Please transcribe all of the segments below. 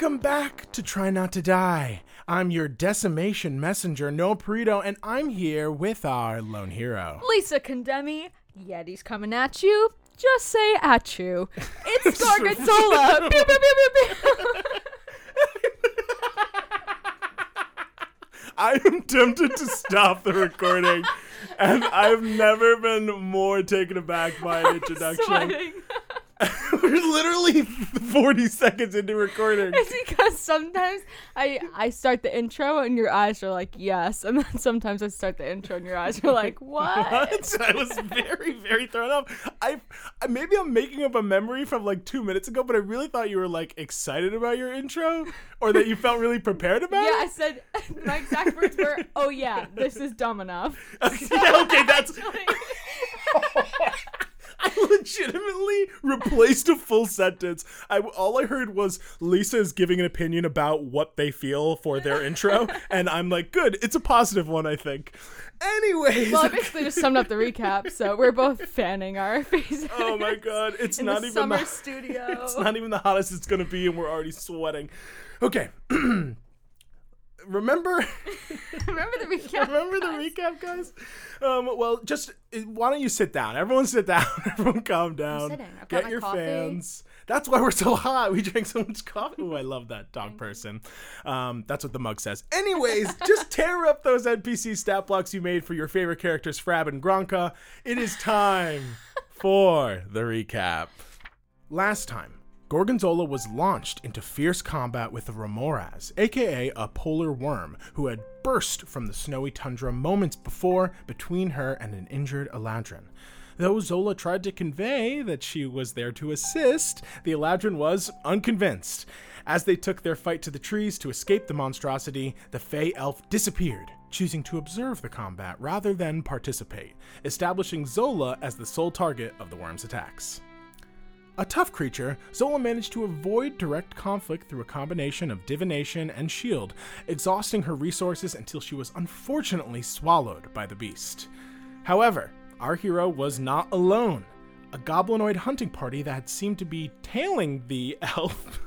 Welcome back to Try Not to Die. I'm your decimation messenger, Noah Perito, and I'm here with our lone hero. Lisa Condemi, Yeti's coming at you. Just say at you. It's Gorgonzola. Pew, pew, pew, pew, pew. I am tempted to stop the recording, and I've never been more taken aback by an introduction. We're literally 40 seconds into recording. It's because sometimes I I start the intro and your eyes are like yes, and then sometimes I start the intro and your eyes are like what? What? I was very, very thrown off. I, I maybe I'm making up a memory from like two minutes ago, but I really thought you were like excited about your intro, or that you felt really prepared about Yeah, I said my exact words were, "Oh yeah, this is dumb enough." Yeah, okay, that's. Actually, I legitimately replaced a full sentence. I all I heard was Lisa is giving an opinion about what they feel for their intro, and I'm like, good, it's a positive one, I think. Anyways, well, I basically just summed up the recap. So we're both fanning our faces. oh my god, it's in not the even summer the studio. It's not even the hottest it's gonna be, and we're already sweating. Okay. Remember, Remember the recap? remember the recap, guys. Um, well, just uh, why don't you sit down? Everyone, sit down. Everyone, calm down. sitting. I've got Get your coffee. fans. That's why we're so hot. We drank so much coffee. Oh, I love that dog person. Um, that's what the mug says. Anyways, just tear up those NPC stat blocks you made for your favorite characters, Frab and Gronka. It is time for the recap. Last time, Gorgonzola was launched into fierce combat with the Remorhaz, aka a polar worm, who had burst from the snowy tundra moments before between her and an injured Eladrin. Though Zola tried to convey that she was there to assist, the Eladrin was unconvinced. As they took their fight to the trees to escape the monstrosity, the Fey elf disappeared, choosing to observe the combat rather than participate, establishing Zola as the sole target of the worm's attacks. A tough creature, Zola managed to avoid direct conflict through a combination of divination and shield, exhausting her resources until she was unfortunately swallowed by the beast. However, our hero was not alone. A goblinoid hunting party that had seemed to be tailing the elf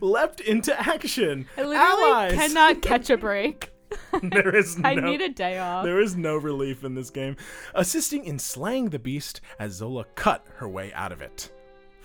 leapt into action. I literally Allies! cannot catch a break. there is no I need a day off. there is no relief in this game, assisting in slaying the beast as Zola cut her way out of it.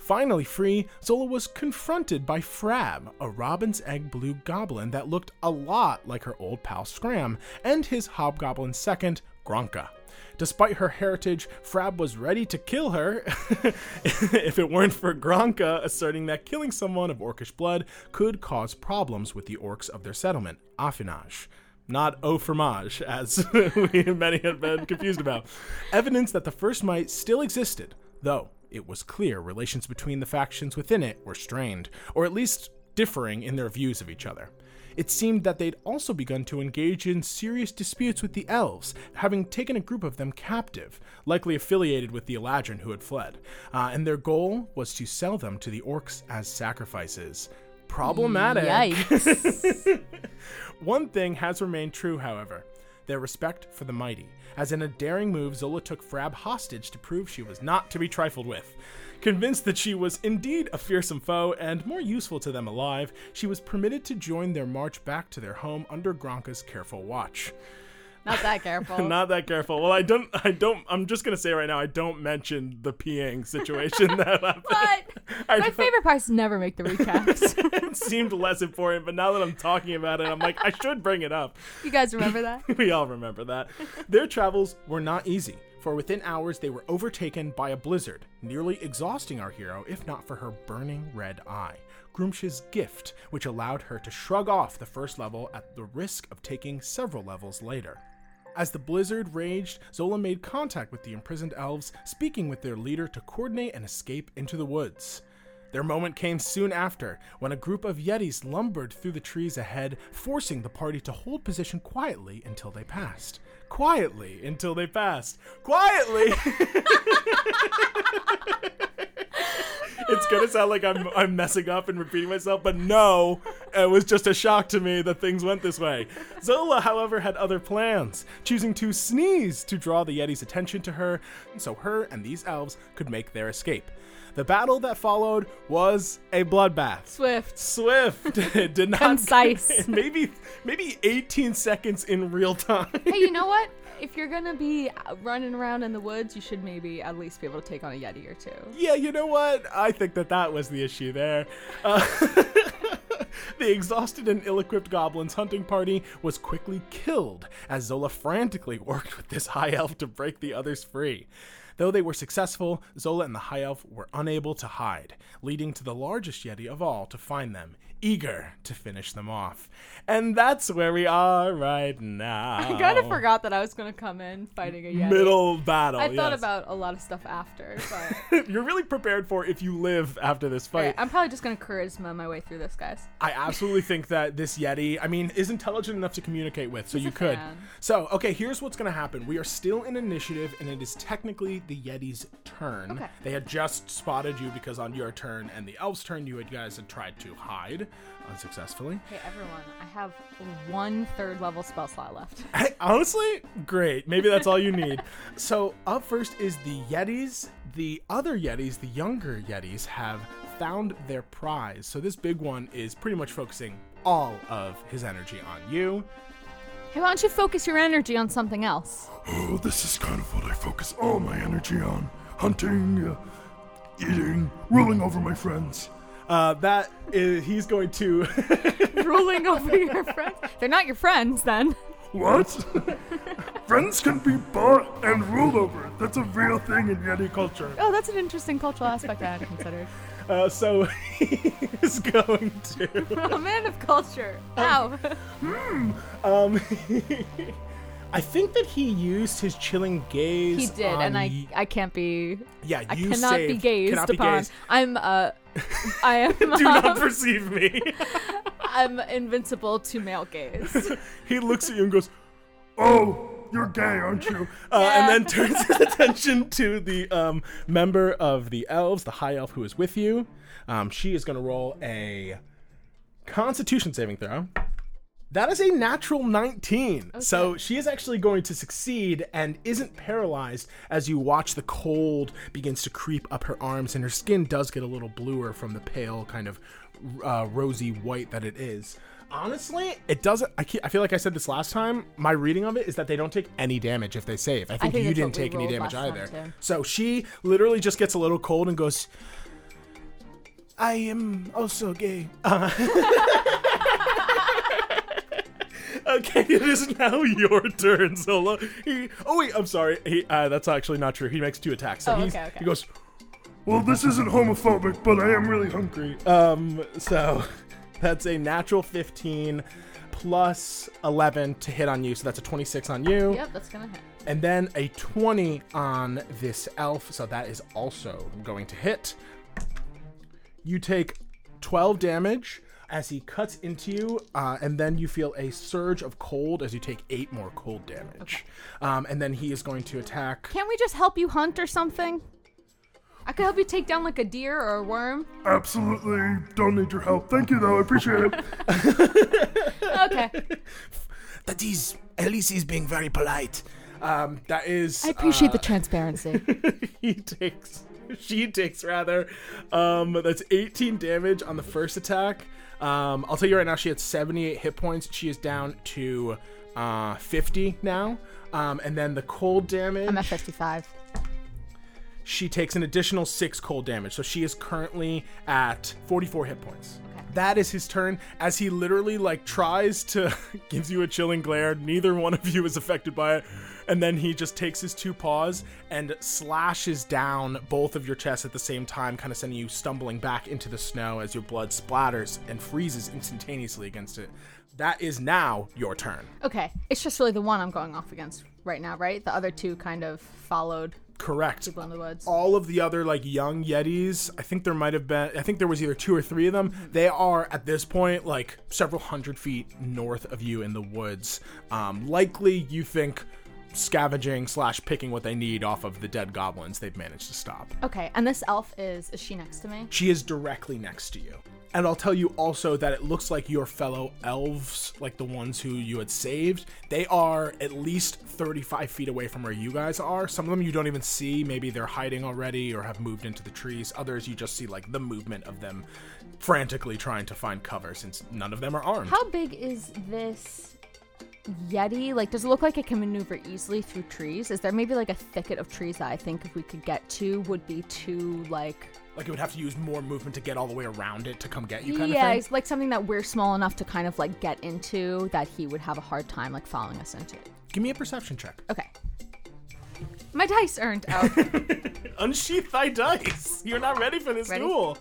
Finally free, Zola was confronted by Frab, a robin's egg blue goblin that looked a lot like her old pal Scram, and his hobgoblin second, Gronka. Despite her heritage, Frab was ready to kill her if it weren't for Gronka asserting that killing someone of orcish blood could cause problems with the orcs of their settlement, Affinage not au fromage, as we many had been confused about. Evidence that the first mite still existed, though it was clear relations between the factions within it were strained, or at least differing in their views of each other. It seemed that they'd also begun to engage in serious disputes with the elves, having taken a group of them captive, likely affiliated with the Eladrin who had fled, uh, and their goal was to sell them to the orcs as sacrifices. Problematic. Yikes. One thing has remained true, however their respect for the mighty, as in a daring move, Zola took Frab hostage to prove she was not to be trifled with. Convinced that she was indeed a fearsome foe and more useful to them alive, she was permitted to join their march back to their home under Gronka's careful watch. Not that careful. Not that careful. Well, I don't. I don't. I'm just gonna say right now. I don't mention the peeing situation that happened. but I my don't- favorite parts never make the recaps. it seemed less important, but now that I'm talking about it, I'm like, I should bring it up. you guys remember that? we all remember that. Their travels were not easy, for within hours they were overtaken by a blizzard, nearly exhausting our hero if not for her burning red eye. Gruumsh's gift, which allowed her to shrug off the first level at the risk of taking several levels later. As the blizzard raged, Zola made contact with the imprisoned elves, speaking with their leader to coordinate an escape into the woods. Their moment came soon after, when a group of Yetis lumbered through the trees ahead, forcing the party to hold position quietly until they passed. Quietly until they passed. Quietly! it's gonna sound like I'm I'm messing up and repeating myself, but no, it was just a shock to me that things went this way. Zola, however, had other plans, choosing to sneeze to draw the Yeti's attention to her, so her and these elves could make their escape. The battle that followed was a bloodbath. Swift. Swift It did not Concise. maybe maybe 18 seconds in real time. Hey, you know what? If you're gonna be running around in the woods, you should maybe at least be able to take on a yeti or two. Yeah, you know what? I think that that was the issue there. Uh, the exhausted and ill equipped goblins hunting party was quickly killed as Zola frantically worked with this high elf to break the others free. Though they were successful, Zola and the high elf were unable to hide, leading to the largest Yeti of all to find them, eager to finish them off. And that's where we are right now. I kind of forgot that I was gonna come in fighting a yeti. Middle battle. I thought yes. about a lot of stuff after, but You're really prepared for if you live after this fight. Alright, I'm probably just gonna charisma my way through this, guys. I absolutely think that this Yeti, I mean, is intelligent enough to communicate with, so He's you could. fan. So, okay, here's what's going to happen. We are still in initiative, and it is technically the Yeti's turn. Okay. They had just spotted you because on your turn and the elf's turn, you had guys had tried to hide unsuccessfully. Hey everyone, I have one third level spell slot left. Hey, honestly, great. Maybe that's all you need. so, up first is the Yetis. The other Yetis, the younger Yetis, have found their prize. So, this big one is pretty much focusing all of his energy on you. Hey, why don't you focus your energy on something else? Oh, this is kind of what I focus all my energy on hunting, uh, eating, ruling over my friends. Uh, that is, he's going to. Ruling over your friends. They're not your friends then. What? friends can be bought and ruled over. That's a real thing in Yeti culture. Oh, that's an interesting cultural aspect I hadn't considered. Uh, so he's going to. A man of culture. Ow. Um, I think that he used his chilling gaze. He did, and I—I can't be Yeah, I you cannot be gazed cannot be upon. gazed. I'm uh I am Do not um, perceive me. I'm invincible to male gaze. he looks at you and goes, Oh, you're gay, aren't you? uh, Yeah. and then turns his attention to the um, member of the elves, the high elf who is with you. Um, she is going to roll a Constitution saving throw. That is a natural 19. So she is actually going to succeed and isn't paralyzed as you watch the cold begins to creep up her arms, and her skin does get a little bluer from the pale, kind of uh, rosy white that it is. Honestly, it doesn't. I, I feel like I said this last time. My reading of it is that they don't take any damage if they save. I think, think you didn't take any damage either. So she literally just gets a little cold and goes, I am also gay. Uh, okay, it is now your turn, Zola. He, oh wait, I'm sorry. He, uh, that's actually not true. He makes two attacks. So Oh, okay, okay. he goes, Well, this isn't homophobic, but I am really hungry. um, so that's a natural 15 plus 11 to hit on you. So that's a 26 on you. yep, that's gonna hit. And then a 20 on this elf. So that is also going to hit. You take 12 damage as he cuts into you, uh, and then you feel a surge of cold as you take 8 more cold damage. Um, and then he is going to attack. Can't we just help you hunt or something? I could help you take down like a deer or a worm. Absolutely don't need your help. Thank you, though. I appreciate it. Okay. That is, at least he's being very polite. Um, that is. I appreciate uh, the transparency. he takes she takes rather um that's 18 damage on the first attack um i'll tell you right now she had 78 hit points. She is down to uh 50 now. Um and then the cold damage I'm at 55. she takes an additional six cold damage. So she is currently at 44 hit points that is his turn as he literally like tries to gives you a chilling glare. Neither one of you is affected by it. And then he just takes his two paws and slashes down both of your chests at the same time kind of sending you stumbling back into the snow as your blood splatters and freezes instantaneously against it. That is now your turn. Okay, it's just really the one I'm going off against right now, right? The other two kind of followed correct in the woods. all of the other like young yetis i think there might have been i think there was either two or three of them they are at this point like several hundred feet north of you in the woods um, likely you think scavenging slash picking what they need off of the dead goblins they've managed to stop. Okay, and this elf is is she next to me? She is directly next to you. And I'll tell you also that it looks like your fellow elves, like the ones who you had saved, they are at least 35 feet away from where you guys are. Some of them you don't even see. Maybe they're hiding already or have moved into the trees. Others you just see like the movement of them frantically trying to find cover since none of them are armed. How big is this Yeti? Like, does it look like it can maneuver easily through trees? Is there maybe like a thicket of trees that I think if we could get to would be too like like it would have to use more movement to get all the way around it to come get you kind yeah, of thing. it's like something that we're small enough to kind of like get into that he would have a hard time like following us into. Give me a perception check. Okay. My dice aren't out. Unsheath thy dice. You're not ready for this Ready? duel.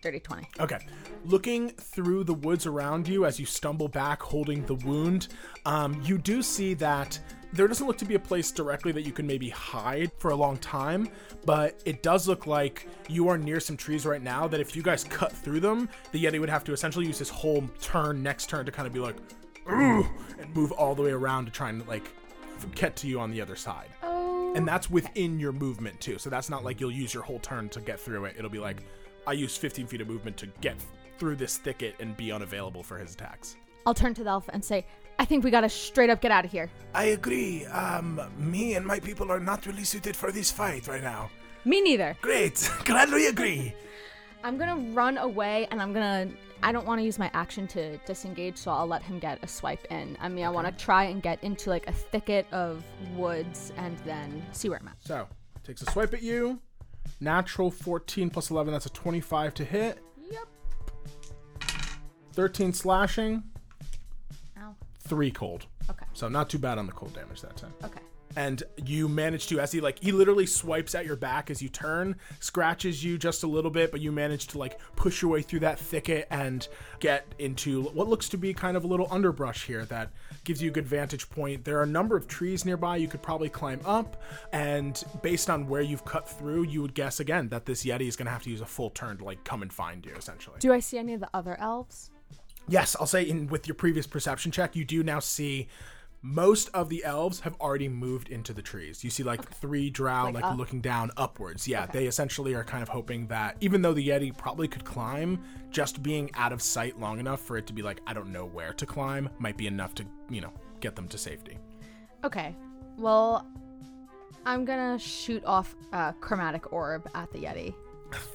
Dirty 20. Okay. Looking through the woods around you as you stumble back holding the wound, um, you do see that there doesn't look to be a place directly that you can maybe hide for a long time, but it does look like you are near some trees right now that if you guys cut through them, the Yeti would have to essentially use his whole turn, next turn, to kind of be like, Ooh, and move all the way around to try and like get to you on the other side. Oh. And that's within your movement too. So that's not like you'll use your whole turn to get through it. It'll be like I use 15 feet of movement to get through this thicket and be unavailable for his attacks. I'll turn to the elf and say, I think we gotta straight up get out of here. I agree. Um, me and my people are not really suited for this fight right now. Me neither. Great. Gladly agree. I'm gonna run away and I'm gonna. I don't want to use my action to disengage, so I'll let him get a swipe in. I mean, I want to try and get into like a thicket of woods and then see where I'm at. So takes a swipe at you. Natural 14 plus 11. That's a 25 to hit. Yep. 13 slashing. Three cold. Okay. So not too bad on the cold damage that time. Okay. and you manage to as he like he literally swipes at your back as you turn scratches you just a little bit but you manage to like push your way through that thicket and get into what looks to be kind of a little underbrush here that gives you a good vantage point there are a number of trees nearby you could probably climb up and based on where you've cut through you would guess again that this yeti is going to have to use a full turn to like come and find you essentially Do I see any of the other elves? Yes, I'll say in with your previous perception check, you do now see most of the elves have already moved into the trees. You see like three drow like, up? looking down upwards. Yeah, they essentially are kind of hoping that even though the Yeti probably could climb, just being out of sight long enough for it to be like I don't know where to climb might be enough to, you know, get them to safety. Okay. Well, I'm gonna shoot off a chromatic orb at the Yeti.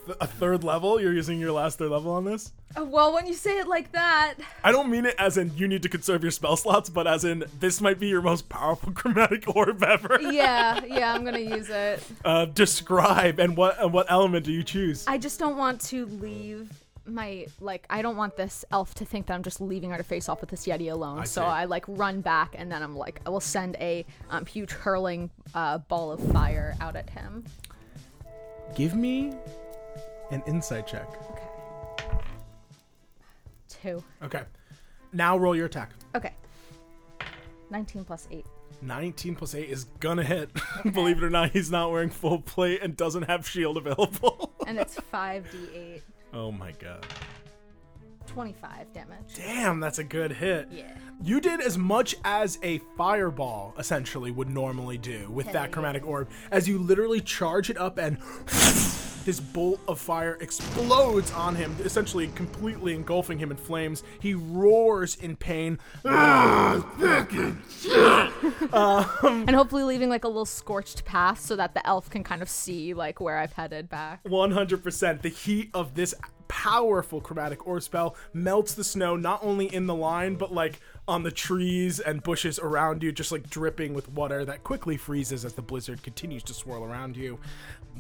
Th- A third level? You're using your last third level on this? Uh, well, when you say it like that, I don't mean it as in you need to conserve your spell slots, but as in this might be your most powerful chromatic orb ever. yeah, yeah, I'm gonna use it. uh, describe and what and what element do you choose? I just don't want to leave my like I don't want this elf to think that I'm just leaving her to face off with this yeti alone. I so see. I like run back and then I'm like I will send a um, huge hurling uh, ball of fire out at him. Give me an insight check. Okay. Two. Okay. Now roll your attack. Okay. 19 plus 8. 19 plus 8 is gonna hit. Believe it or not, he's not wearing full plate and doesn't have shield available. And it's 5d8. oh my god. 25 damage. Damn, that's a good hit. Yeah. You did as much as a fireball essentially would normally do with that chromatic orb, as you literally charge it up and this bolt of fire explodes on him, essentially completely engulfing him in flames. He roars in pain. Ah, um, and hopefully leaving like a little scorched path so that the elf can kind of see like where I've headed back. 100%. The heat of this powerful chromatic orb spell melts the snow not only in the line, but like on the trees and bushes around you, just like dripping with water that quickly freezes as the blizzard continues to swirl around you.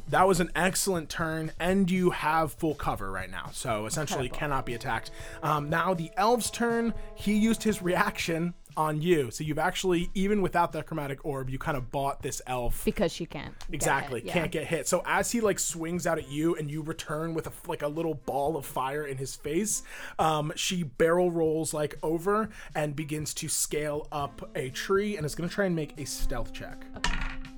That was an excellent turn, and you have full cover right now, so essentially cannot be attacked. Um, now, the elf's turn, he used his reaction on you. So you've actually, even without that chromatic orb, you kind of bought this elf Because she can't. get Exactly, yeah. can't get hit. So as he like swings out at you and you return with a, like a little ball of fire in his face, um, she barrel rolls like over and begins to scale up a tree and is going to try and make a stealth check.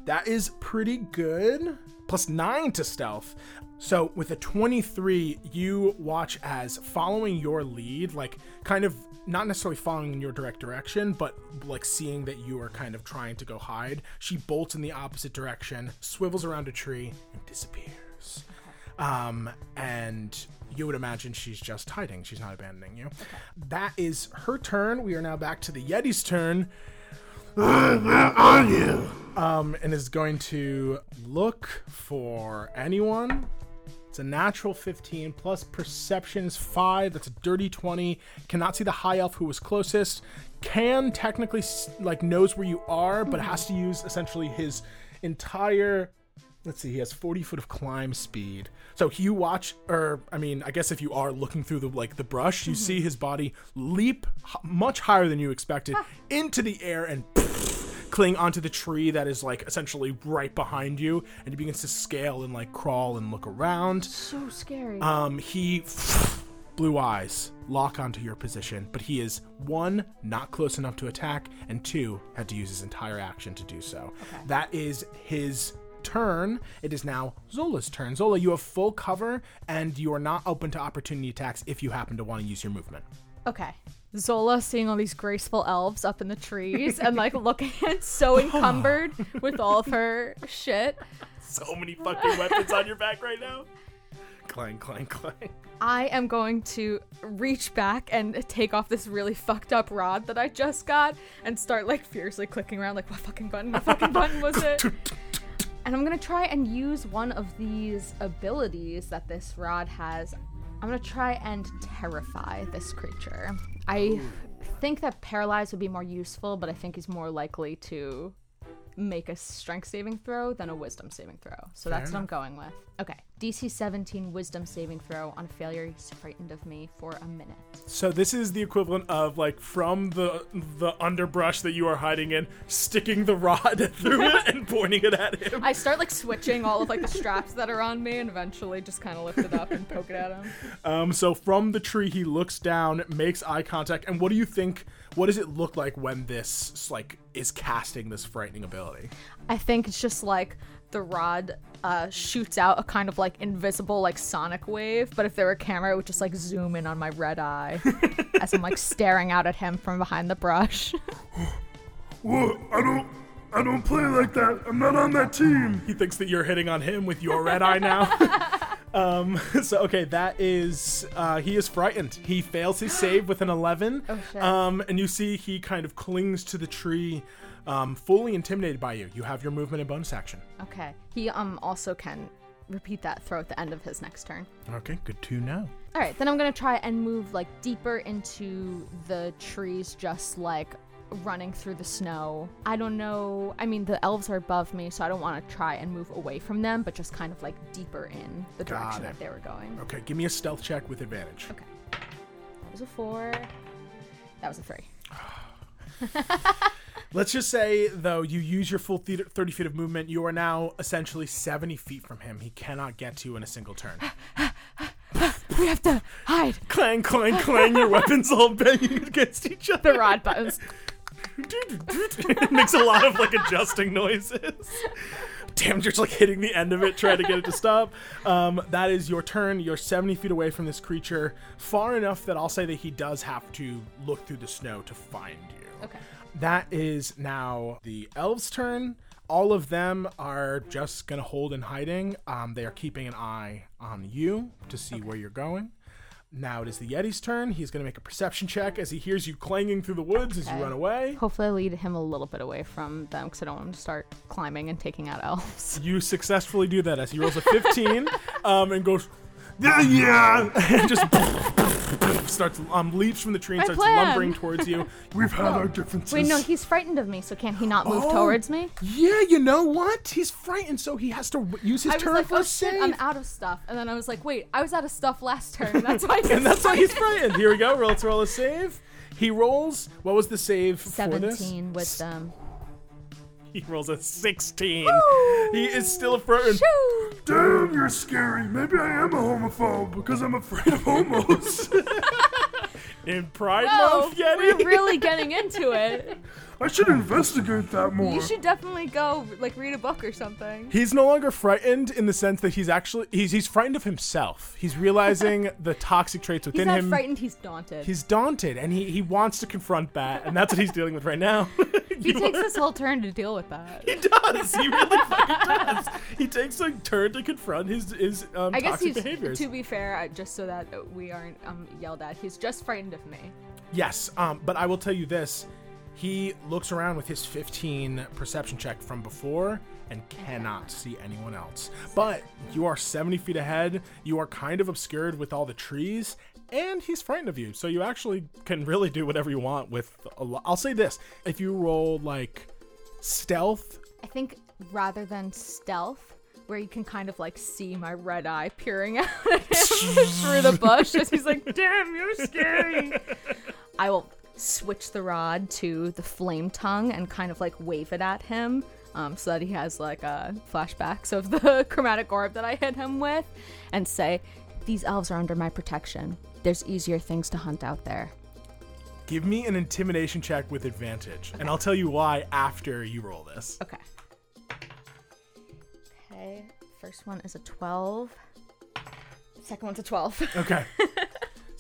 That is pretty good. Plus nine to stealth. So with a 23, you watch as following your lead, like kind of not necessarily following in your direct direction, but like seeing that you are kind of trying to go hide. She bolts in the opposite direction, swivels around a tree, and disappears. Um, and you would imagine she's just hiding. She's not abandoning you. That is her turn. We are now back to the Yeti's turn. Where are you? Um, and is going to look for anyone. It's a natural 15 plus perception is 5. That's a dirty 20. Cannot see the high elf who was closest. Can technically like knows where you are, but has to use essentially his entire let's see, he has 40 foot of climb speed. So you watch, or I mean, I guess if you are looking through the like the brush, you mm-hmm. see his body leap h- much higher than you expected ah. into the air and cling onto the tree that is like essentially right behind you, and he begins to scale and like crawl and look around. So scary. Um, he blue eyes lock onto your position, but he is one not close enough to attack, and two had to use his entire action to do so. That is his turn. It is now Zola's turn. Zola, you have full cover, and you are not open to opportunity attacks if you happen to want to use your movement. Okay. Zola seeing all these graceful elves up in the trees and like looking at so encumbered with all of her shit. So many fucking weapons on your back right now. Clang, clang, clang. I am going to reach back and take off this really fucked up rod that I just got and start like fiercely clicking around like what fucking button? What fucking button was it? And I'm gonna try and use one of these abilities that this rod has. I'm gonna try and terrify this creature. I think that paralyze would be more useful, but I think he's more likely to make a strength saving throw than a wisdom saving throw. So that's what I'm going with. Okay. DC 17 wisdom saving throw. On failure, he's frightened of me for a minute. So this is the equivalent of like from the the underbrush that you are hiding in, sticking the rod through it and pointing it at him. I start like switching all of like the straps that are on me and eventually just kind of lift it up and poke it at him. Um, so from the tree, he looks down, makes eye contact, and what do you think? What does it look like when this like is casting this frightening ability? I think it's just like the rod uh, shoots out a kind of like invisible like sonic wave, but if there were a camera, it would just like zoom in on my red eye as I'm like staring out at him from behind the brush. What? I don't. I don't play like that. I'm not on that team. He thinks that you're hitting on him with your red eye now. um, so okay, that is uh, he is frightened. He fails his save with an eleven. Oh, shit. Um, and you see he kind of clings to the tree, um, fully intimidated by you. You have your movement and bonus action. okay. He um also can repeat that throw at the end of his next turn. Okay, good to know. All right, then I'm gonna try and move like deeper into the trees, just like running through the snow. I don't know. I mean, the elves are above me, so I don't want to try and move away from them, but just kind of like deeper in the Got direction it. that they were going. Okay, give me a stealth check with advantage. Okay. That was a four. That was a three. Let's just say, though, you use your full 30 feet of movement, you are now essentially 70 feet from him. He cannot get to you in a single turn. We have to hide. clang, clang, clang, your weapons all banging against each other. The rod buttons. it makes a lot of like adjusting noises. Damn, you're just like hitting the end of it, trying to get it to stop. Um, that is your turn. You're 70 feet away from this creature, far enough that I'll say that he does have to look through the snow to find you. Okay. That is now the elves' turn. All of them are just gonna hold in hiding. Um, they are keeping an eye on you to see where you're going. Now it is the Yeti's turn. He's gonna make a perception check as he hears you clanging through the woods as you run away. Hopefully, I lead him a little bit away from them because I don't want him to start climbing and taking out elves. You successfully do that as he rolls a 15 um, and goes Yeah, yeah. and just starts um, leaps from the tree and My starts plan. lumbering towards you. We've had our differences. Wait, no, he's frightened of me, so can't he not move Oh. towards me? Yeah, you know what? He's frightened, so he has to w- use his I was turn like, for oh a shit, save. I'm out of stuff. And then I was like, wait, I was out of stuff last turn. That's why he's and that's why he's frightened. Here we go. Let's roll a save. He rolls. What was the save for this? 17 wisdom. He rolls a 16. He is still frightened. Shoo! Damn, you're scary. Maybe I am a homophobe because I'm afraid of homos. In Pride Oh, Month, Yeti. we're really getting into it. I should investigate that more. You should definitely go like read a book or something. He's no longer frightened in the sense that he's actually he's he's frightened of himself. He's realizing the toxic traits within him. He's not him. frightened. He's daunted. He's daunted and he, he wants to confront that, and that's what he's dealing with right now. He takes this whole turn to deal with that. He does. He really fucking does. He takes a turn to confront his his um, I guess toxic he's behaviors. to be fair, uh, just so that we aren't um, yelled at. He's just frightened of me. Yes, um, but I will tell you this: he looks around with his 15 perception check from before and cannot see anyone else. But you are 70 feet ahead. You are kind of obscured with all the trees, and he's frightened of you. So you actually can really do whatever you want with. A lo- I'll say this: if you roll like stealth I think rather than stealth, where you can kind of like see my red eye peering out at him through the bush as he's like, "Damn, you're scary." I will switch the rod to the flame tongue and kind of like wave it at him. Um, so that he has like uh, flashbacks of the chromatic orb that I hit him with, and say, "These elves are under my protection. There's easier things to hunt out there." Give me an intimidation check with advantage, and I'll tell you why after you roll this. Okay. Okay. First one is a 12. Second one's a 12. Okay.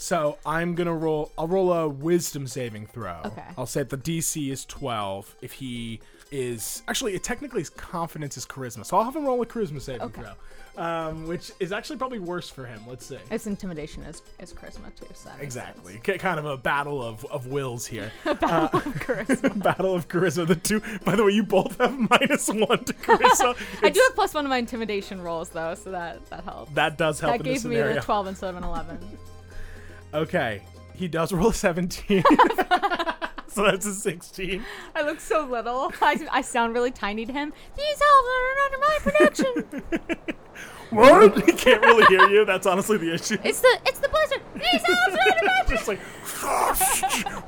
so I'm gonna roll. I'll roll a wisdom saving throw. Okay. I'll say the DC is 12. If he is actually, it technically his confidence is charisma, so I'll have him roll a charisma saving Okay. throw, um, which is actually probably worse for him. Let's see. Its intimidation is, is charisma too. So that makes Exactly. K- Kind of a battle of, of wills here. sense. charisma. battle of charisma. The two. By the way, you both have minus one to charisma. I do It's- have plus one of my intimidation rolls though, so that that helps. That does help That in this gave me scenario. the 12 instead of an 11. Okay. He does roll a 17. so that's a 16. I look so little. I, I sound really tiny to him. These elves are under my protection. What? He can't really hear you. That's honestly the issue. it's the it's the blizzard. Are Just like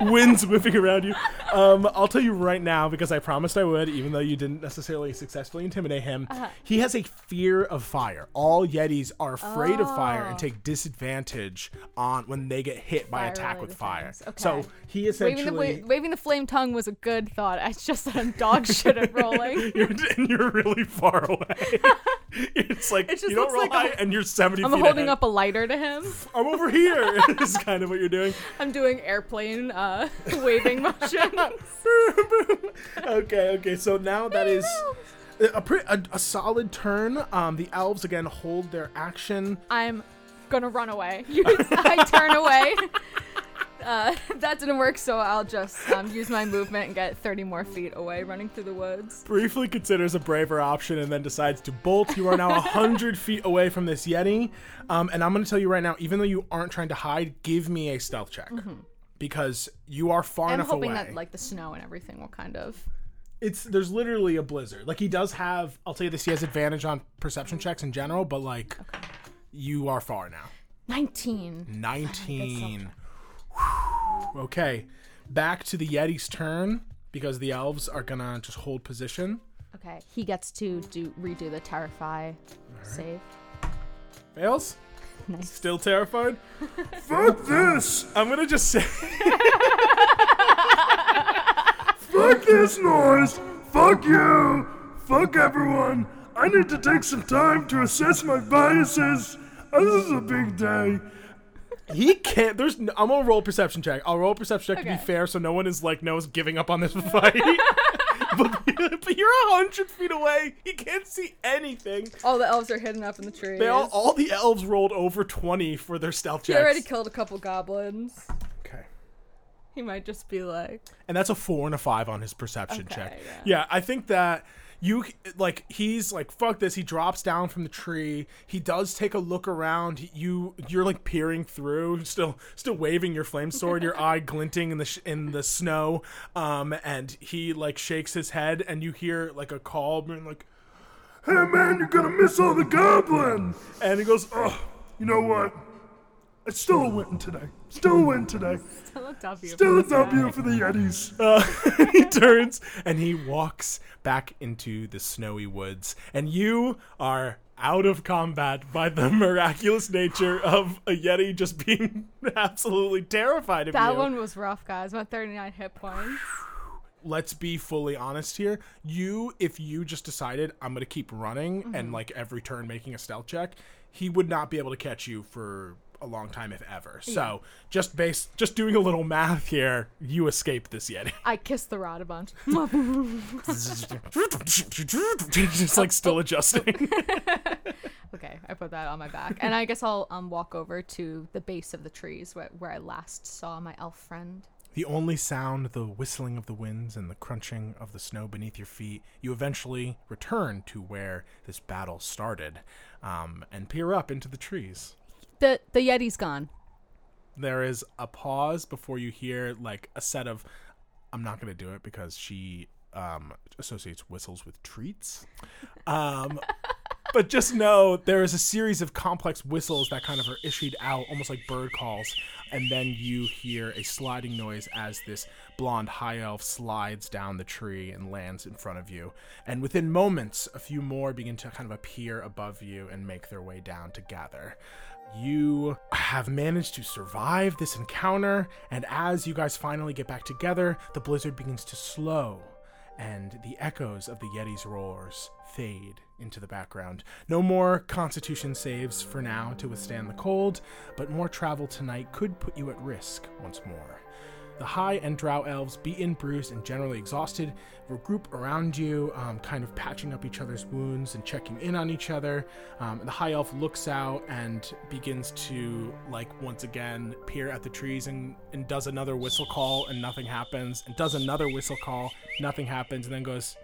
winds whipping around you. Um, I'll tell you right now because I promised I would, even though you didn't necessarily successfully intimidate him. Uh-huh. He has a fear of fire. All Yetis are afraid of fire and Oh. take disadvantage on when they get hit by attack with fire. Fire-related. So Okay. he Waving essentially. the, wa- waving the flame tongue was a good thought. It's just that I'm dog shit at rolling. you're, and you're really far away. it's like it's just you don't roll like high, and you're 70 I'm holding ahead. up a lighter to him. I'm over here. is kind of what you're doing. I'm doing airplane uh, waving motion. okay, okay. So now that is a, pre- a, a solid turn. Um, the elves again hold their action. I'm gonna run away. You- I turn away. Uh, that didn't work, so I'll just um, use my movement and get 30 more feet away, running through the woods. Briefly considers a braver option and then decides to bolt. You are now hundred feet away from this yeti. Um, and I'm going to tell you right now, even though you aren't trying to hide, give me a stealth check because you are far I'm enough hoping that like the snow and everything will kind of. it's there's literally a blizzard. Like he does have, I'll tell you this, he has advantage on perception checks in general, but like you are far now. 19. 19. Whew. Okay, back to the Yeti's turn because the elves are gonna just hold position. Okay, he gets to do redo the terrify save. Fails. Nice. Still terrified. Fuck this! I'm gonna just say. Fuck this noise! Fuck you! Fuck everyone! I need to take some time to assess my biases. Oh, this is a big day. He can't. There's. No, I'm gonna roll a perception check. I'll roll a perception check to be fair, so no one is like no knows giving up on this fight. but, but you're a hundred feet away. He can't see anything. All the elves are hidden up in the trees. They all, all the elves rolled over twenty for their stealth he checks. already killed a couple goblins. okay. He might just be like, and that's a four and a five on his perception Okay, check. yeah. I think that you like he's like fuck this. He drops down from the tree. He does take a look around. You you're like peering through, still still waving your flame sword, your eye glinting in the sh- in the snow. Um, and he like shakes his head, and you hear like a call, being like, Hey man, you're gonna miss all the goblin! and he goes, Oh, you know what? it's still a win today. Still a win today. "Still a W." Still a W for the Yetis. Uh, he turns and he walks back into the snowy woods, and you are out of combat by the miraculous nature of a yeti just being absolutely terrified of That you. That one was rough, guys. I'm 39 hit points. let's be fully honest here. You, if you just decided I'm gonna keep running and like every turn making a stealth check, he would not be able to catch you for a long time, if ever. So just based, just doing a little math here, you escaped this Yeti. I kissed the rod a bunch. just like still adjusting. okay, I put that on my back, and I guess I'll um walk over to the base of the trees where where I last saw my elf friend. The only sound, the whistling of the winds and the crunching of the snow beneath your feet, you eventually return to where this battle started um, and peer up into the trees. The the Yeti's gone. There is a pause before you hear like a set of. I'm not going to do it because she um, associates whistles with treats. Um, but just know there is a series of complex whistles that kind of are issued out, almost like bird calls, and then you hear a sliding noise as this blonde high elf slides down the tree and lands in front of you. And within moments, a few more begin to kind of appear above you and make their way down to gather. You have managed to survive this encounter, and as you guys finally get back together, the blizzard begins to slow and the echoes of the Yeti's roars fade into the background. No more constitution saves for now to withstand the cold, but more travel tonight could put you at risk once more. The high and drow elves, beaten, bruised, and generally exhausted, regroup around you, um, kind of patching up each other's wounds and checking in on each other. Um, the high elf looks out and begins to, like, once again peer at the trees and, and does another whistle call, and nothing happens, and does another whistle call, nothing happens, and then goes,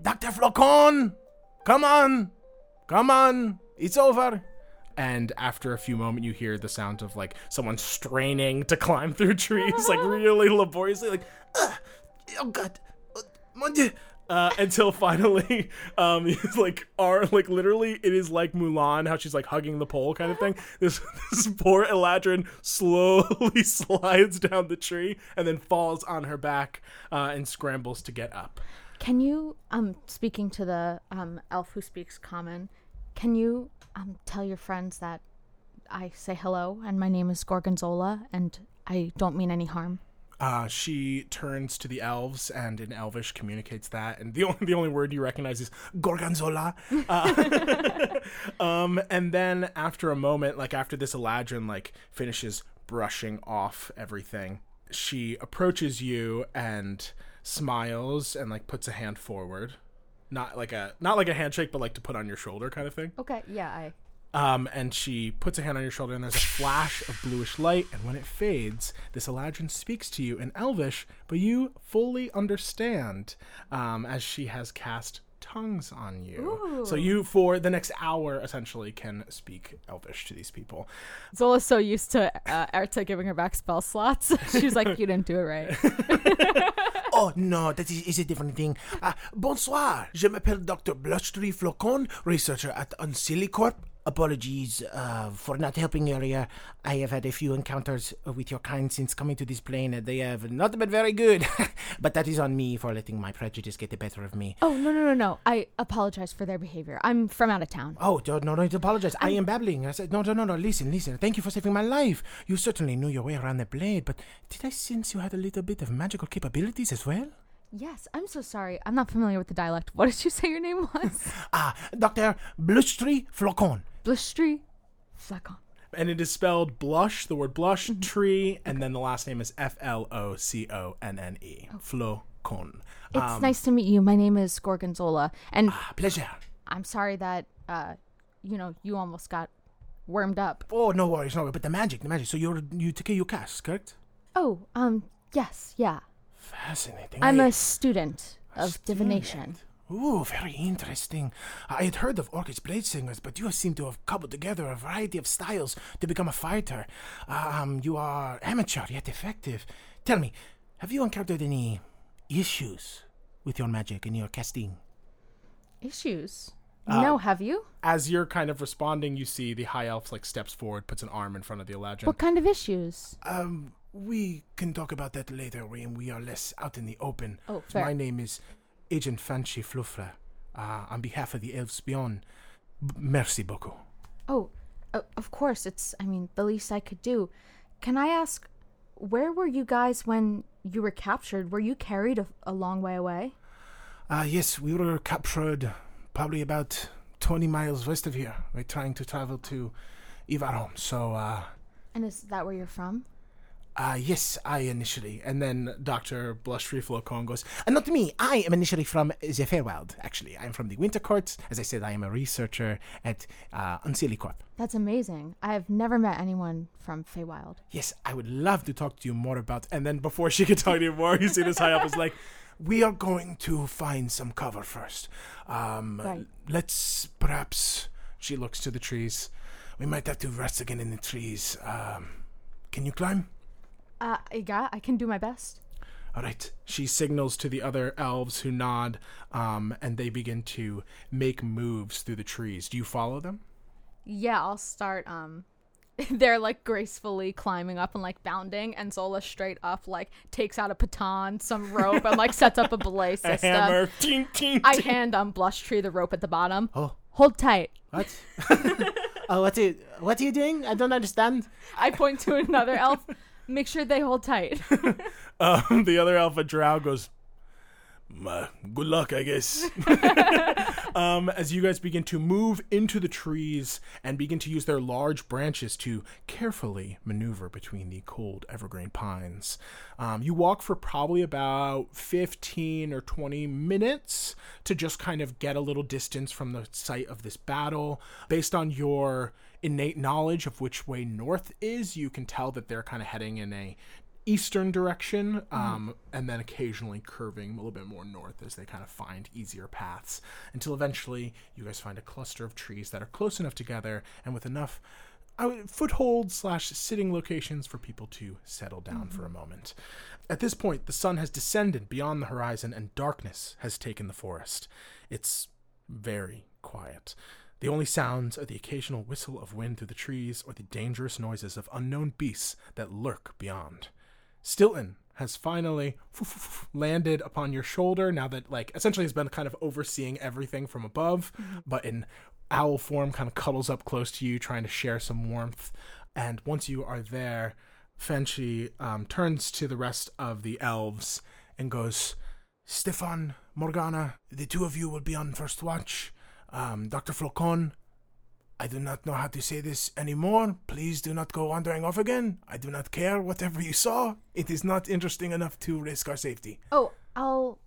Dr. Flocon, come on, come on, it's over. And after a few moments, you hear the sound of like someone straining to climb through trees, like really laboriously, like, "Ugh, oh god, uh, mon Dieu." Uh, until finally, um, like, are like literally, it is like Mulan, how she's like hugging the pole kind of thing. This this poor Eladrin slowly slides down the tree and then falls on her back uh, and scrambles to get up. Can you um speaking to the um elf who speaks common? Can you um tell your friends that I say hello and my name is Gorgonzola and I don't mean any harm? Uh, she turns to the elves and in Elvish communicates that, and the only the only word you recognize is Gorgonzola. Uh, um, and then after a moment, like after this Eladrin like finishes brushing off everything, she approaches you and smiles and like puts a hand forward, not like a not like a handshake, but like to put on your shoulder kind of thing. Okay, yeah, I Um, and she puts a hand on your shoulder, and there's a flash of bluish light. And when it fades, this Eladrin speaks to you in Elvish, but you fully understand um, as she has cast tongues on you. So you, for the next hour, essentially can speak Elvish to these people. Zola's so used to uh, Erta giving her back spell slots. She's like, you didn't do it right. Oh no, that is, is a different thing. Uh, bonsoir, je m'appelle Dr. Blushtree Flocon, researcher at Unseelie Corp. Apologies uh, for not helping earlier. I have had a few encounters with your kind since coming to this plane. and They have not been very good, but that is on me for letting my prejudice get the better of me. oh no no no no! I apologize for their behavior. I'm from out of town. Oh, don't, no, no, don't apologize. I am babbling. I said, no, no, no, no, listen, listen. Thank you for saving my life. You certainly knew your way around the blade, but did I sense you had a little bit of magical capabilities as well? Yes, I'm so sorry. I'm not familiar with the dialect. What did you say your name was? Ah, Dr. Blushtree Flocon. Blustry Flacon. And it is spelled blush, the word blush, tree, and then the last name is F L O C O N N E. Flocon. It's nice to meet you. My name is Gorgonzola, and Ah, pleasure. I'm sorry that uh, you know, you almost got wormed up. Oh, no worries, no worries. But the magic, the magic. So you're you take your cast, correct? Oh, um, yes, yeah. Fascinating. I'm a student of divination. Ooh, very interesting. I had heard of Orchid's blade singers, but you seem to have cobbled together a variety of styles to become a fighter. Um, you are amateur yet effective. Tell me, have you encountered any issues with your magic and your casting? Issues? no, have you? As you're kind of responding, you see the high elf like steps forward, puts an arm in front of the Eladrin. What kind of issues? Um, we can talk about that later when we are less out in the open. Oh, fair. My name is Agent Fanchi Flufra. Uh, on behalf of the Elves Beyond, b- merci beaucoup. Oh, uh, of course. It's. I mean, the least I could do. Can I ask, where were you guys when you were captured? Were you carried a, a long way away? Uh, yes, we were captured probably about 20 miles west of here. We're trying to travel to Ivarom. So, uh, And is that where you're from? Uh, yes, I initially. And then Dr. Blushtree Flocon goes, uh, Not me. I am initially from the Feywild, actually. I'm from the Winter Court. As I said, I am a researcher at uh, Unseelie Corp. That's amazing. I have never met anyone from Feywild. Yes, I would love to talk to you more about. And then before she could talk to you more, you see this high up is like, we are going to find some cover first. Um, Right. Let's perhaps. She looks to the trees. We might have to rest again in the trees. Um, can you climb? Uh, yeah, I can do my best. All right. She signals to the other elves who nod, um, and they begin to make moves through the trees. Do you follow them? Yeah, I'll start. Um, they're like gracefully climbing up and like bounding, and Zola straight up like takes out a baton, some rope, and like sets up a belay system. A system. hammer. Tink, tink, I hand um Blush Tree the rope at the bottom. Oh. Hold tight. What? oh, what are, you, what are you doing? I don't understand. I point to another elf. Make sure they hold tight. Um, the other alpha drow goes, "Uh, good luck, I guess. um, as you guys begin to move into the trees and begin to use their large branches to carefully maneuver between the cold evergreen pines, um, you walk for probably about 15 or 20 minutes to just kind of get a little distance from the site of this battle. Based on your innate knowledge of which way north is, you can tell that they're kind of heading in a eastern direction, um, and then occasionally curving a little bit more north as they kind of find easier paths until eventually you guys find a cluster of trees that are close enough together and with enough uh, foothold slash sitting locations for people to settle down for a moment. At this point, the sun has descended beyond the horizon and darkness has taken the forest. It's very quiet. The only sounds are the occasional whistle of wind through the trees or the dangerous noises of unknown beasts that lurk beyond. Stilton has finally landed upon your shoulder now that like essentially has been kind of overseeing everything from above but in owl form kind of cuddles up close to you trying to share some warmth. And once you are there Fenchi um, turns to the rest of the elves and goes Stefan Morgana the two of you will be on first watch um, Dr. Flocon I do not know how to say this anymore. Please do not go wandering off again. I do not care whatever you saw. It is not interesting enough to risk our safety. oh, I'll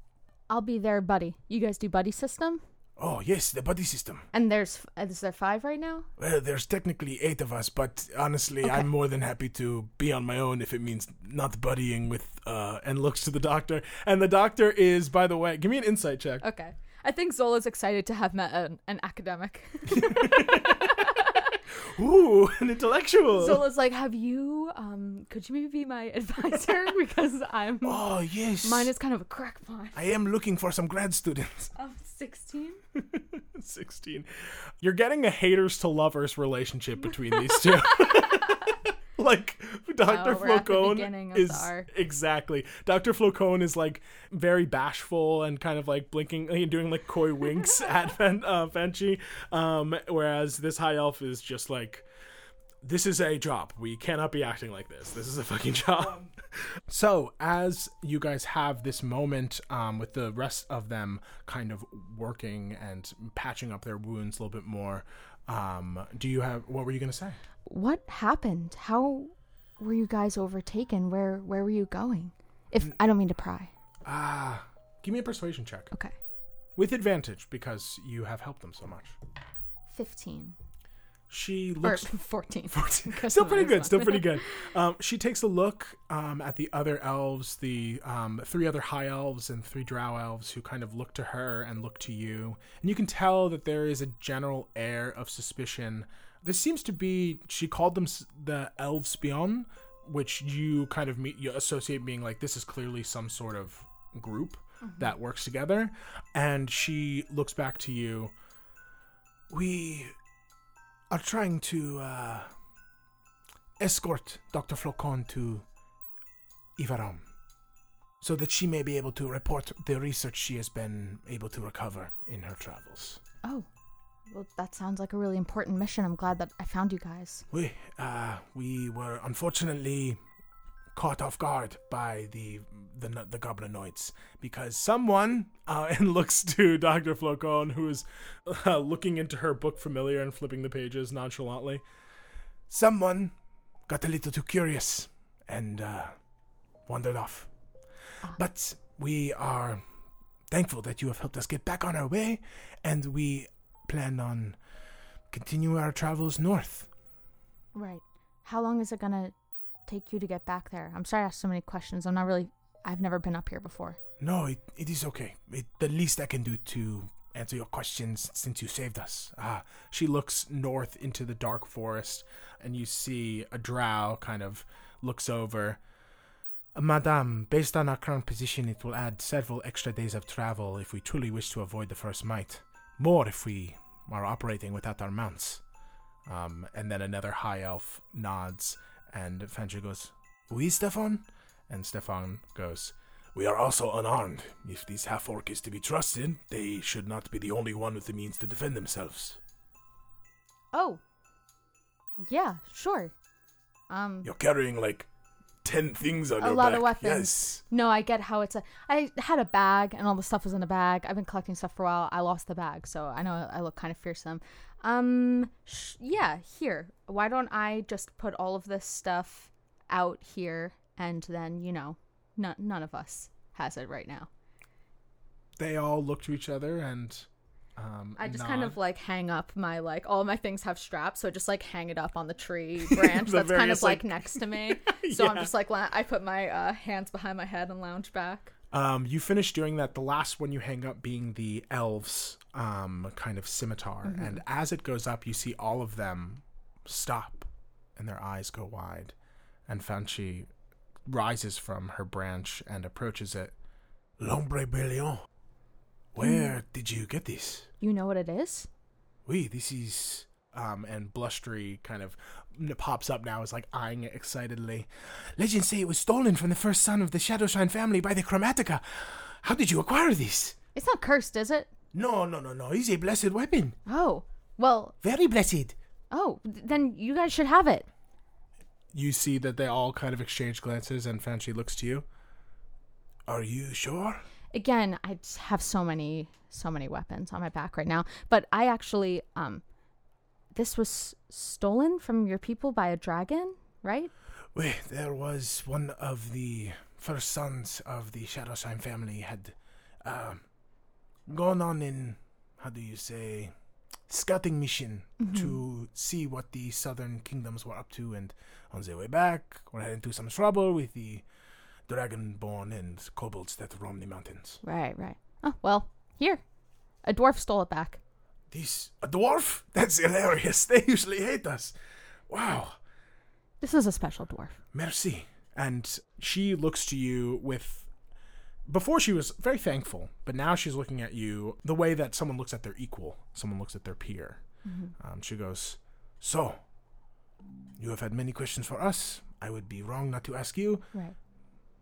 I'll be there, buddy. You guys do buddy system? Oh, yes, the buddy system. And there's is there five right now? Well, there's technically eight of us, but honestly, Okay. I'm more than happy to be on my own if it means not buddying with. uh, and looks to the doctor and the doctor is by the way give me an insight check Okay. I think Zola's excited to have met an, an academic. ooh an intellectual Zola's like, "Have you? Um, could you maybe be my advisor because I'm Oh, yes. mine is kind of a crackpot." I am looking for some grad students. I'm 16. 16 you're getting a haters to lovers relationship between these two like dr Oh, we're at the flocone is exactly dr flocone is like very bashful and kind of like blinking and doing like coy winks at Fen- uh, Fenchi um whereas this high elf is just like this is a job. We cannot be acting like this. This is a fucking job. so, as you guys have this moment um, with the rest of them kind of working and patching up their wounds a little bit more, um, do you have what were you going to say? What happened? How were you guys overtaken? Where where were you going? If I don't mean to pry. Ah, give me a persuasion check Okay. with advantage because you have helped them so much. 15 She or looks 14. still pretty good. Still pretty good. Um, she takes a look um, at the other elves, the um, three other high elves and three drow elves, who kind of look to her and look to you, and you can tell that there is a general air of suspicion. This seems to be. She called them the elves beyond, which you kind of meet, you associate being like this is clearly some sort of group that works together, and she looks back to you. We are trying to uh, escort Dr. Flocon to Ivaram so that she may be able to report the research she has been able to recover in her travels. Oh. Well, that sounds like a really important mission. I'm glad that I found you guys. We, uh, we were unfortunately caught off guard by the the the goblinoids because someone uh, and looks to Doctor Flocon, who is uh, looking into her book familiar and flipping the pages nonchalantly. Someone got a little too curious and uh, wandered off. But we are thankful that you have helped us get back on our way, and we plan on continuing our travels north. Right. How long is it gonna take you to get back there? I'm sorry I asked so many questions. I'm not really. I've never been up here before. No, it, it is okay. It, the least I can do to answer your questions since you saved us. Ah, she looks north into the dark forest, and you see a drow kind of looks over. Madame, based on our current position, it will add several extra days of travel if we truly wish to avoid the first might. More if we are operating without our mounts. Um, and then another high elf nods, and Fanchi goes, Oui, Stefan? And Stefan goes, We are also unarmed. If this half orc is to be trusted, they should not be the only one with the means to defend themselves. Oh. Yeah, sure. Um. You're carrying like ten things on A lot back. of weapons. Yes. No, I get how it's a. I had a bag and all the stuff was in a bag. I've been collecting stuff for a while. I lost the bag, so I know I look kind of fearsome. Um, sh- yeah, here. Why don't I just put all of this stuff out here, and then you know, none none of us has it right now. They all look to each other and um, I just kind of like hang up my like all my things have straps, so I just like hang it up on the tree branch The that's kind of like, like- next to me. So I'm just like la- I put my uh, hands behind my head and lounge back. Um, you finish doing that. The last one you hang up being the elves, um, kind of scimitar, and as it goes up, you see all of them stop, and their eyes go wide, and Fanchi rises from her branch and approaches it. L'ombre brilliant. Where did you get this? You know what it is? Oui, this is um, and blustery kind of pops up now, is like eyeing it excitedly. Legends say it was stolen from the first son of the Shadowshine family by the Chromatica. How did you acquire this? It's not cursed, is it? No, no, no, no. It's a blessed weapon. Oh, well, Very blessed. oh, then you guys should have it. You see that they all kind of exchange glances, and Fanchi looks to you. Are you sure? Again, I have so many, so many weapons on my back right now. But I actually, um, this was stolen from your people by a dragon, right? Well, there was one of the first sons of the Shadowshine family had um, gone on in, how do you say, scouting mission to see what the southern kingdoms were up to, and on their way back, were heading into some trouble with the dragonborn and kobolds that roam the mountains. Right, right. Oh, well, here. A dwarf stole it back. This a dwarf? That's hilarious. They usually hate us. Wow. This is a special dwarf. Merci. And she looks to you with. Before she was very thankful, but now she's looking at you the way that someone looks at their equal, someone looks at their peer. Um, she goes, So, you have had many questions for us. I would be wrong not to ask you, Right.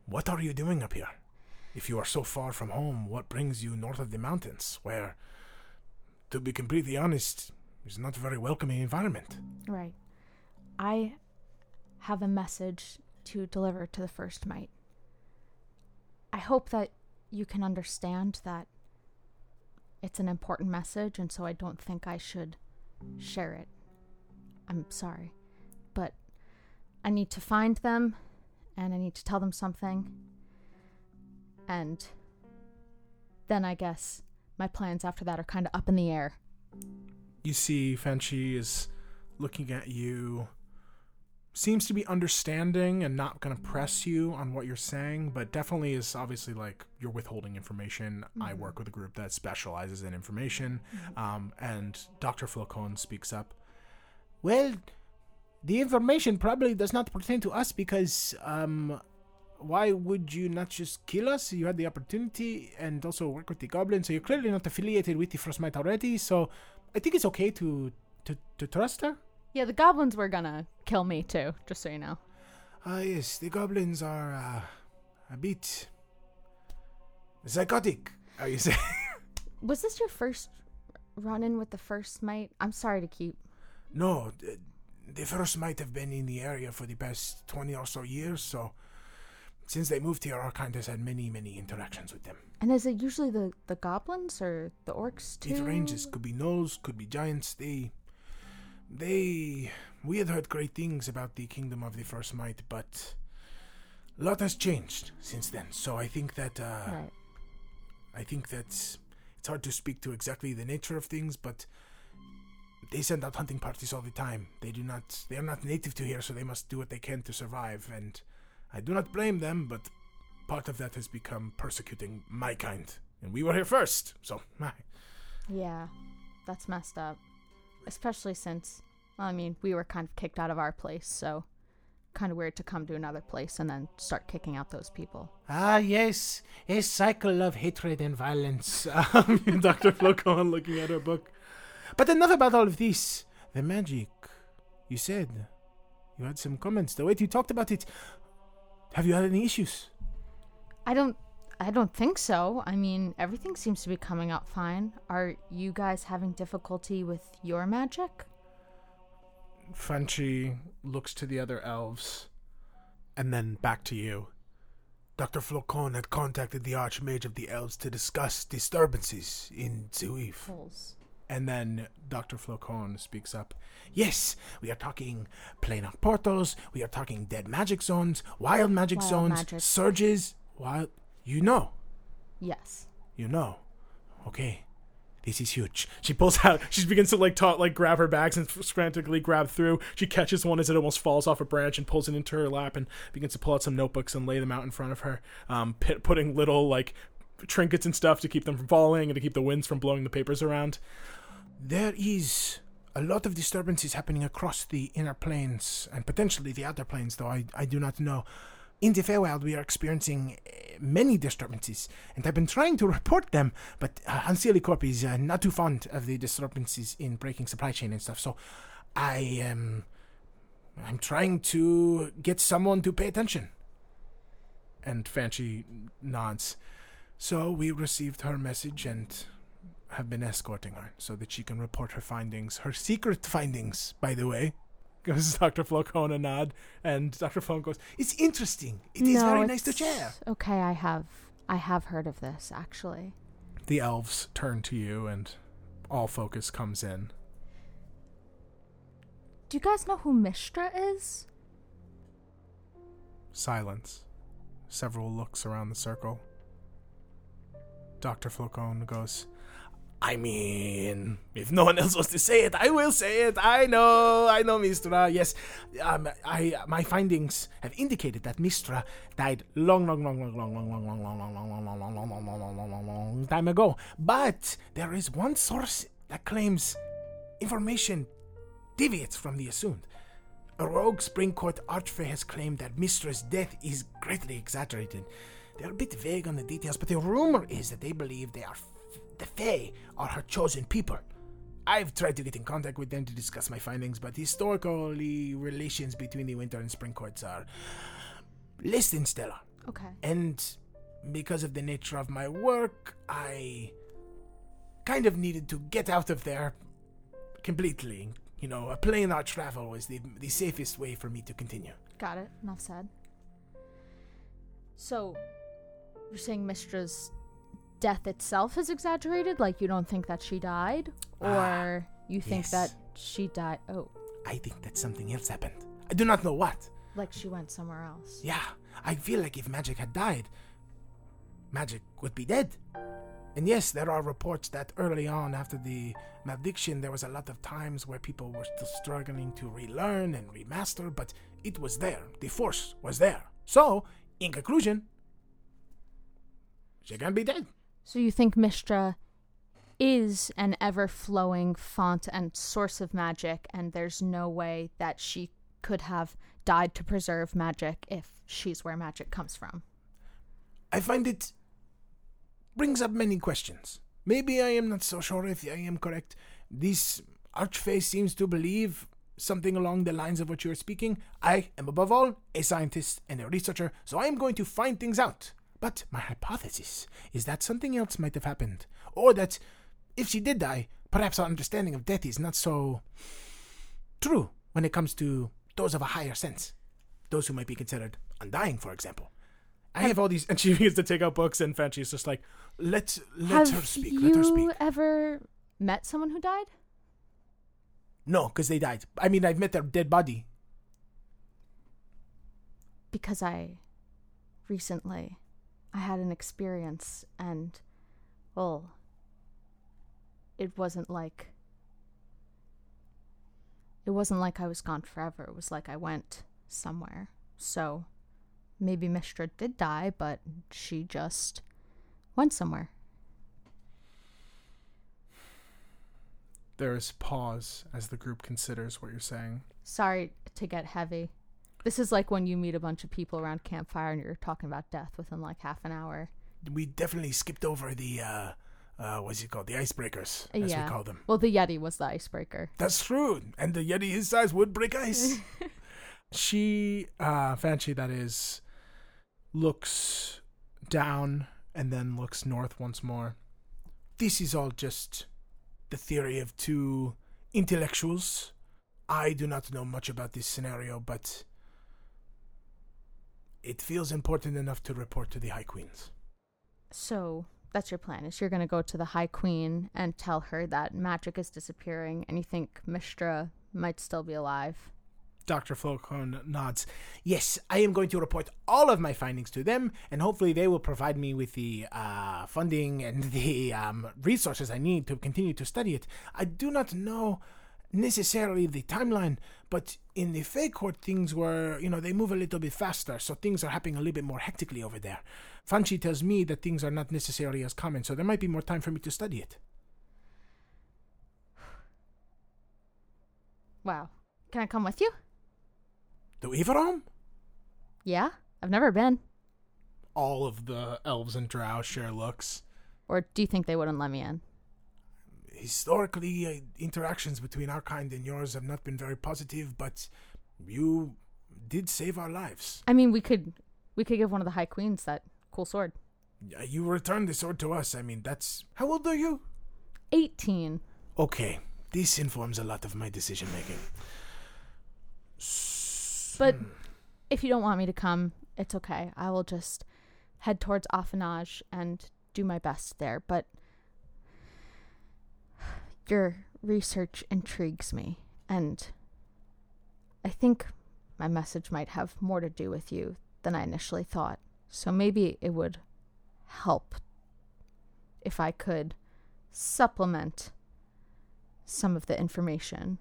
what are you doing up here? If you are so far from home, what brings you north of the mountains, where, to be completely honest, is not a very welcoming environment? Right. I have a message to deliver to the First Might. I hope that you can understand that it's an important message, and so I don't think I should share it. I'm sorry. But I need to find them, and I need to tell them something. And then I guess my plans after that are kind of up in the air. you see Fanchi is looking at you, seems to be understanding and not going to press you on what you're saying, but definitely is obviously like you're withholding information. I work with a group that specializes in information. Um, and Dr. Flocon speaks up. Well, the information probably does not pertain to us because um, why would you not just kill us? You had the opportunity and also work with the goblins, so you're clearly not affiliated with the First Might already. So I think it's okay to to, to trust her. Yeah, the goblins were gonna kill me too, just so you know. Ah, yes, the goblins are uh, a bit psychotic. Are you saying? Was this your first run in with the First Might? I'm sorry to keep. no, the, the first might have been in the area for the past twenty or so years. So since they moved here, our kind has had many, many interactions with them. And is it usually the the goblins or the orcs too? It ranges. Could be gnolls, could be giants. They, they, we had heard great things about the kingdom of the first might, but a lot has changed since then. So I think that, uh, Right. I think that it's hard to speak to exactly the nature of things, but they send out hunting parties all the time. They do not, they are not native to here, so they must do what they can to survive. And I do not blame them, but part of that has become persecuting my kind, and we were here first. So, Yeah, that's messed up. Especially since, well, I mean, we were kind of kicked out of our place, so kind of weird to come to another place and then start kicking out those people. Ah, yes, a cycle of hatred and violence. Um, Dr. Flocon looking at her book. But enough about all of this. The magic. You said. You had some comments. The way you talked about it. Have you had any issues? I don't I don't think so. I mean, everything seems to be coming out fine. Are you guys having difficulty with your magic? Fanchi looks to the other elves and then back to you. Dr. Flocon had contacted the Archmage of the Elves to discuss disturbances in Zuif. Holes. And then Dr. Flocon speaks up. Yes, we are talking planar portals, we are talking dead magic zones, wild magic Wild zones, magic. surges, wild. You know. Yes. You know. Okay. This is huge. She pulls out. She begins to like ta- like grab her bags and frantically grab through. She catches one as it almost falls off a branch and pulls it into her lap and begins to pull out some notebooks and lay them out in front of her, um, pit- putting little like trinkets and stuff to keep them from falling and to keep the winds from blowing the papers around. There is a lot of disturbances happening across the inner planes and potentially the outer planes, though I, I do not know. In the Feywild, we are experiencing uh, many disturbances, and I've been trying to report them, but uh, Unseelie Corp is uh, not too fond of the disturbances in breaking supply chain and stuff. So, I am, I'm trying to get someone to pay attention. And Fanchi nods. So we received her message and have been escorting her so that she can report her findings, her secret findings, by the way. Gives Dr. Flocon a nod, and Dr. Flocon goes, It's interesting. It is No, very nice to share. Okay, I have I have heard of this actually. The elves turn to you, and all focus comes in. Do you guys know who Mystra is? Silence. Several looks around the circle. Dr. Flocon goes, I mean, if no one else wants to say it, I will say it. I know, I know, Mystra. Yes, um, I my findings have indicated that Mystra died long, long, long, long, long, long, long, long, long, long, long, long, long, long, long, long, long, long, long, time ago. But there is one source that claims information deviates from the assumed. A rogue Spring Court Archfey has claimed that Mystra's death is greatly exaggerated. They're a bit vague on the details, but the rumor is that they believe they are the Fae are her chosen people. I've tried to get in contact with them to discuss my findings, but historically, relations between the Winter and Spring Courts are less than stellar. Okay. And because of the nature of my work, I kind of needed to get out of there completely. You know, a planar travel was the, the safest way for me to continue. Got it. Enough said. So, you're saying Mystra's death itself is exaggerated? Like you don't think that she died, ah, or you think yes. that she died? Oh, I think that something else happened. I do not know what. like she went somewhere else. Yeah, I feel like if magic had died, magic would be dead. And yes, there are reports that early on after the malediction, there was a lot of times where people were still struggling to relearn and remaster, but it was there. The force was there. So, in conclusion, she can be dead. So you think Mystra is an ever-flowing font and source of magic, and there's no way that she could have died to preserve magic if she's where magic comes from. I find it brings up many questions. Maybe I am not so sure if I am correct. This archfey seems to believe something along the lines of what you're speaking. I am above all a scientist and a researcher, so I am going to find things out. But my hypothesis is that something else might have happened, or that if she did die, perhaps our understanding of death is not so true when it comes to those of a higher sense. Those who might be considered undying, for example. I have all these, and she begins to take out books, and Fanchi's just like, Let let her speak. you Let her speak. ever met someone who died? No, because they died. I mean, I've met their dead body. Because I recently I had an experience and well it wasn't like it wasn't like I was gone forever. It was like I went somewhere. So maybe Mystra did die, but she just went somewhere. There is pause as the group considers what you're saying. Sorry to get heavy. This is like when you meet a bunch of people around campfire and you're talking about death within like half an hour. We definitely skipped over the uh, uh, what's it called? The icebreakers, as yeah. we call them. Well, the Yeti was the icebreaker. That's true. And the Yeti his size would break ice. She, uh, Fanchi, that is, looks down and then looks north once more. this is all just the theory of two intellectuals. I do not know much about this scenario, but it feels important enough to report to the High Queens. So that's your plan is you're going to go to the High Queen and tell her that magic is disappearing and you think Mystra might still be alive. Dr. Flocon nods. Yes, I am going to report all of my findings to them, and hopefully they will provide me with the uh, funding and the um, resources I need to continue to study it. I do not know necessarily the timeline, but in the Fey Court, things were, you know, they move a little bit faster, so things are happening a little bit more hectically over there. Fanchi tells me that things are not necessarily as common, so there might be more time for me to study it. Wow. Can I come with you? To Ivarom? Yeah? I've never been. All of the elves and drow share looks. Or do you think they wouldn't let me in? Historically, uh, interactions between our kind and yours have not been very positive, but you did save our lives. I mean, we could we could give one of the High Queens that cool sword. Yeah, You returned the sword to us. I mean, that's. How old are you? 18. Okay, this informs a lot of my decision making. But if you don't want me to come, it's okay. I will just head towards Affinage and do my best there. But your research intrigues me, and I think my message might have more to do with you than I initially thought. So maybe it would help if I could supplement some of the information.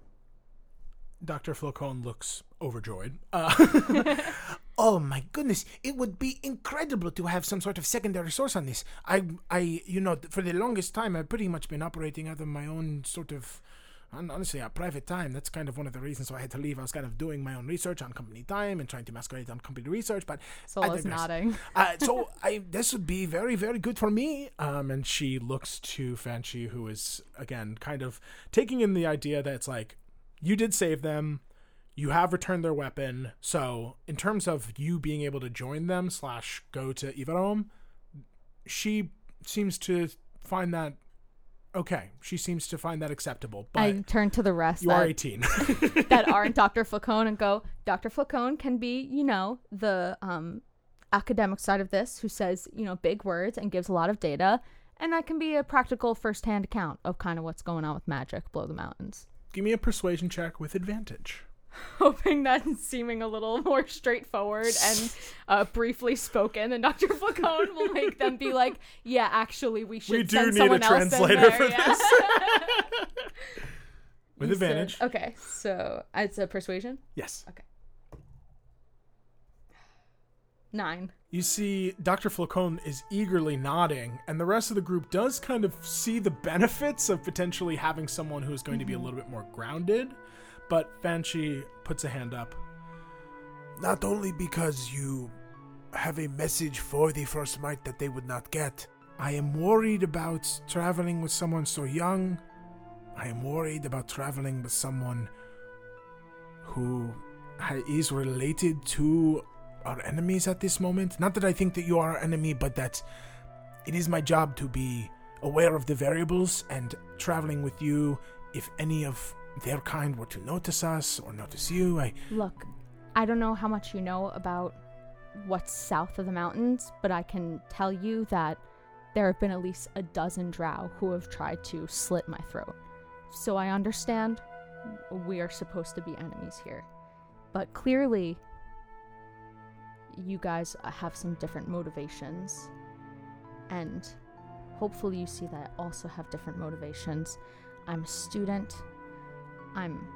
Dr. Flocon looks overjoyed. Uh, Oh my goodness! It would be incredible to have some sort of secondary source on this. I, I, you know, for the longest time, I've pretty much been operating out of my own sort of, hon- honestly, a private time. That's kind of one of the reasons why I had to leave. I was kind of doing my own research on company time and trying to masquerade on company research. But I Solo's nodding. uh, so I, this would be very, very good for me. um, and she looks to Fanchi, who is, again, kind of taking in the idea that it's like, you did save them. You have returned their weapon. So, in terms of you being able to join them slash go to Ivarom, she seems to find that okay. She seems to find that acceptable. But I turn to the rest you are that, 18. that aren't Dr. Flacone and go, Dr. Flacone can be, you know, the um, academic side of this who says, you know, big words and gives a lot of data. And that can be a practical first-hand account of kind of what's going on with magic below the mountains. Give me a persuasion check with advantage. Hoping that seeming a little more straightforward and uh, briefly spoken, and Dr. Flacone will make them be like, yeah, actually, we should We do send need a someone else in translator there, for yeah. this. With You said- advantage. okay, so it's a persuasion? Yes. Okay. Nine. You see, Dr. Flacone is eagerly nodding, and the rest of the group does kind of see the benefits of potentially having someone who is going to be a little bit more grounded. But Fanchi puts a hand up. Not only because you have a message for the First Might that they would not get, I am worried about traveling with someone so young. I am worried about traveling with someone who is related to our enemies at this moment. Not that I think that you are our enemy, but that it is my job to be aware of the variables and traveling with you. If any of their kind were to notice us or notice you, I Look, I don't know how much you know about what's south of the mountains, but I can tell you that there have been at least a dozen drow who have tried to slit my throat. So I understand we are supposed to be enemies here. But clearly, you guys have some different motivations. And hopefully, you see that I also have different motivations. I'm a student, I'm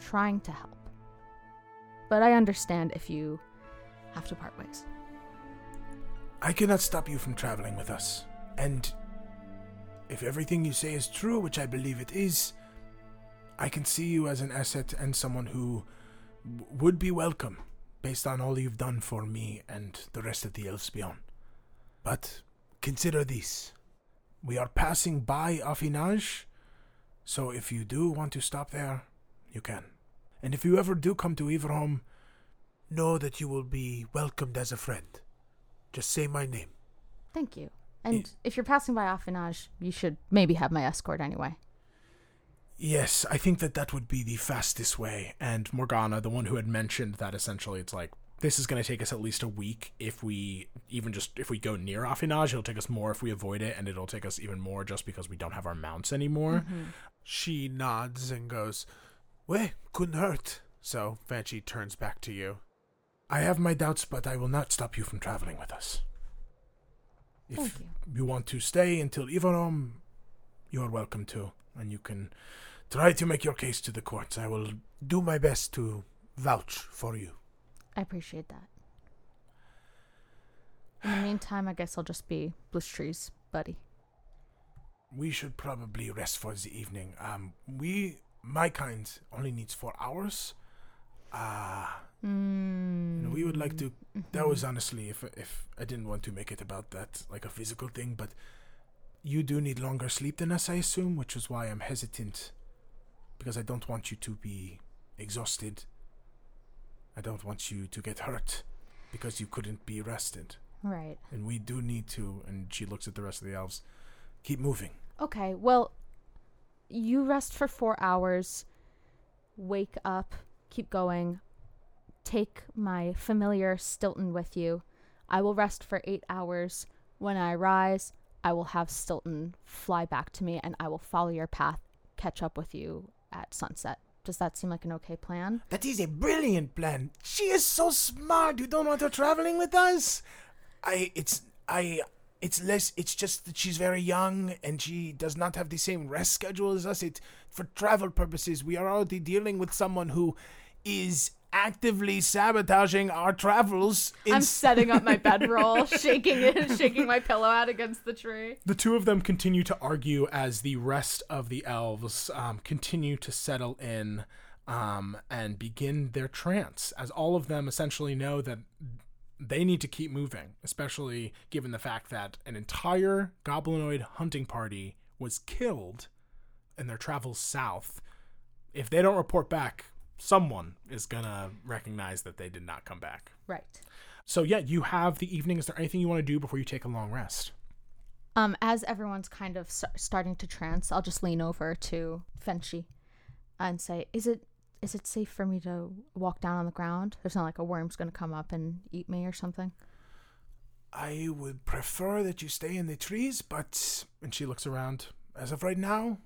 trying to help. But I understand if you have to part ways. I cannot stop you from traveling with us. And if everything you say is true, which I believe it is, I can see you as an asset and someone who would be welcome based on all you've done for me and the rest of the elves beyond. But consider this. We are passing by Affinage, so if you do want to stop there, you can. And if you ever do come to Everholm, know that you will be welcomed as a friend. Just say my name. Thank you. And if you're passing by Affinage, you should maybe have my escort anyway. Yes, I think that that would be the fastest way. And Morgana, the one who had mentioned that essentially it's like this is going to take us at least a week if we even just if we go near Affinage, it'll take us more if we avoid it, and it'll take us even more just because we don't have our mounts anymore. Mm-hmm. She nods and goes, Well, couldn't hurt. So Banshee turns back to you. I have my doubts, but I will not stop you from traveling with us. If Thank you. you want to stay until Ivarom, you are welcome to, and you can try to make your case to the courts. I will do my best to vouch for you. I appreciate that. In the meantime, I guess I'll just be Bliss Tree's buddy. We should probably rest for the evening. Um, we, my kind, only needs four hours. Ah, Mm. and we would like to. That was honestly, if if I didn't want to make it about that, like a physical thing, but you do need longer sleep than us, I assume, which is why I'm hesitant, because I don't want you to be exhausted. I don't want you to get hurt, because you couldn't be rested, Right. and we do need to. And she looks at the rest of the elves. Keep moving. Okay, well, you rest for four hours, wake up, keep going, take my familiar Stilton with you. I will rest for eight hours. When I rise, I will have Stilton fly back to me and I will follow your path, catch up with you at sunset. Does that seem like an okay plan? That is a brilliant plan. She is so smart. You don't want her traveling with us. I it's I it's less it's just that she's very young and she does not have the same rest schedule as us. It for travel purposes, we are already dealing with someone who is actively sabotaging our travels. in I'm setting up my bedroll, shaking it, shaking my pillow out against the tree. The two of them continue to argue as the rest of the elves um, continue to settle in um, and begin their trance, as all of them essentially know that they need to keep moving, especially given the fact that an entire goblinoid hunting party was killed in their travels south. If they don't report back, someone is gonna recognize that they did not come back. Right. So yeah, you have the evening. Is there anything you want to do before you take a long rest? Um, as everyone's kind of s- starting to trance, I'll just lean over to Fenchi and say, "Is it is it safe for me to walk down on the ground? There's not like a worm's gonna come up and eat me or something." I would prefer that you stay in the trees, but and she looks around. As of right now,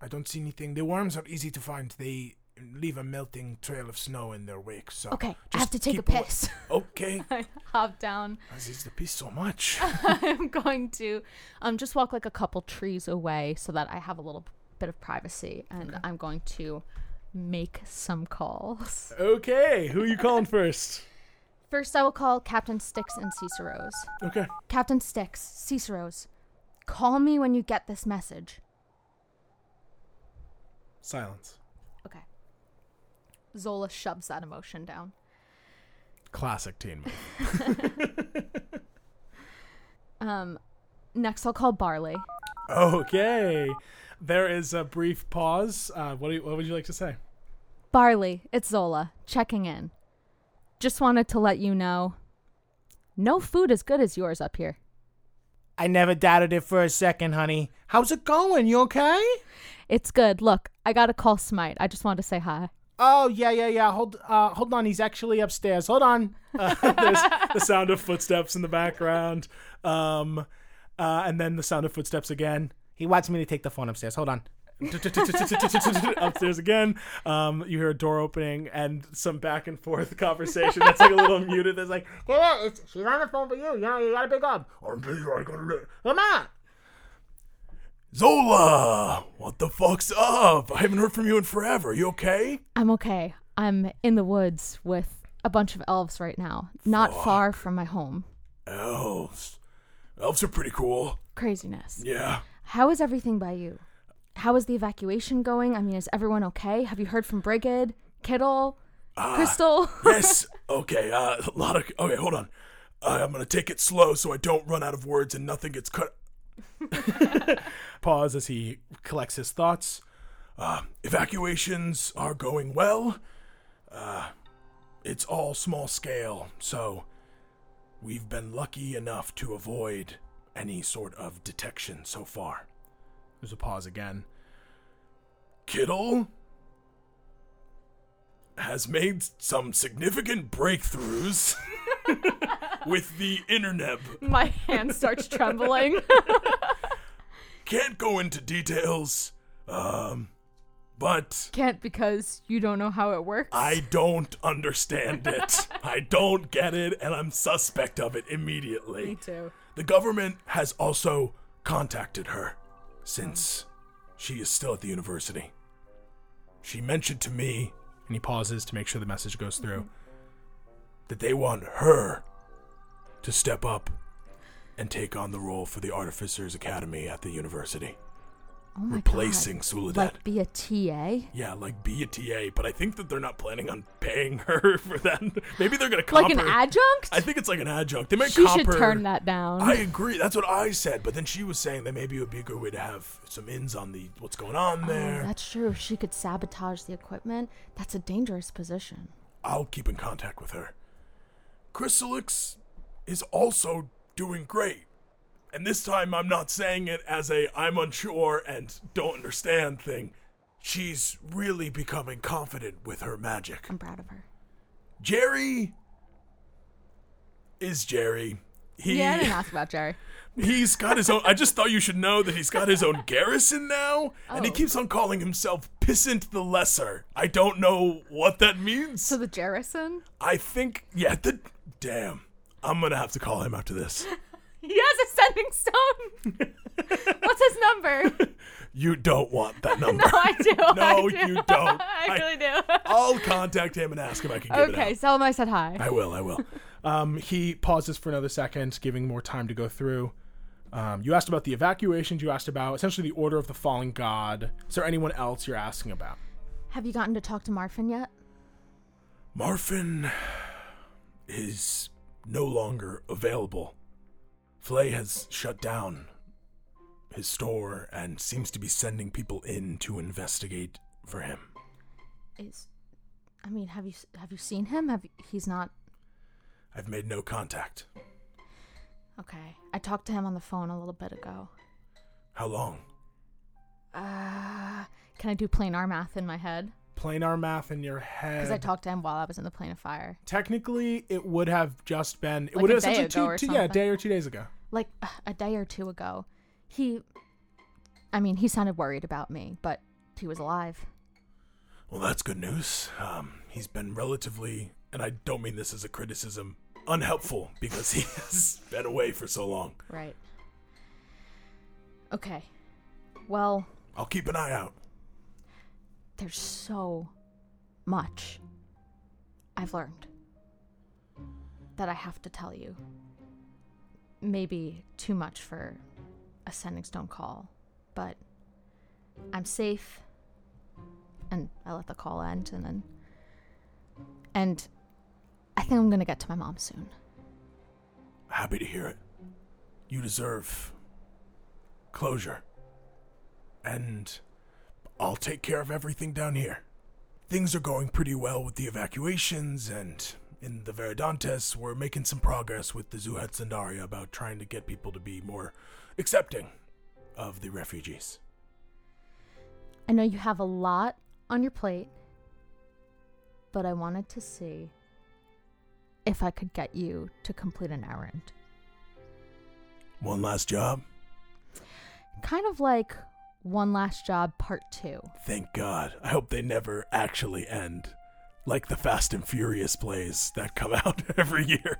I don't see anything. The worms are easy to find. They leave a melting trail of snow in their wake. So Okay, I have to take a piss. Okay, I hop down. this is the piss so much. I'm going to um just walk like a couple trees away so that I have a little bit of privacy, and I'm going to make some calls. Okay, who are you calling first? First, I will call Captain Sticks and Cicero's. Okay. Captain Sticks, Cicero's, call me when you get this message. Silence. Zola shoves that emotion down. Classic teen. Um, next I'll call Barley. Okay. There is a brief pause. Uh, what, do you, what would you like to say? Barley, it's Zola, checking in. Just wanted to let you know no food as good as yours up here. I never doubted it for a second, honey. How's it going? You okay? It's good. Look, I got to call Smite. I just wanted to say hi. Oh yeah, yeah, yeah. Hold, uh, hold on. He's actually upstairs. Hold on. Uh, there's the sound of footsteps in the background, um, uh, and then the sound of footsteps again. He wants me to take the phone upstairs. Hold on. upstairs again. Um, you hear a door opening and some back and forth conversation that's like a little muted. That's like, yeah, it's, she's on the phone for you. You know, you gotta pick up. I'm busy, I gotta. Come on. Zola! What the fuck's up? I haven't heard from you in forever. You okay? I'm okay. I'm in the woods with a bunch of elves right now, not far from my home. Elves. Elves are pretty cool. Craziness. Yeah. How is everything by you? How is the evacuation going? I mean, is everyone okay? Have you heard from Brigid, Kittle, Crystal? Yes. okay. Uh, a lot of. Okay, hold on. Uh, I'm gonna take it slow so I don't run out of words and nothing gets cut. Pause as he collects his thoughts. Uh, evacuations are going well. Uh, it's all small scale, so we've been lucky enough to avoid any sort of detection so far. There's a pause again. Kittle has made some significant breakthroughs with the internet. my hand starts trembling. Can't go into details, um, but Can't because you don't know how it works. I don't understand it. I don't get it, and I'm suspect of it immediately. Me too. The government has also contacted her since she is still at the university. She mentioned to me And he pauses to make sure the message goes through. that they want her to step up and take on the role for the Artificers Academy at the university, Oh my replacing god. Soledad. Like be a TA? yeah, like be a TA, but I think that they're not planning on paying her for that. Maybe they're gonna Like an her. adjunct? I think it's like an adjunct. They might she comp should her. turn that down. I agree. That's what I said. But then she was saying that maybe it would be a good way to have some ins on the what's going on Oh, there. that's true. If she could sabotage the equipment, that's a dangerous position. I'll keep in contact with her. Chrysalix is also doing great. And this time I'm not saying it as a I'm unsure and don't understand thing. She's really becoming confident with her magic. I'm proud of her. Jerry is Jerry. He Yeah, I didn't ask about Jerry. he's got his own I just thought you should know that he's got his own garrison now and he Oh. keeps on calling himself Pissant the Lesser. I don't know what that means. So the garrison? I think, yeah, the damn. I'm gonna have to call him after this. He has a sending stone. What's his number? You don't want that number. No, I do. No, I do. you don't. I I- really do. I'll contact him and ask if I can give it okay, out. tell him I said hi. I will. I will. Um, he pauses for another second, giving more time to go through. Um, you asked about the evacuations. You asked about essentially the order of the fallen god. Is there anyone else you're asking about? Have you gotten to talk to Marfin yet? Marfin is no longer available. Flay has shut down his store and seems to be sending people in to investigate for him. Is I mean, have you have you seen him? Have you, he's not I've made no contact. okay. I talked to him on the phone a little bit ago. How long? Uh, can I do planar math in my head? Planar math in your head. Because I talked to him while I was in the plane of fire. Technically, it would have just been. It Like would a have essentially two, two- yeah, a day or two days ago. Like uh, a day or two ago. He I mean, he sounded worried about me, but he was alive. Well, that's good news. Um, he's been relatively, and I don't mean this as a criticism, unhelpful because he has been away for so long. Right. Okay. Well, I'll keep an eye out. There's so much I've learned that I have to tell you. Maybe too much for a sending stone call, but I'm safe. And I let the call end, and then. And I think I'm gonna get to my mom soon. Happy to hear it. You deserve closure. And I'll take care of everything down here. Things are going pretty well with the evacuations, and in the Veridantes, we're making some progress with the Zuhat Zandaria about trying to get people to be more accepting of the refugees. I know you have a lot on your plate, but I wanted to see if I could get you to complete an errand. One last job. Kind of like One Last Job Part 2. Thank God. I hope they never actually end. Like the Fast and Furious plays that come out every year.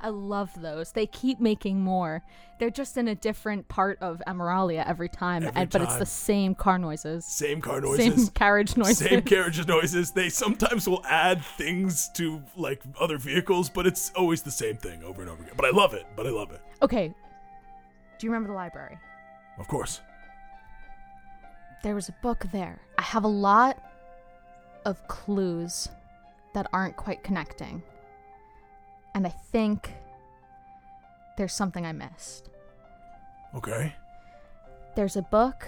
I love those. They keep making more. They're just in a different part of Emeralia every time, Every and, but it's the same car noises. Same car noises. Same carriage noises. Same carriage noises. They sometimes will add things to like other vehicles, but it's always the same thing over and over again. But I love it. But I love it. Okay. Do you remember the library? Of course. There was a book there. I have a lot of clues that aren't quite connecting. And I think there's something I missed. Okay. There's a book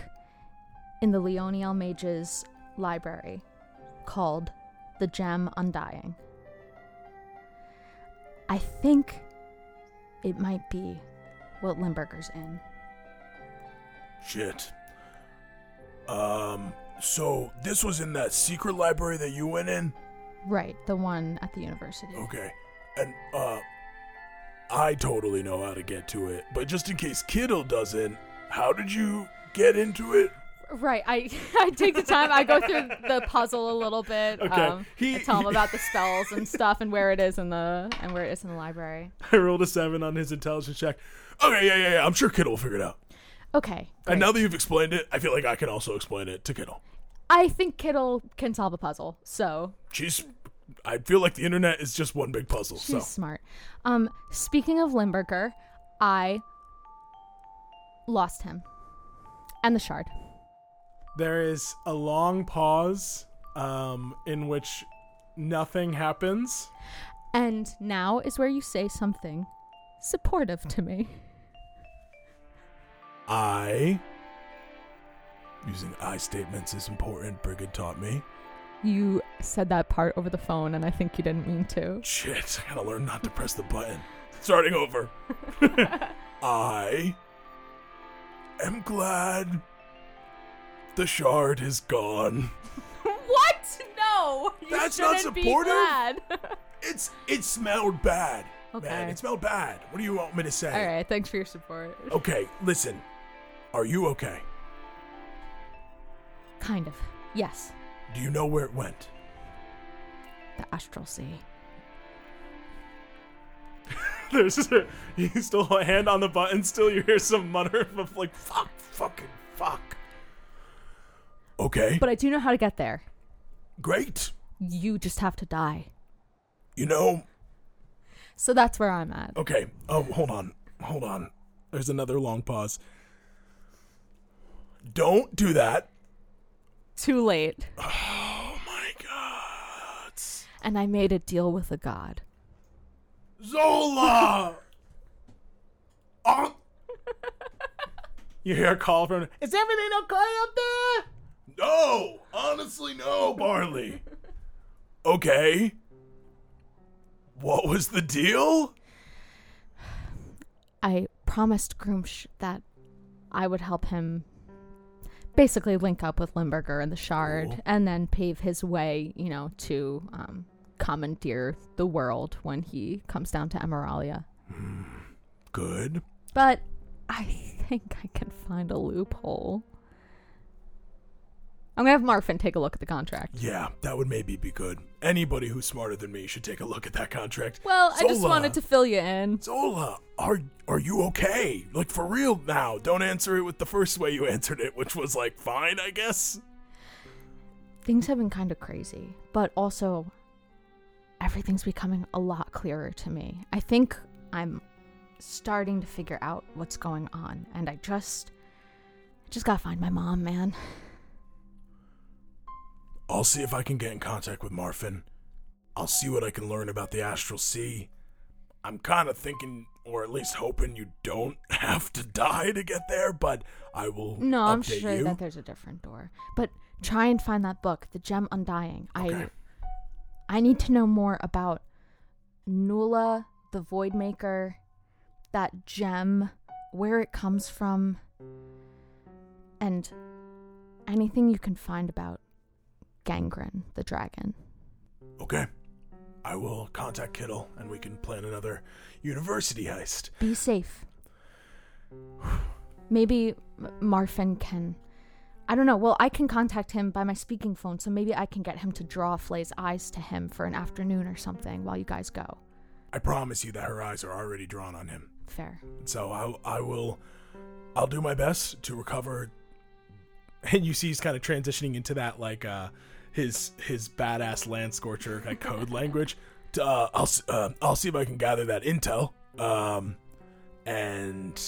in the Leoniel Mage's library called The Gem Undying. I think it might be what Limburger's in. Shit. Um. So this was in that secret library that you went in. Right, the one at the university. Okay. And uh, I totally know how to get to it. But just in case Kittle doesn't, how did you get into it? Right, I I take the time. I go through the puzzle a little bit. Okay, Um, he- I tell him he- about the spells and stuff and where it is in the and where it is in the library. I rolled a seven on his intelligence check. Okay, yeah, yeah, yeah. I'm sure Kittle will figure it out. Okay. And now that you've explained it, I feel like I can also explain it to Kittle. I think Kittle can solve a puzzle, so She's. I feel like the internet is just one big puzzle. she's So smart. Um, speaking of Limburger, I lost him and the shard. There is a long pause um, in which nothing happens. And now is where you say something supportive to me. I. Using I statements is important. Brigid taught me. You said that part over the phone, and I think you didn't mean to. Shit, I gotta learn not to press the button. Starting over. I am glad the shard is gone. what? No. You That's not supportive? It's it smelled bad. Man, Okay. it smelled bad. What do you want me to say? All right. Thanks for your support. Okay, listen. Are you okay? Kind of. Yes. Do you know where it went? The astral sea. There's a, you still a hand on the button. Still, you hear some mutter of like, Fuck, fucking fuck. Okay, But I do know how to get there. great. You just have to die. You know, So that's where I'm at. okay. Oh, hold on. Hold on. there's another long pause. Don't do that. Too late. Oh my god. And I made a deal with a god. Zola! oh, You hear a call from. Is everything okay up there? no! Honestly, no, Barley. Okay. What was the deal? I promised Gruumsh that I would help him basically link up with Limburger and the Shard Cool. and then pave his way, you know, to um, commandeer the world when he comes down to Emeralia. Good. But I think I can find a loophole. I'm gonna have Marfin take a look at the contract. Yeah, that would maybe be good. Anybody who's smarter than me should take a look at that contract. Well, I just wanted to fill you in. Zola, are are you okay? Like for real now? Don't answer it with the first way you answered it, which was like fine, I guess. Things have been kind of crazy, but also everything's becoming a lot clearer to me. I think I'm starting to figure out what's going on, and I just I just gotta find my mom, man. I'll see if I can get in contact with Marfin. I'll see what I can learn about the Astral Sea. I'm kind of thinking, or at least hoping, you don't have to die to get there, but I will. No, I'm sure you. that there's a different door. But try and find that book, The Gem Undying. Okay. I I need to know more about Nula, the Void Maker, that gem, where it comes from, and anything you can find about Gangren, the dragon. Okay. I will contact Kittle and we can plan another university heist. Be safe. Maybe Marfin can. I don't know. Well, I can contact him by my speaking phone, so maybe I can get him to draw Flay's eyes to him for an afternoon or something while you guys go. I promise you that her eyes are already drawn on him. Fair. So I, I will, I'll do my best to recover. And you see he's kind of transitioning into that like uh his his badass land scorcher like code language. Uh, I'll, uh, I'll see if I can gather that intel. Um, and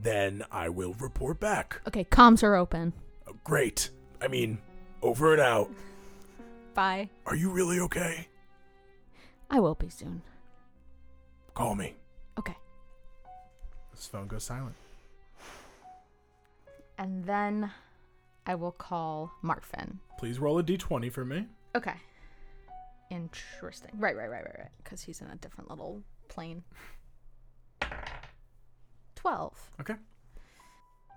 then I will report back. Okay, comms are open. Uh, Great. I mean, over and out. Bye. Are you really okay? I will be soon. Call me. Okay. His phone goes silent. And then I will call Marfin. Please roll a d20 for me. Okay. Interesting. Right, right, right, right, right. Because he's in a different little plane. 12. Okay.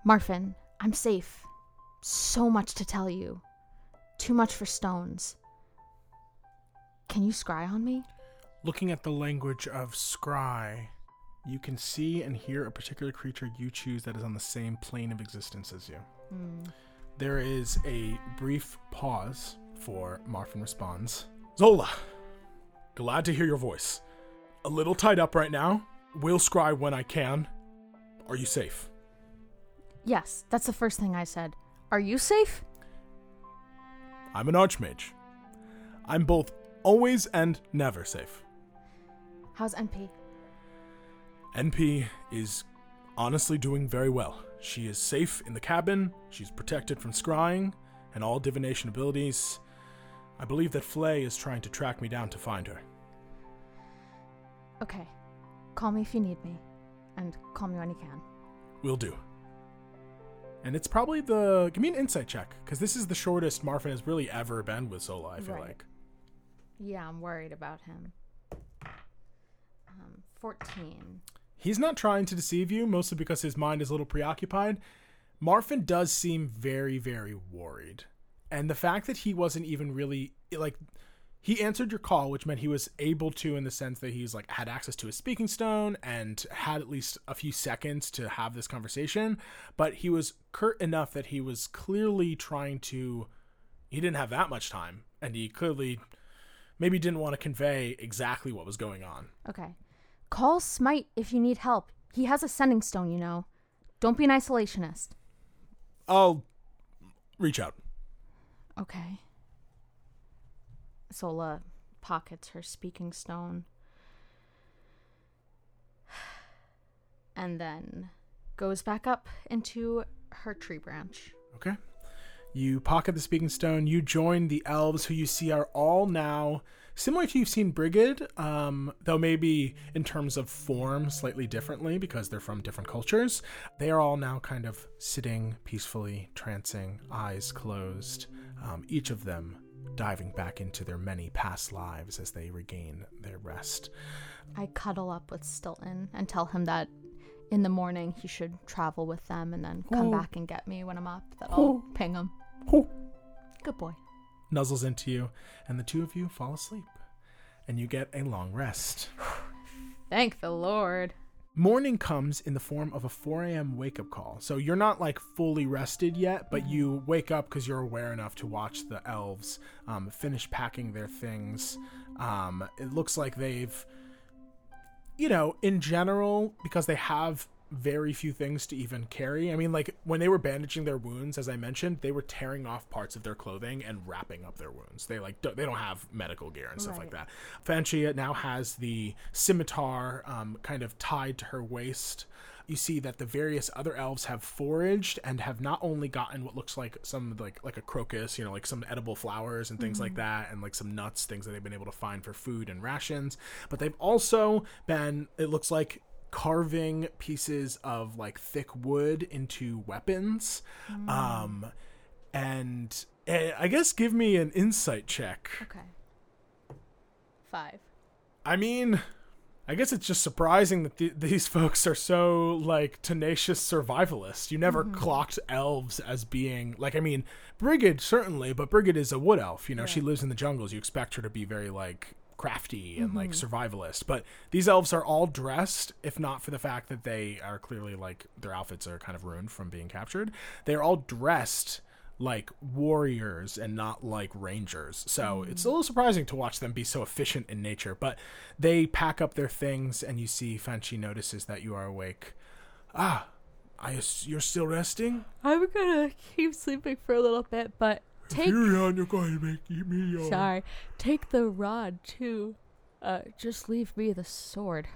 Marfin, I'm safe. So much to tell you. Too much for stones. Can you scry on me? Looking at the language of scry, you can see and hear a particular creature you choose that is on the same plane of existence as you. Hmm. There is a brief pause for Marfin responds. Zola, glad to hear your voice. A little tied up right now. Will scry when I can. Are you safe? Yes, that's the first thing I said. Are you safe? I'm an archmage. I'm both always and never safe. How's NP? NP is honestly doing very well. She is safe in the cabin, she's protected from scrying and all divination abilities. I believe that Flay is trying to track me down to find her. Okay. Call me if you need me. And call me when you can. Will do. And it's probably the. Give me an insight check, because this is the shortest Marfin has really ever been with Zola, I feel Right. like. Yeah, I'm worried about him. Um, 14. He's not trying to deceive you, mostly because his mind is a little preoccupied. Marfin does seem very, very worried. And the fact that he wasn't even really like he answered your call, which meant he was able to in the sense that he's like had access to a speaking stone and had at least a few seconds to have this conversation, but he was curt enough that he was clearly trying to he didn't have that much time and he clearly maybe didn't want to convey exactly what was going on. Okay. Call Smite if you need help. He has a sending stone, you know. Don't be an isolationist. I'll reach out. Okay. Zola pockets her speaking stone. And then goes back up into her tree branch. Okay. You pocket the speaking stone. You join the elves, who you see are all now similar to you've seen Brigid, um, though maybe in terms of form slightly differently because they're from different cultures. They are all now kind of sitting peacefully, trancing, eyes closed. Um, each of them diving back into their many past lives as they regain their rest. I cuddle up with Stilton and tell him that in the morning he should travel with them and then come Oh. back and get me when I'm up. That I'll ping him. Oh. Good boy. Nuzzles into you, and the two of you fall asleep, and you get a long rest. Thank the Lord. Morning comes in the form of a 4 a.m. wake up call. So you're not like fully rested yet, but you wake up because you're aware enough to watch the elves um, finish packing their things. Um, it looks like they've, you know, in general, because they have very few things to even carry. I mean, like when they were bandaging their wounds, as I mentioned, they were tearing off parts of their clothing and wrapping up their wounds. They like don't, they don't have medical gear and stuff like that. Fanchia now has the scimitar um, kind of tied to her waist. You see that the various other elves have foraged and have not only gotten what looks like some like like a crocus, you know, like some edible flowers and things like that, and like some nuts, things that they've been able to find for food and rations. But they've also been, it looks like, carving pieces of like thick wood into weapons. Um, and eh, I guess give me an insight check. Okay. Five. I mean, I guess it's just surprising that th- these folks are so like tenacious survivalists. You never clocked elves as being like I mean, Brigid certainly, but Brigid is a wood elf. You know, she lives in the jungles. You expect her to be very like crafty and like survivalist. But these elves are all dressed, if not for the fact that they are clearly like their outfits are kind of ruined from being captured. They're all dressed like warriors and not like rangers. So it's a little surprising to watch them be so efficient in nature. But they pack up their things, and you see Fanchi notices that you are awake. Ah, I you're still resting. I'm gonna keep sleeping for a little bit, but take You're going to make me yawn. sorry, take the rod too. Uh, just leave me the sword.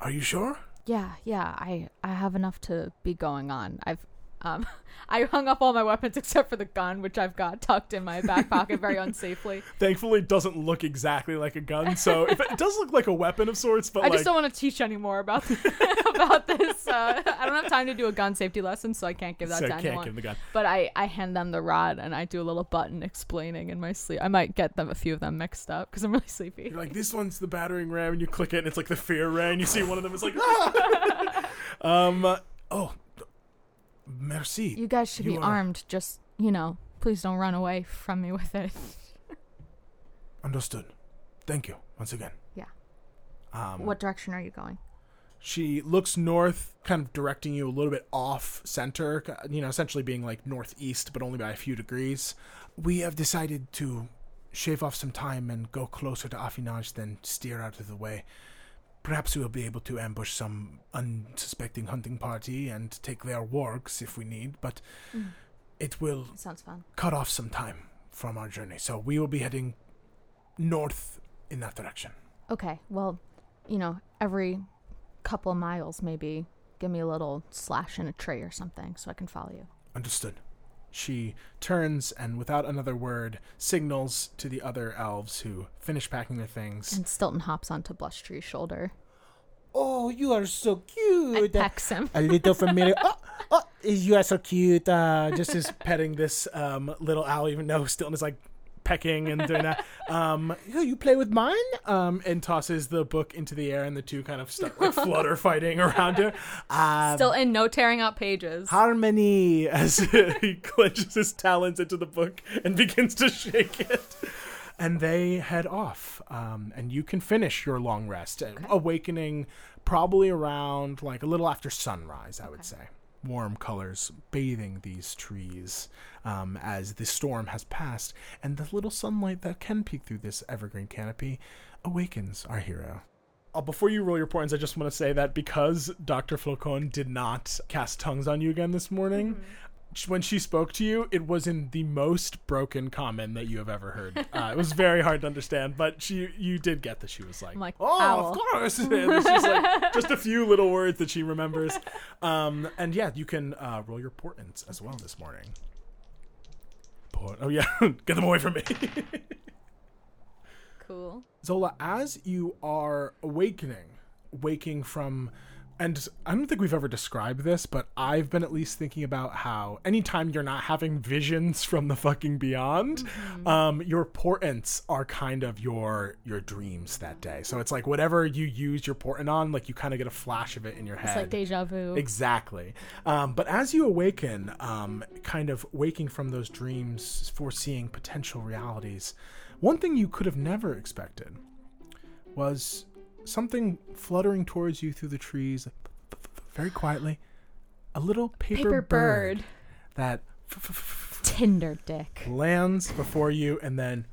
Are you sure? Yeah, yeah, I I have enough to be going on. I've um I hung up all my weapons except for the gun, which I've got tucked in my back pocket very unsafely. Thankfully, it doesn't look exactly like a gun. So if it, it does look like a weapon of sorts, but I like just don't want to teach anymore about about this. Uh, I don't have time to do a gun safety lesson, so I can't give that so to can't anyone. give the gun. But I, I hand them the rod and I do a little button explaining in my sleep. I might get them a few of them mixed up because I'm really sleepy. You're like, this one's the battering ram, and you click it, and it's like the fear ray, and you see one of them is like, ah! um, oh, merci. You guys should You be are- armed. Just you know, please don't run away from me with it. Understood. Thank you once again. Yeah. Um, What direction are you going? She looks north, kind of directing you a little bit off center, you know, essentially being like northeast, but only by a few degrees. We have decided to shave off some time and go closer to Affinage than steer out of the way. Perhaps we'll be able to ambush some unsuspecting hunting party and take their wargs if we need, but mm. it will Sounds fun. cut off some time from our journey. So we will be heading north in that direction. Okay. Well, you know, every couple of miles, maybe give me a little slash in a tree or something so I can follow you. Understood. She turns and, without another word, signals to the other elves who finish packing their things. And Stilton hops onto Blush Tree's shoulder Oh, you are so and cute. pecks him. A little familiar. oh, oh, you are so cute. Uh, just is petting this um, little owl, even though Stilton is like pecking and doing that. Um, you play with mine? um, and tosses the book into the air, and the two kind of start like flutter fighting around her. Still in no tearing out pages. harmony. As he clenches his talons into the book and begins to shake it. And they head off, um, and you can finish your long rest, uh, awakening probably around like a little after sunrise, I would say. Warm colors bathing these trees um, as the storm has passed, and the little sunlight that can peek through this evergreen canopy awakens our hero. Uh, before you roll your points, I just want to say that because Dr. Flocon did not cast tongues on you again this morning, sh- when she spoke to you, it was in the most broken common that you have ever heard. Uh, it was very hard to understand, but she you did get that she was like, like, oh, owl. of course. just like just a few little words that she remembers. Um, and yeah, you can uh, roll your portents as well this morning. Port- oh yeah, get them away from me. Cool. Zola, as you are awakening, waking from, and I don't think we've ever described this, but I've been at least thinking about how anytime you're not having visions from the fucking beyond, um, your portents are kind of your your dreams that day. So it's like whatever you use your portent on, like you kind of get a flash of it in your head. It's like deja vu. Exactly. Um, but as you awaken, um, kind of waking from those dreams, foreseeing potential realities, one thing you could have never expected was something fluttering towards you through the trees, very quietly. A little paper, Paper bird, bird. that Tinder dick. lands before you and then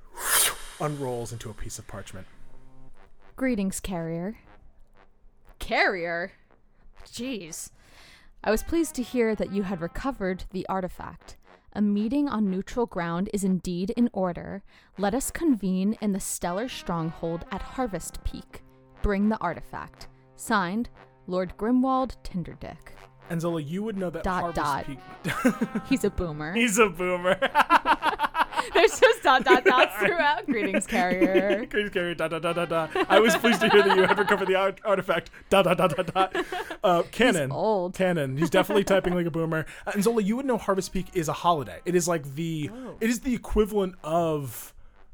unrolls into a piece of parchment. Greetings, carrier. Carrier? Jeez. I was pleased to hear that you had recovered the artifact. A meeting on neutral ground is indeed in order. Let us convene in the stellar stronghold at Harvest Peak. Bring the artifact. Signed, Lord Grimwald Tinderdick. And Zola, you would know that Dot, Harvest dot. Peak. He's a boomer. He's a boomer. There's just dot dot dots throughout. Greetings, carrier. Greetings, carrier. Da da da da da. I was pleased to hear that you have recovered the art- artifact. Da da da da da. Uh, canon. old. Canon. He's definitely typing like a boomer. Uh, and Zola, you would know Harvest Peak is a holiday. It is like the. Oh. It is the equivalent of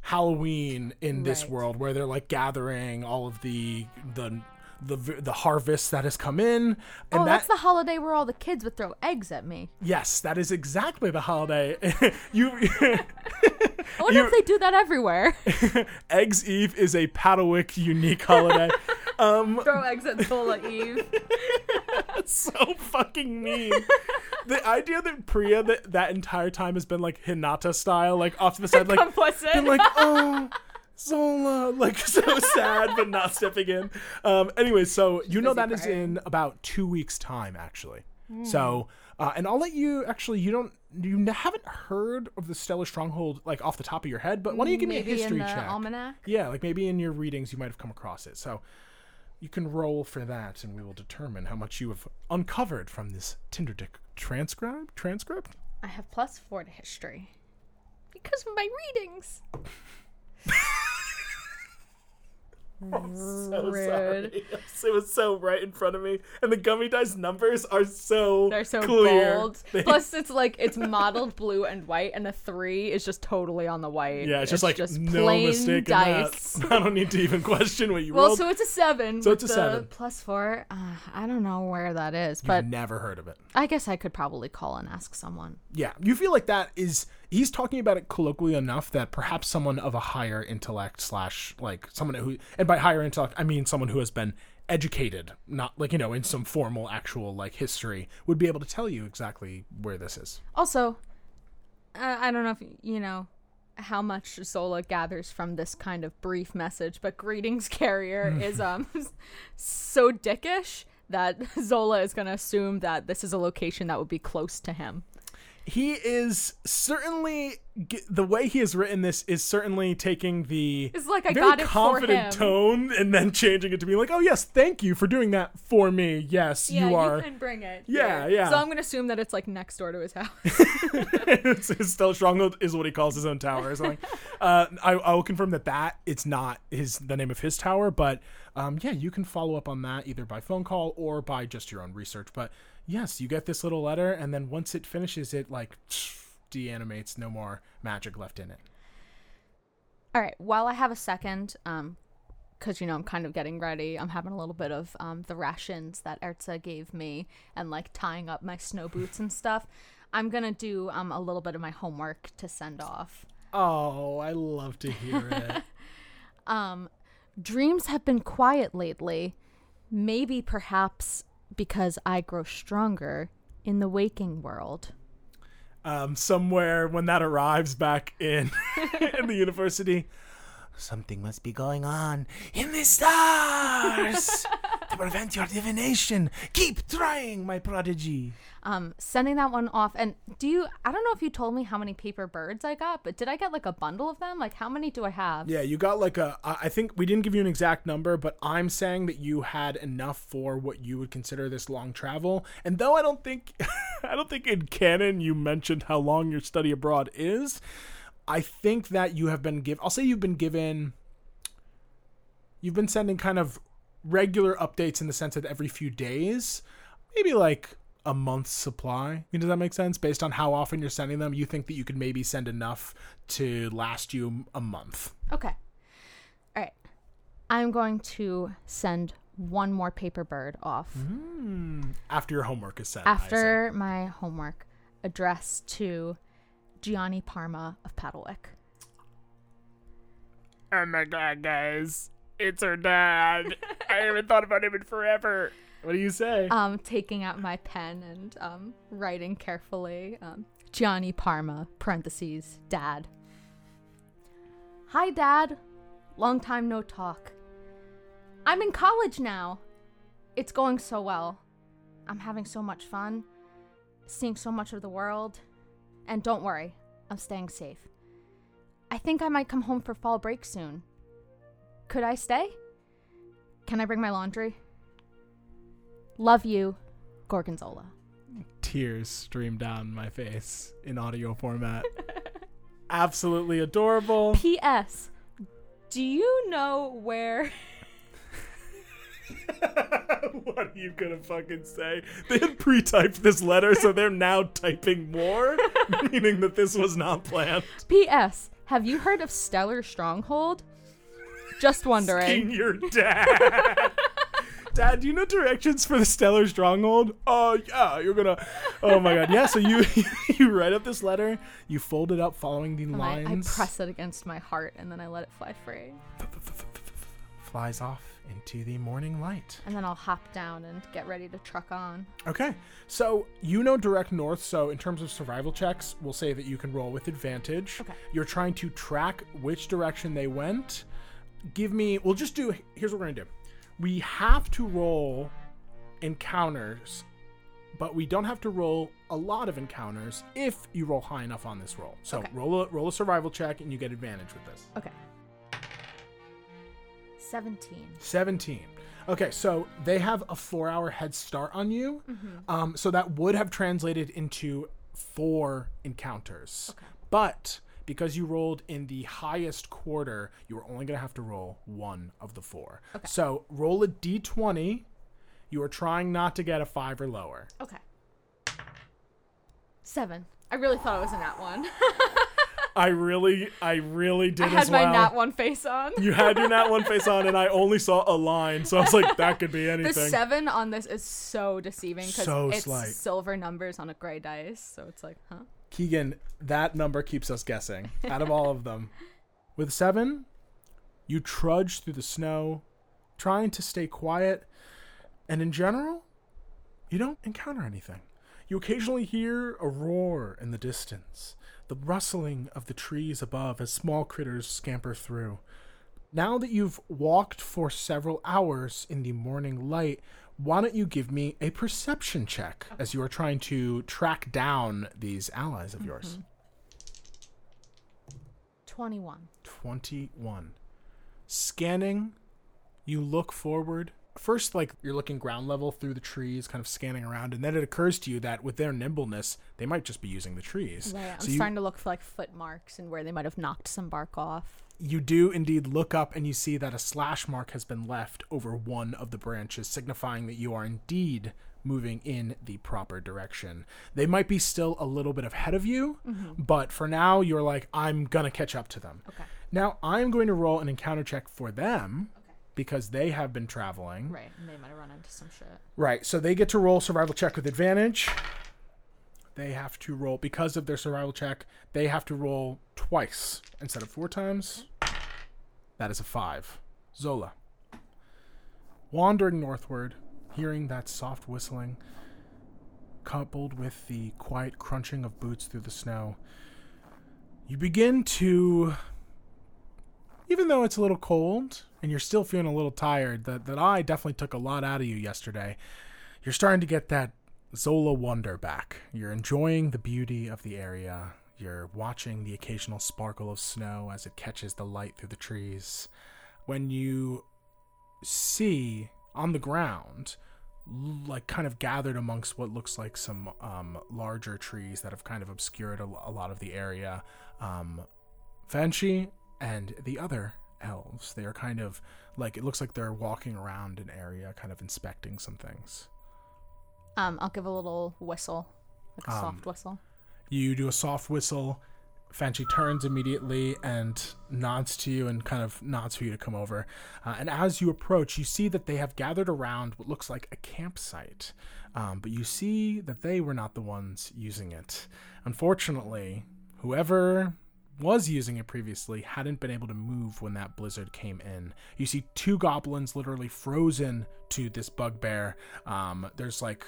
Halloween in this Right. world, where they're like gathering all of the the the the harvest that has come in, and oh, that that's the holiday where all the kids would throw eggs at me. yes, that is exactly the holiday. you I wonder You- if they do that everywhere. Eggs Eve is a Padawick unique holiday. Um, throw eggs at Zola Eve. so fucking mean. the idea that Priya that, that entire time has been like Hinata style, like off to the side, like Complicit. been like, oh, Zola, like so sad, but not stepping in. Um, anyway, so you know that is crying. in about two weeks' time, actually. So, uh, and I'll let you actually. You don't. You haven't heard of the Stellar Stronghold like off the top of your head, but why don't you give Maybe me a history check? almanac. Yeah, like maybe in your readings you might have come across it. So you can roll for that, and we will determine how much you have uncovered from this Tinderdick transcribe transcript. I have plus four to history because of my readings. So Rude. It was so right in front of me, and the gummy dice numbers are so They're so clear. bold. They- Plus, it's like it's modeled blue and white, and the three is just totally on the white. yeah, it's just like no plain mistake dice. in that. I don't need to even question what you Well, rolled. so it's a seven. So it's a the seven. plus four. Uh, I don't know where that is, but You've never heard of it. I guess I could probably call and ask someone. Yeah, you feel like that is he's talking about it colloquially enough that perhaps someone of a higher intellect slash like someone who and by higher intellect I mean someone who has been educated, not like you know in some formal actual like history would be able to tell you exactly where this is. Also, uh, I don't know if you know how much Zola gathers from this kind of brief message, but greetings carrier is um so dickish that Zola is going to assume that this is a location that would be close to him. He is certainly the way he has written this is certainly taking the It's like I very confident tone and then changing it to be like, "Oh yes, thank you for doing that for me. Yes, you are." You can bring it. Yeah, here." yeah. So I'm going to assume that it's like next door to his house. It's- his Stellar Stronghold is what he calls his own tower or something. uh, I, I will confirm that that it's not his the name of his tower, but um, yeah, you can follow up on that either by phone call or by just your own research. But yes, you get this little letter, and then once it finishes, it like de-animates. No more magic left in it. All right. While I have a second, um, because you know I'm kind of getting ready. I'm having a little bit of um the rations that Erza gave me, and like tying up my snow boots and stuff. I'm gonna do um a little bit of my homework to send off. Oh, I love to hear it. Um, dreams have been quiet lately. Maybe perhaps because I grow stronger in the waking world. um, somewhere when that arrives back in in the university. Something must be going on in the stars to prevent your divination. Keep trying, my prodigy. Um, sending that one off. And do you? I don't know if you told me how many paper birds I got, but did I get like a bundle of them? Like how many do I have? Yeah, you got like a. I think we didn't give you an exact number, but I'm saying that you had enough for what you would consider this long travel. And though I don't think, I don't think in canon you mentioned how long your study abroad is. I think that you have been given. I'll say you've been given. You've been sending kind of regular updates in the sense that every few days, maybe like a month's supply. I mean, does that make sense? Based on how often you're sending them, you think that you could maybe send enough to last you a month. Okay. All right. I'm going to send one more paper bird off mm, after your homework is sent. I after my homework addressed to Gianni Parma of Paddlewick. Oh my god, guys. It's her dad. I haven't thought about him in forever. What do you say? Um, taking out my pen and um, writing carefully. Um, Gianni Parma, parentheses, dad. Hi, dad. Long time no talk. I'm in college now. It's going so well. I'm having so much fun, seeing so much of the world. And don't worry, I'm staying safe. I think I might come home for fall break soon. Could I stay? Can I bring my laundry? Love you, Gorgonzola. Tears stream down my face in audio format. Absolutely adorable. P.S. Do you know where? what are you gonna fucking say? They had pre-typed this letter, so they're now typing more, meaning that this was not planned. P.S. Have you heard of Stellar Stronghold? Just wondering. your dad. Dad, do you know directions for the Stellar Stronghold? Oh yeah, you're gonna. Oh my God, yeah. So you you write up this letter, you fold it up following the And I, I lines. press it against my heart and then I let it fly free. Flies off into the morning light. And then I'll hop down and get ready to truck on. Okay, so you know direct north. So in terms of survival checks, we'll say that you can roll with advantage. Okay. You're trying to track which direction they went. Give me. We'll just do. Here's what we're gonna do. We have to roll encounters, but we don't have to roll a lot of encounters if you roll high enough on this roll. So Okay. roll a roll a survival check, and you get advantage with this. Okay. 17. 17. Okay, so they have a four hour head start on you. Um, so that would have translated into four encounters. Okay. But because you rolled in the highest quarter, you are only going to have to roll one of the four. Okay. So roll a d20. You are trying not to get a five or lower. Okay. 7. I really thought it was a nat 1. I really, I really did I had as my well. nat 1 face on. You had your nat one face on, and I only saw a line, so I was like, that could be anything. The. 7 on this is so deceiving because So it's slight. silver numbers on a gray dice. So it's like, huh? Keegan, that number keeps us guessing out of all of them. With seven, you trudge through the snow, trying to stay quiet, and in general, you don't encounter anything. You occasionally hear a roar in the distance, the rustling of the trees above as small critters scamper through. Now that you've walked for several hours in the morning light, why don't you give me a perception check as you are trying to track down these allies of yours? Mm-hmm. 21. 21. Scanning, you look forward. First, like you're looking ground level through the trees, kind of scanning around, and then it occurs to you that with their nimbleness, they might just be using the trees. Right. I'm So you- starting to look for like foot marks and where they might have knocked some bark off. you do indeed look up and you see that a slash mark has been left over one of the branches, signifying that you are indeed moving in the proper direction. They might be still a little bit ahead of you, mm-hmm. but for now, you're like, I'm gonna catch up to them. Okay. Now, I'm going to roll an encounter check for them because they have been traveling. Right. And they might have run into some shit. Right, so they get to roll survival check with advantage. They have to roll because of their survival check. They have to roll twice instead of four times. That is a five. Zola, wandering northward, hearing that soft whistling, coupled with the quiet crunching of boots through the snow, you begin to even though it's a little cold and you're still feeling a little tired, that that eye definitely took a lot out of you yesterday. You're starting to get that Zola wonder back. You're enjoying the beauty of the area. You're watching the occasional sparkle of snow as it catches the light through the trees. When you see on the ground, like kind of gathered amongst what looks like some um, larger trees that have kind of obscured a, a lot of the area, um, Fanchi and the other elves. They are kind of like it looks like they're walking around an area, kind of inspecting some things. Um, I'll give a little whistle, like a Um, soft whistle. You do a soft whistle. Fanchi turns immediately and nods to you and kind of nods for you to come over. Uh, and as you approach, you see that they have gathered around what looks like a campsite. Um, but you see that they were not the ones using it. Unfortunately, whoever was using it previously hadn't been able to move when that blizzard came in. You see two goblins literally frozen to this bugbear. Um, there's like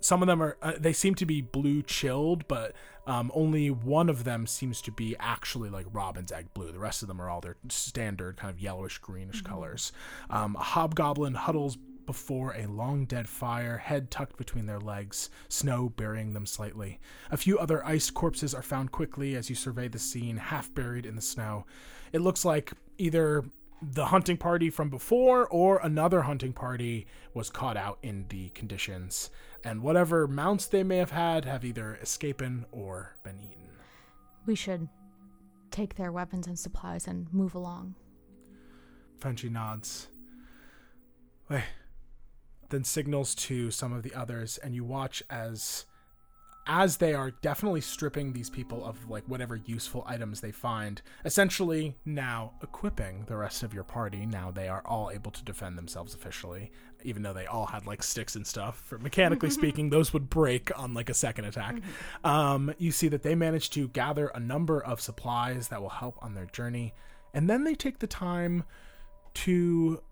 some of them are uh, they seem to be blue chilled but um, only one of them seems to be actually like robin's egg blue the rest of them are all their standard kind of yellowish greenish colors um, a hobgoblin huddles before a long dead fire head tucked between their legs snow burying them slightly. A few other iced corpses are found quickly as you survey the scene half buried in the snow. It looks like either the hunting party from before or another hunting party was caught out in the conditions. And whatever mounts they may have had have either escaped or been eaten. We should take their weapons and supplies and move along. Frenchie nods. Wait. Then signals to some of the others and you watch as as they are definitely stripping these people of like whatever useful items they find essentially now equipping the rest of your party now they are all able to defend themselves officially even though they all had like sticks and stuff. For mechanically speaking, those would break on like a second attack. Um, you see that they manage to gather a number of supplies that will help on their journey, and then they take the time to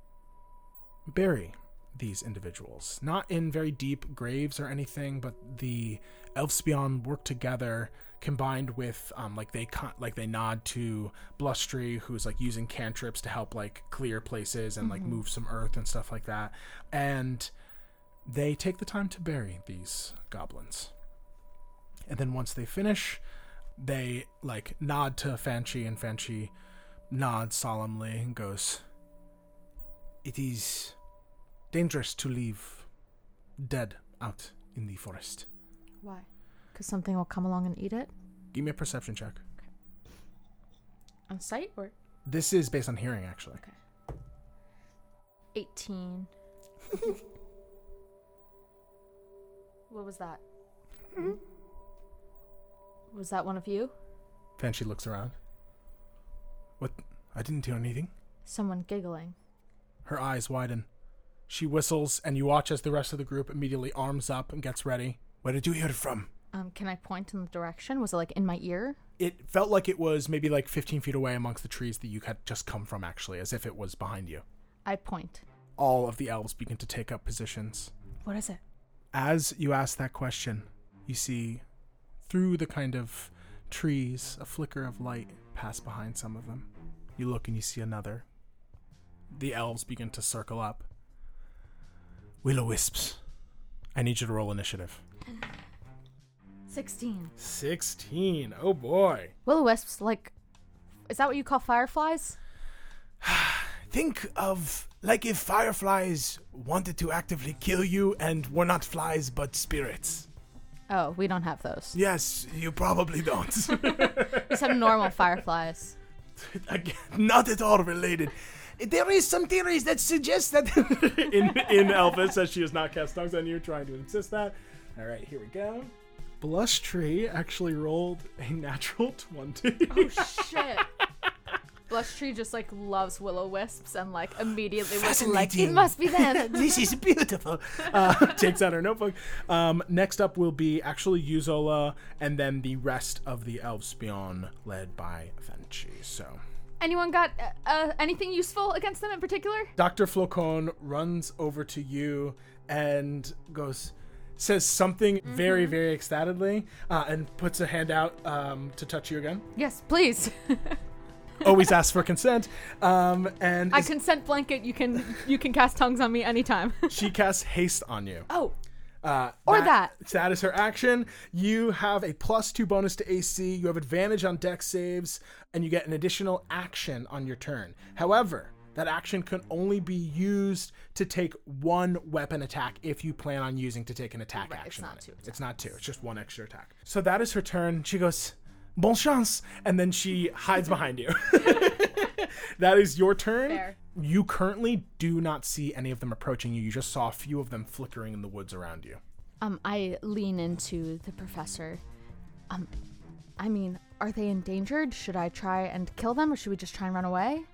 bury these individuals. Not in very deep graves or anything, but the Elfspion work together combined with um like they con- like they nod to Blustry who's like using cantrips to help like clear places and like move some earth and stuff like that. And they take the time to bury these goblins. And then once they finish, they like nod to Fanchi and Fanchi nods solemnly and goes, It is dangerous to leave dead out in the forest. Why? Because something will come along and eat it Give me a perception check. on sight or This is based on hearing, actually. Okay. 18. what was that? Mm-hmm. Was that one of you? Fanchi looks around. What? I didn't hear anything. Someone giggling. Her eyes widen. She whistles, and you watch as the rest of the group immediately arms up and gets ready. Where did you hear it from? Um, can I point in the direction? Was it like in my ear? It felt like it was maybe like 15 feet away amongst the trees that you had just come from, actually, as if it was behind you. I point. All of the elves begin to take up positions. What is it? As you ask that question, you see through the kind of trees a flicker of light pass behind some of them. You look and you see another. The elves begin to circle up. Willow wisps. I need you to roll initiative. 16. 16. Oh boy. Willow wisps, like, is that what you call fireflies? Think of like if fireflies wanted to actively kill you and were not flies but spirits. Oh, we don't have those. Yes, you probably don't. We just have normal fireflies. Again, not at all related. There is some theories that suggest that in in Elvis says she has not cast tongues on you, trying to insist that. All right, here we go. Blush Tree actually rolled a natural 20. Oh shit. Blush Tree just like loves willow wisps and like immediately was like, it must be them. this is beautiful. uh, takes out her notebook. Um, next up will be actually Yuzola and then the rest of the Elfspion led by Fenchi. So Anyone got uh, uh, anything useful against them in particular? Dr. Flocon runs over to you and goes, says something very, very excitedly, uh, and puts a hand out um, to touch you again. Yes, please. Always ask for consent. Um, and I is- consent blanket. You can you can cast tongues on me anytime. she casts haste on you. oh, Uh, Or that. That is her action. You have a plus two bonus to AC. You have advantage on Dex saves, and you get an additional action on your turn. However, that action can only be used to take one weapon attack if you plan on using to take an attack Right, it's action not on it. two It's not two. It's just one extra attack. So that is her turn. She goes, "Bon chance," and then she hides behind you. that is your turn. Fair. You currently do not see any of them approaching you. You just saw a few of them flickering in the woods around you. um, I lean into the professor. Um, I mean, are they endangered? Should I try and kill them, or should we just try and run away?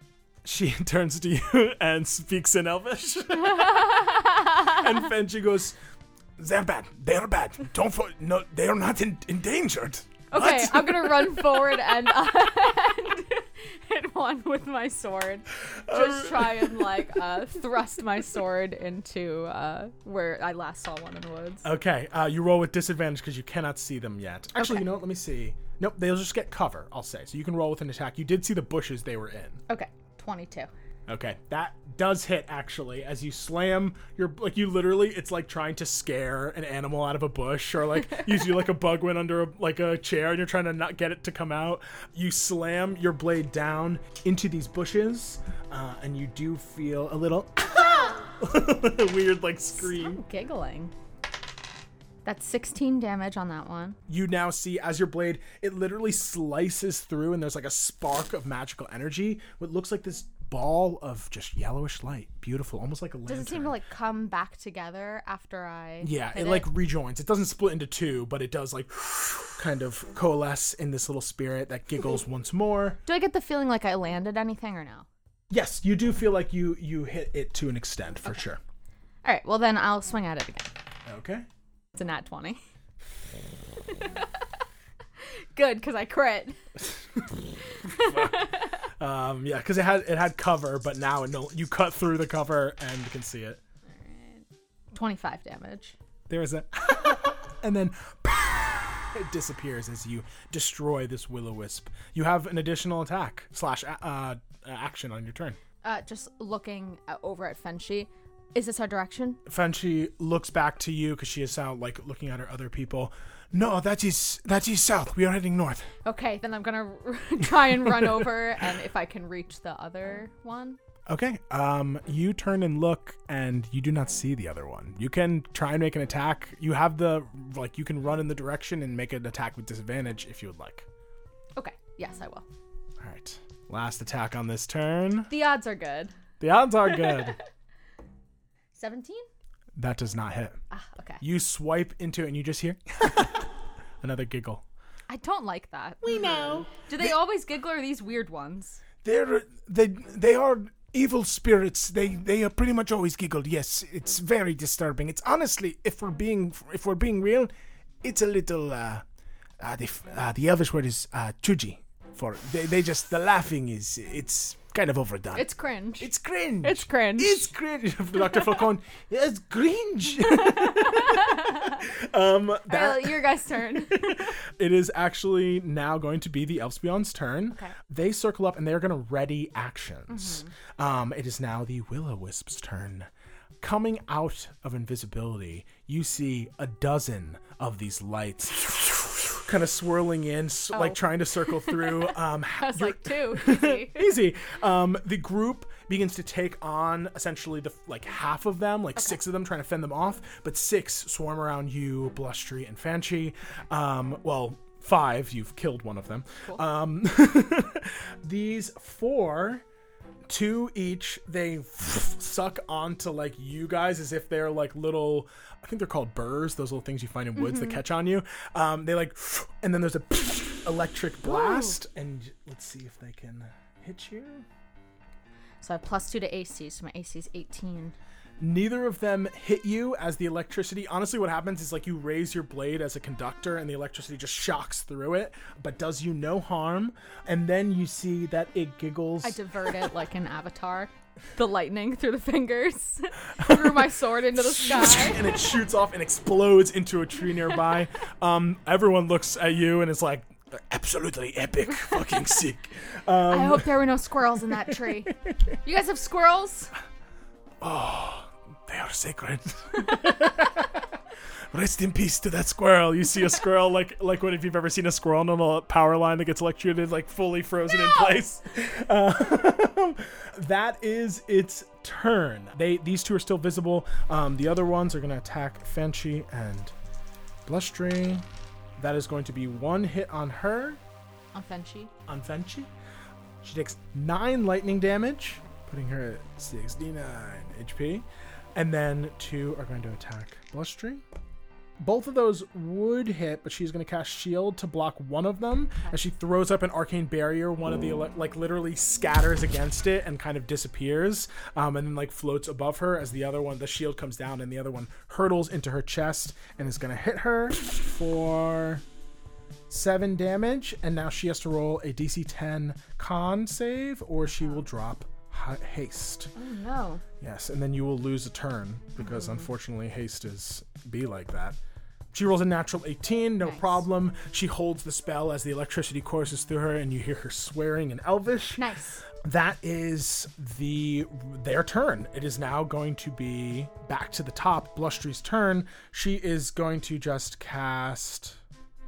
She turns to you and speaks in Elvish. and Fenchi goes, They're bad. They're bad. Don't fo- no. They are not in- endangered. Okay, What? I'm gonna run forward and, uh, and hit one with my sword. Just try and like uh, thrust my sword into uh, where I last saw one in the woods. Okay, uh, you roll with disadvantage because you cannot see them yet. Actually, Okay. you know what? Let me see. Nope, they'll just get cover, I'll say. So you can roll with an attack. You did see the bushes they were in. Okay, 22. Okay, that does hit actually as you slam your like you literally it's like trying to scare an animal out of a bush or like usually like a bug went under a, like a chair and you're trying to not get it to come out. You slam your blade down into these bushes uh, and you do feel a little weird like scream. I'm giggling. That's 16 damage on that one. you now see as your blade it literally slices through and there's like a spark of magical energy what looks like this ball of just yellowish light beautiful almost like a lantern Does it seem to like come back together after I? yeah hit it like rejoins it doesn't split into two but it does like kind of coalesce in this little spirit that giggles once more Do I get the feeling like I landed anything or no? yes you do feel like you you hit it to an extent for sure All right. Well, then I'll swing at it again. Okay. It's a nat 20. Good, because I crit. Um, yeah, because it had it had cover, but now it no, you cut through the cover and you can see it. 25 damage. There is a, and then it disappears as you destroy this will o wisp. You have an additional attack slash a- uh, action on your turn. Uh, just looking uh, over at Fenshi. Is this our direction? Fenchi looks back to you because she is now like looking at her other people. No, that is that is south. We are heading north. Okay, then I'm gonna try and run over, and if I can reach the other one. Okay. Um, you turn and look, and you do not see the other one. You can try and make an attack. You have the like. You can run in the direction and make an attack with disadvantage if you would like. Okay, yes, I will. All right. Last attack on this turn. The odds are good. The odds are good. 17? That does not hit. Ah, okay. You swipe into it, and you just hear another giggle. I don't like that. We know. Do they always giggle or are these weird ones? They're they they are evil spirits. They they are pretty much always giggled. Yes, it's very disturbing. It's honestly, if we're being if we're being real, it's a little uh, uh the uh, the Elvish word is uh chuji for they they just the laughing is it's kind of overdone. It's cringe. it's cringe. It's cringe. It's cringe. Dr. Falcon, it's cringe. Um, All right, your guys' turn. it is actually now going to be the Elves Beyond's turn. Okay. They circle up and they're going to ready actions. Um, it is now the Will o Wisp's turn. Coming out of invisibility, you see a dozen of these lights kind of swirling in, s- like Oh. trying to circle through. Um, I was like, two. Easy. easy. Um, the group begins to take on essentially the like half of them, like six of them, trying to fend them off. But six swarm around you, Blustery and Fanchi. Um, well, five. You've killed one of them. Um, these four. Two each, they suck onto like you guys as if they're like little. I think they're called burrs. Those little things you find in woods that catch on you. Um, they like, and then there's a electric blast. And let's see if they can hit you. So I have plus two to AC, so my AC is 18. Neither of them hit you as the electricity. Honestly, what happens is like you raise your blade as a conductor and the electricity just shocks through it, but does you no harm. And then you see that it giggles. I divert it like an avatar. The lightning through the fingers, through my sword into the sky. and it shoots off and explodes into a tree nearby. Um, everyone looks at you and is like, Absolutely epic. Fucking sick. I hope there were no squirrels in that tree. You guys have squirrels? They are sacred. "Rest in peace to that squirrel." You see a squirrel like like what if you've ever seen a squirrel on a power line that gets electrocuted, like fully frozen in place. Um, that is its turn. They these two are still visible. Um, the other ones are going to attack Fenchi and Blustery. That is going to be one hit on her On Fenchi. on Fenchi. She takes nine lightning damage, putting her at 69 HP. And then two are going to attack Blustery. Both of those would hit, but she's going to cast Shield to block one of them. As she throws up an arcane barrier, one of the ele- like literally scatters against it and kind of disappears, um, and then like floats above her. As the other one, the shield comes down, and the other one hurtles into her chest and is going to hit her for seven damage, and now she has to roll a DC 10 con save, or she will drop haste. Oh no. Yes, and then you will lose a turn because mm-hmm. unfortunately haste is be like that. She rolls a natural 18, no Nice. problem. She holds the spell as the electricity courses through her, and you hear her swearing in Elvish. Nice. That is the their turn. It is now going to be back to the top. Blustery's turn. She is going to just cast.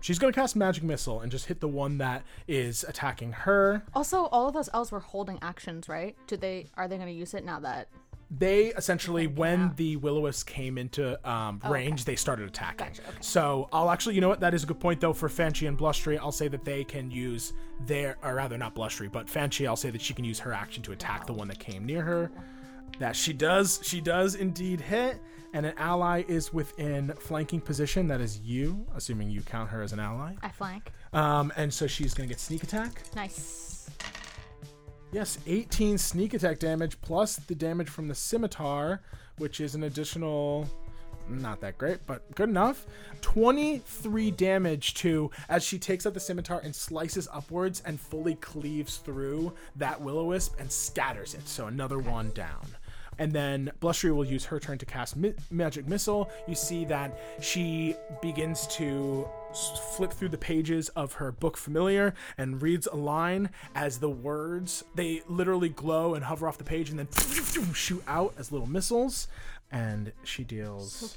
She's going to cast magic missile and just hit the one that is attacking her. Also, all of those elves were holding actions, right? Do they are they going to use it now that They essentially, when yeah. the Will-O-Wisp came into um, range, they started attacking. Gotcha, okay. So I'll actually, you know what? That is a good point though for Fanchi and Blustery. I'll say that they can use their, or rather not Blustery, but Fanchi. I'll say that she can use her action to attack the one that came near her. That she does. She does indeed hit, and an ally is within flanking position. That is you, assuming you count her as an ally. I flank? Um, and so she's gonna get sneak attack. Nice. Yes, 18 sneak attack damage plus the damage from the scimitar, which is an additional. Not that great, but good enough. 23 damage to as she takes out the scimitar and slices upwards and fully cleaves through that will o wisp and scatters it. So another one down. And then Blustery will use her turn to cast mi- Magic Missile. You see that she begins to flip through the pages of her book Familiar and reads a line as the words, they literally glow and hover off the page and then shoot out as little missiles. And she deals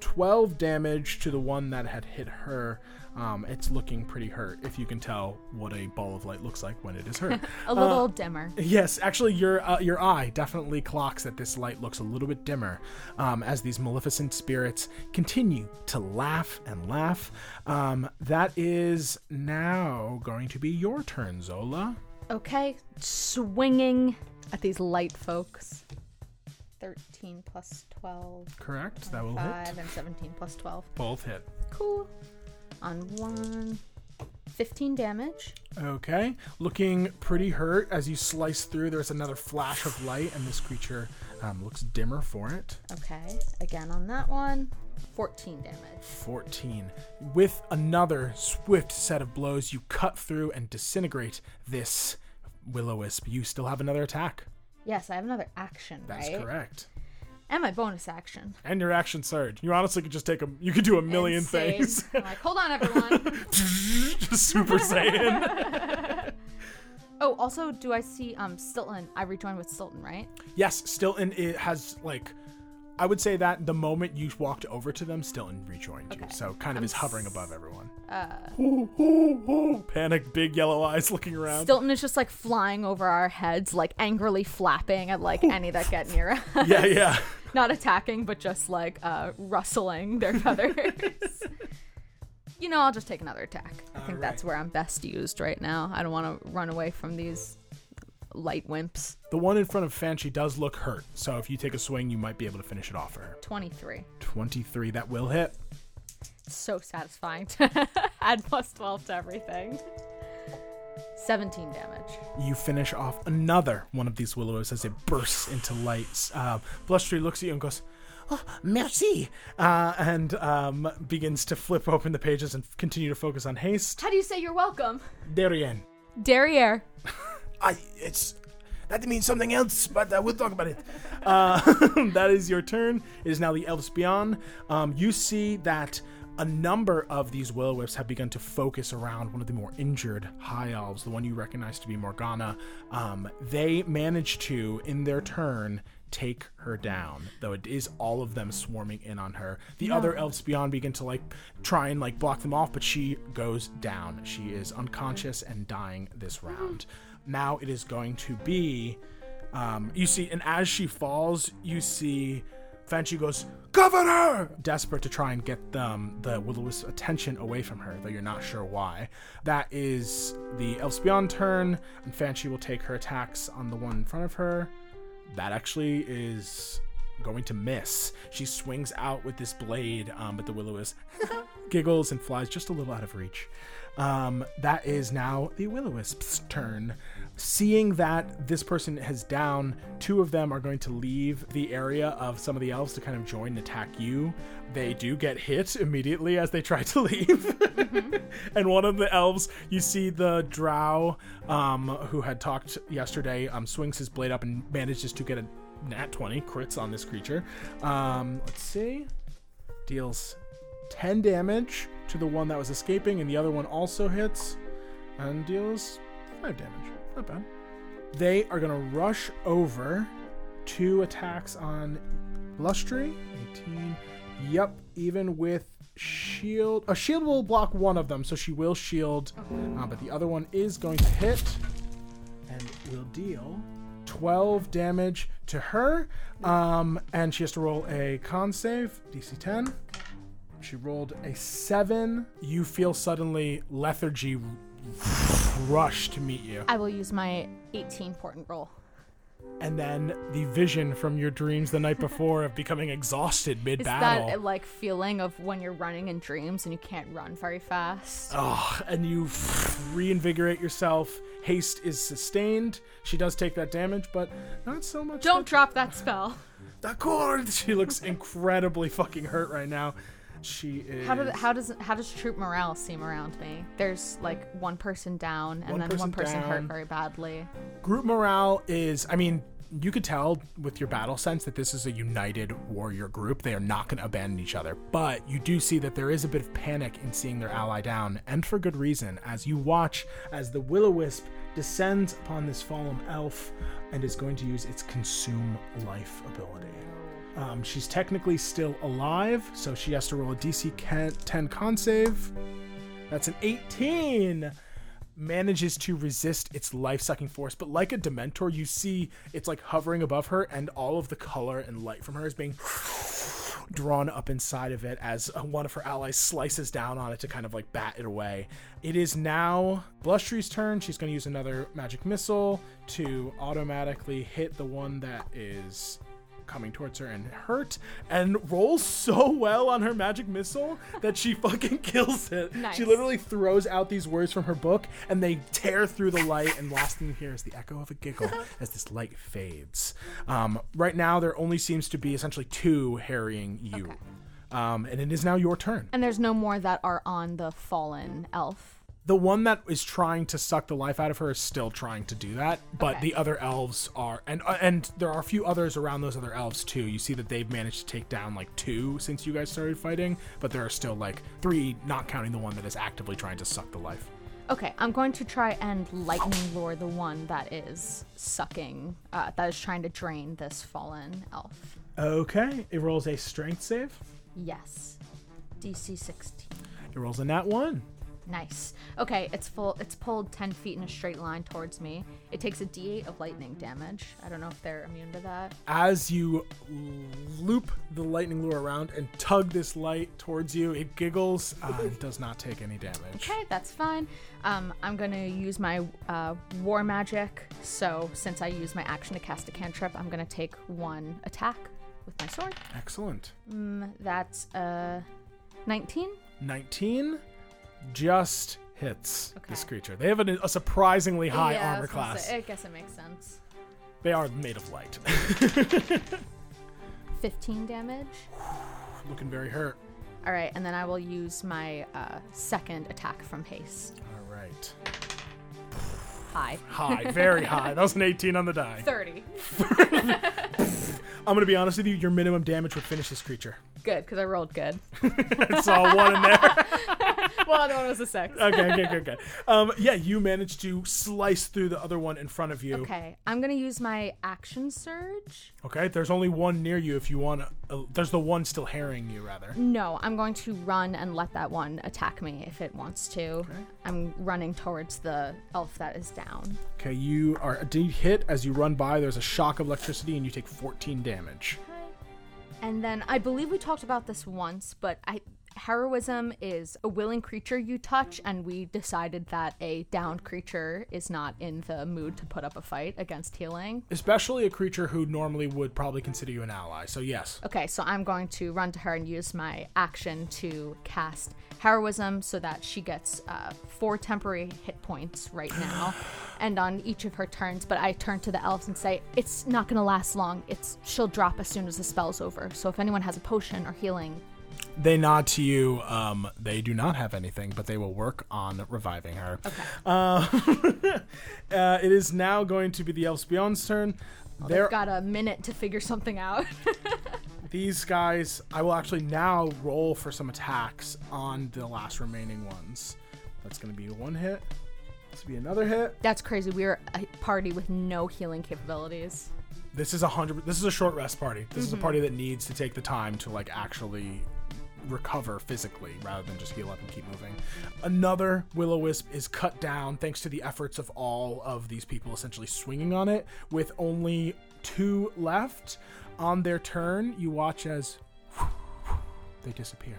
12 damage to the one that had hit her. Um, it's looking pretty hurt, if you can tell what a ball of light looks like when it is hurt. A little dimmer. Yes, actually, your uh, your eye definitely clocks that this light looks a little bit dimmer um, as these maleficent spirits continue to laugh and laugh. Um, that is now going to be your turn, Zola. Okay, swinging at these light folks. 13 plus 12, Correct. That will hit. 5, and 17 plus 12. Both hit. Cool. On one, 15 damage. Okay. Looking pretty hurt as you slice through. There's another flash of light, and this creature um, looks dimmer for it. Okay, again on that one, 14 damage. 14. With another swift set of blows, you cut through and disintegrate this will o wisp. You still have another attack. Yes, I have another action, That's right? correct. And my bonus action. And your action surge. You honestly could just take a. You could do a million And save. things. I'm like, hold on, everyone. just Super Saiyan. oh, also, do I see um Stilton? I rejoined with Stilton, right? yes, Stilton it has like. I would say that the moment you walked over to them, Stilton rejoined you. So kind of I'm is hovering s- above everyone. Uh, Panic, big yellow eyes looking around. Stilton is just like flying over our heads, like angrily flapping at like any that get near us. yeah, yeah. Not attacking, but just like uh, rustling their feathers. you know, I'll just take another attack. I think that's where I'm best used right now. I don't want to run away from these light wimps. The one in front of Fanchi does look hurt, so if you take a swing, you might be able to finish it off for her. 23. 23, that will hit. So satisfying to add plus 12 to everything. 17 damage. You finish off another one of these willows as it bursts into light. Uh, Blustery looks at you and goes, Oh, merci. uh, and um, begins to flip open the pages and continue to focus on haste. How do you say you're welcome? Darien. Derriere. I, it's that means something else, but uh, we'll talk about it. Uh, that is your turn. It is now the Elves Beyond. Um, you see that a number of these will wisps have begun to focus around one of the more injured high elves, the one you recognize to be Morgana. Um, they manage to, in their turn, take her down, though it is all of them swarming in on her. The other elves beyond begin to like try and like block them off, but she goes down. She is unconscious and dying this round. Now it is going to be um, you see, and as she falls, you see Fanchi goes, Governor! Desperate to try and get um, the will o wisp's attention away from her, though you're not sure why. That is the Beyond turn, and Fanchi will take her attacks on the one in front of her. That actually is going to miss. She swings out with this blade, um, but the willow is giggles and flies just a little out of reach. Um, that is now the will o wisp's turn. Seeing that this person has down, two of them are going to leave the area of some of the elves to kind of join and attack you. They do get hit immediately as they try to leave. and one of the elves, you see the drow um, who had talked yesterday, um, swings his blade up and manages to get a nat 20 crits on this creature. Um, let's see. Deals 10 damage to the one that was escaping, and the other one also hits and deals 5 damage. Not bad. They are going to rush over two attacks on Lustry. 18. Yep, even with shield. A shield will block one of them, so she will shield, uh, but the other one is going to hit and will deal 12 damage to her. Um, and she has to roll a con save, DC 10. She rolled a 7. You feel suddenly lethargy rush to meet you. I will use my 18 portent roll. and then the vision from your dreams the night before of becoming exhausted mid battle. that like feeling of when you're running in dreams and you can't run very fast. Oh, and you reinvigorate yourself. Haste is sustained. She does take that damage, but not so much. Don't drop that spell. D'accord. She looks incredibly fucking hurt right now. She is. How, do, how does how does troop morale seem around me? There's like one person down and One then one person person hurt very badly. Group morale is, I mean, you could tell with your battle sense that this is a united warrior group. They are not going to abandon each other. But you do see that there is a bit of panic in seeing their ally down, and for good reason, as you watch as the will o wisp descends upon this fallen elf and is going to use its consume life ability. Um, she's technically still alive, so she has to roll a DC 10 con save. That's an 18. Manages to resist its life sucking force, but like a Dementor, you see it's like hovering above her, and all of the color and light from her is being drawn up inside of it as uh, one of her allies slices down on it to kind of like bat it away. It is now Blushtree's turn. She's going to use another magic missile to automatically hit the one that is coming towards her and hurt and rolls so well on her magic missile that she fucking kills it. Nice. She literally throws out these words from her book and they tear through the light and last thing you hear is the echo of a giggle as this light fades. Um, right now there only seems to be essentially two harrying you. Okay. Um, and it is now your turn. And there's no more that are on the fallen elf. The one that is trying to suck the life out of her is still trying to do that, but Okay. the other elves are, and uh, and there are a few others around those other elves too. You see that they've managed to take down like two since you guys started fighting, but there are still like three, not counting the one that is actively trying to suck the life. Okay, I'm going to try and lightning lure the one that is sucking, uh, that is trying to drain this fallen elf. Okay, it rolls a strength save. Yes. DC 16. It rolls a nat one. Nice. Okay, it's full. It's pulled 10 feet in a straight line towards me. It takes a d8 of lightning damage. I don't know if they're immune to that. As you loop the lightning lure around and tug this light towards you, it giggles uh, and does not take any damage. Okay, that's fine. Um, I'm gonna use my uh, war magic. So since I use my action to cast a cantrip, I'm gonna take one attack with my sword. Excellent. Mm, that's uh, 19. 19 just hits this creature. They have an, a surprisingly high Yeah, armor gonna class. say- I guess it makes sense. They are made of light. 15 damage. Looking very hurt. All right, and then I will use my uh, second attack from haste. All right. High. High, very high. That was an 18 on the die. 30. I'm going to be honest with you, your minimum damage would finish this creature. Good, because I rolled good. I saw one in there. well, the other one was a six. Okay, okay, okay, okay. Um, yeah, you managed to slice through the other one in front of you. Okay, I'm gonna use my action surge. Okay, there's only one near you if you want. Uh, there's the one still harrying you, rather. No, I'm going to run and let that one attack me if it wants to. I'm running towards the elf that is down. Okay, you are a D hit as you run by. There's a shock of electricity, and you take 14 damage. And then I believe we talked about this once, but I heroism is a willing creature you touch, and we decided that a downed creature is not in the mood to put up a fight against healing. Especially a creature who normally would probably consider you an ally. So yes. Okay, so I'm going to run to her and use my action to cast heroism so that she gets uh, four temporary hit points right now and on each of her turns. But I turn to the elves and say, It's not going to last long. It's She'll drop as soon as the spell's over. So if anyone has a potion or healing, They nod to you. Um, they do not have anything, but they will work on reviving her. okay. Uh, uh, it is now going to be the Elves Beyond's turn. They're They've got a minute to figure something out. these guys. I will actually now roll for some attacks on the last remaining ones. That's going to be one hit. This will be another hit. That's crazy. We're a party with no healing capabilities. This is a hundred. This is a short rest party. This is a party that needs to take the time to like actually recover physically rather than just heal up and keep moving. Another will o wisp is cut down thanks to the efforts of all of these people essentially swinging on it. With only two left on their turn, you watch as they disappear.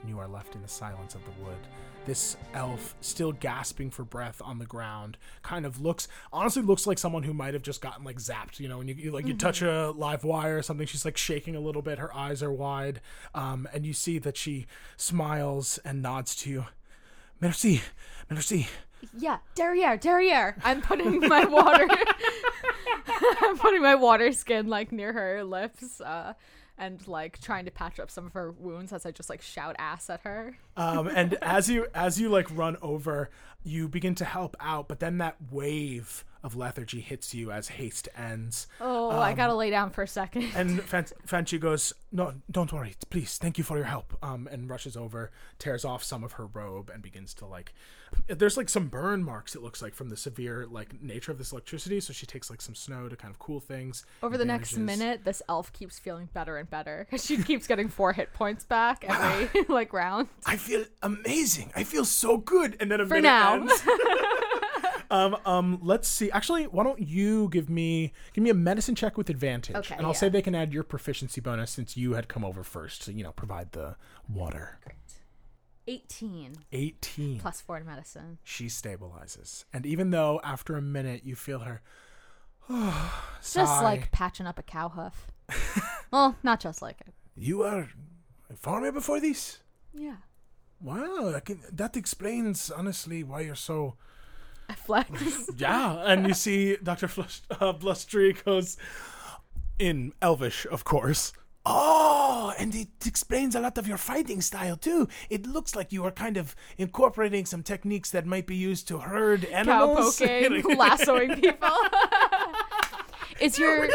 and you are left in the silence of the wood. This elf, still gasping for breath on the ground, kind of looks honestly looks like someone who might have just gotten like zapped. You know, when you, you like you touch a live wire or something, she's like shaking a little bit. Her eyes are wide, um, and you see that she smiles and nods to you. Merci, merci. Yeah, derriere, derriere. I'm putting my water. I'm putting my water skin like near her lips, uh, and like trying to patch up some of her wounds as I just like shout ass at her. um, and as you as you like run over, you begin to help out, but then that wave of lethargy hits you as haste ends. Oh, I gotta lay down for a second. And Fan- Fanchi goes, "No, don't worry, please. Thank you for your help." Um, and rushes over, tears off some of her robe, and begins to like. There's like some burn marks. It looks like from the severe like nature of this electricity. So she takes like some snow to kind of cool things. Over the next minute, this elf keeps feeling better and better. Because she keeps getting four hit points back every like round. I feel amazing. I feel so good. and then a For minute now. ends. Um, um, let's see. Actually, why don't you give me give me a medicine check with advantage, Okay, and I'll yeah. say they can add your proficiency bonus since you had come over first. So you know, provide the water. 18 Eighteen. plus 4 to medicine. She stabilizes, and even though after a minute you feel her, Just sigh, like patching up a cow hoof. well, not just like it. You are a farmer before this? Yeah. wow, I can, that explains honestly why you're so. I flex. Yeah, and you see Doctor Flush, uh, Blustery goes in Elvish, of course. Oh, and it explains a lot of your fighting style too. It looks like you are kind of incorporating some techniques that might be used to herd animals. poking, lassoing people. is your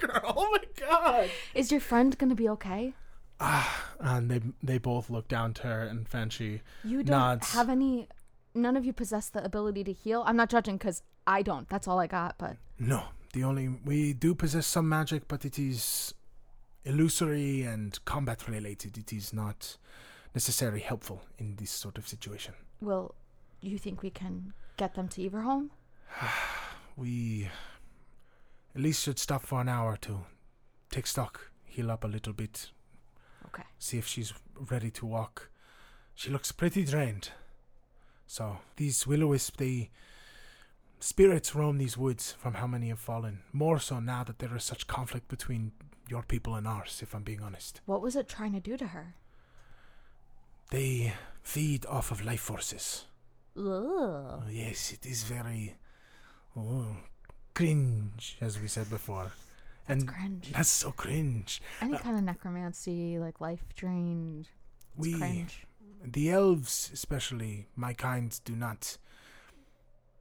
Girl, oh my god! is your friend gonna be okay? Ah, and they they both look down to her, and Fanchi You don't nods. have any. None of you possess the ability to heal. I'm not judging because I don't. That's all I got. But No, The only we do possess some magic, but it is illusory and combat related. It is not necessarily helpful in this sort of situation. Well, you think we can get them to Everholm? We at least should stop for an hour to take stock, heal up a little bit, Okay. see if she's ready to walk. She looks pretty drained. So these will o wisp, they spirits roam these woods from how many have fallen. More so now that there is such conflict between your people and ours, if I'm being honest. What was it trying to do to her? they feed off of life forces. Ugh. Oh, yes, it is very oh, cringe, as we said before. That's and cringe. that's so cringe. Any uh, kind of necromancy, like life drained. We cringe. The elves especially my kind do not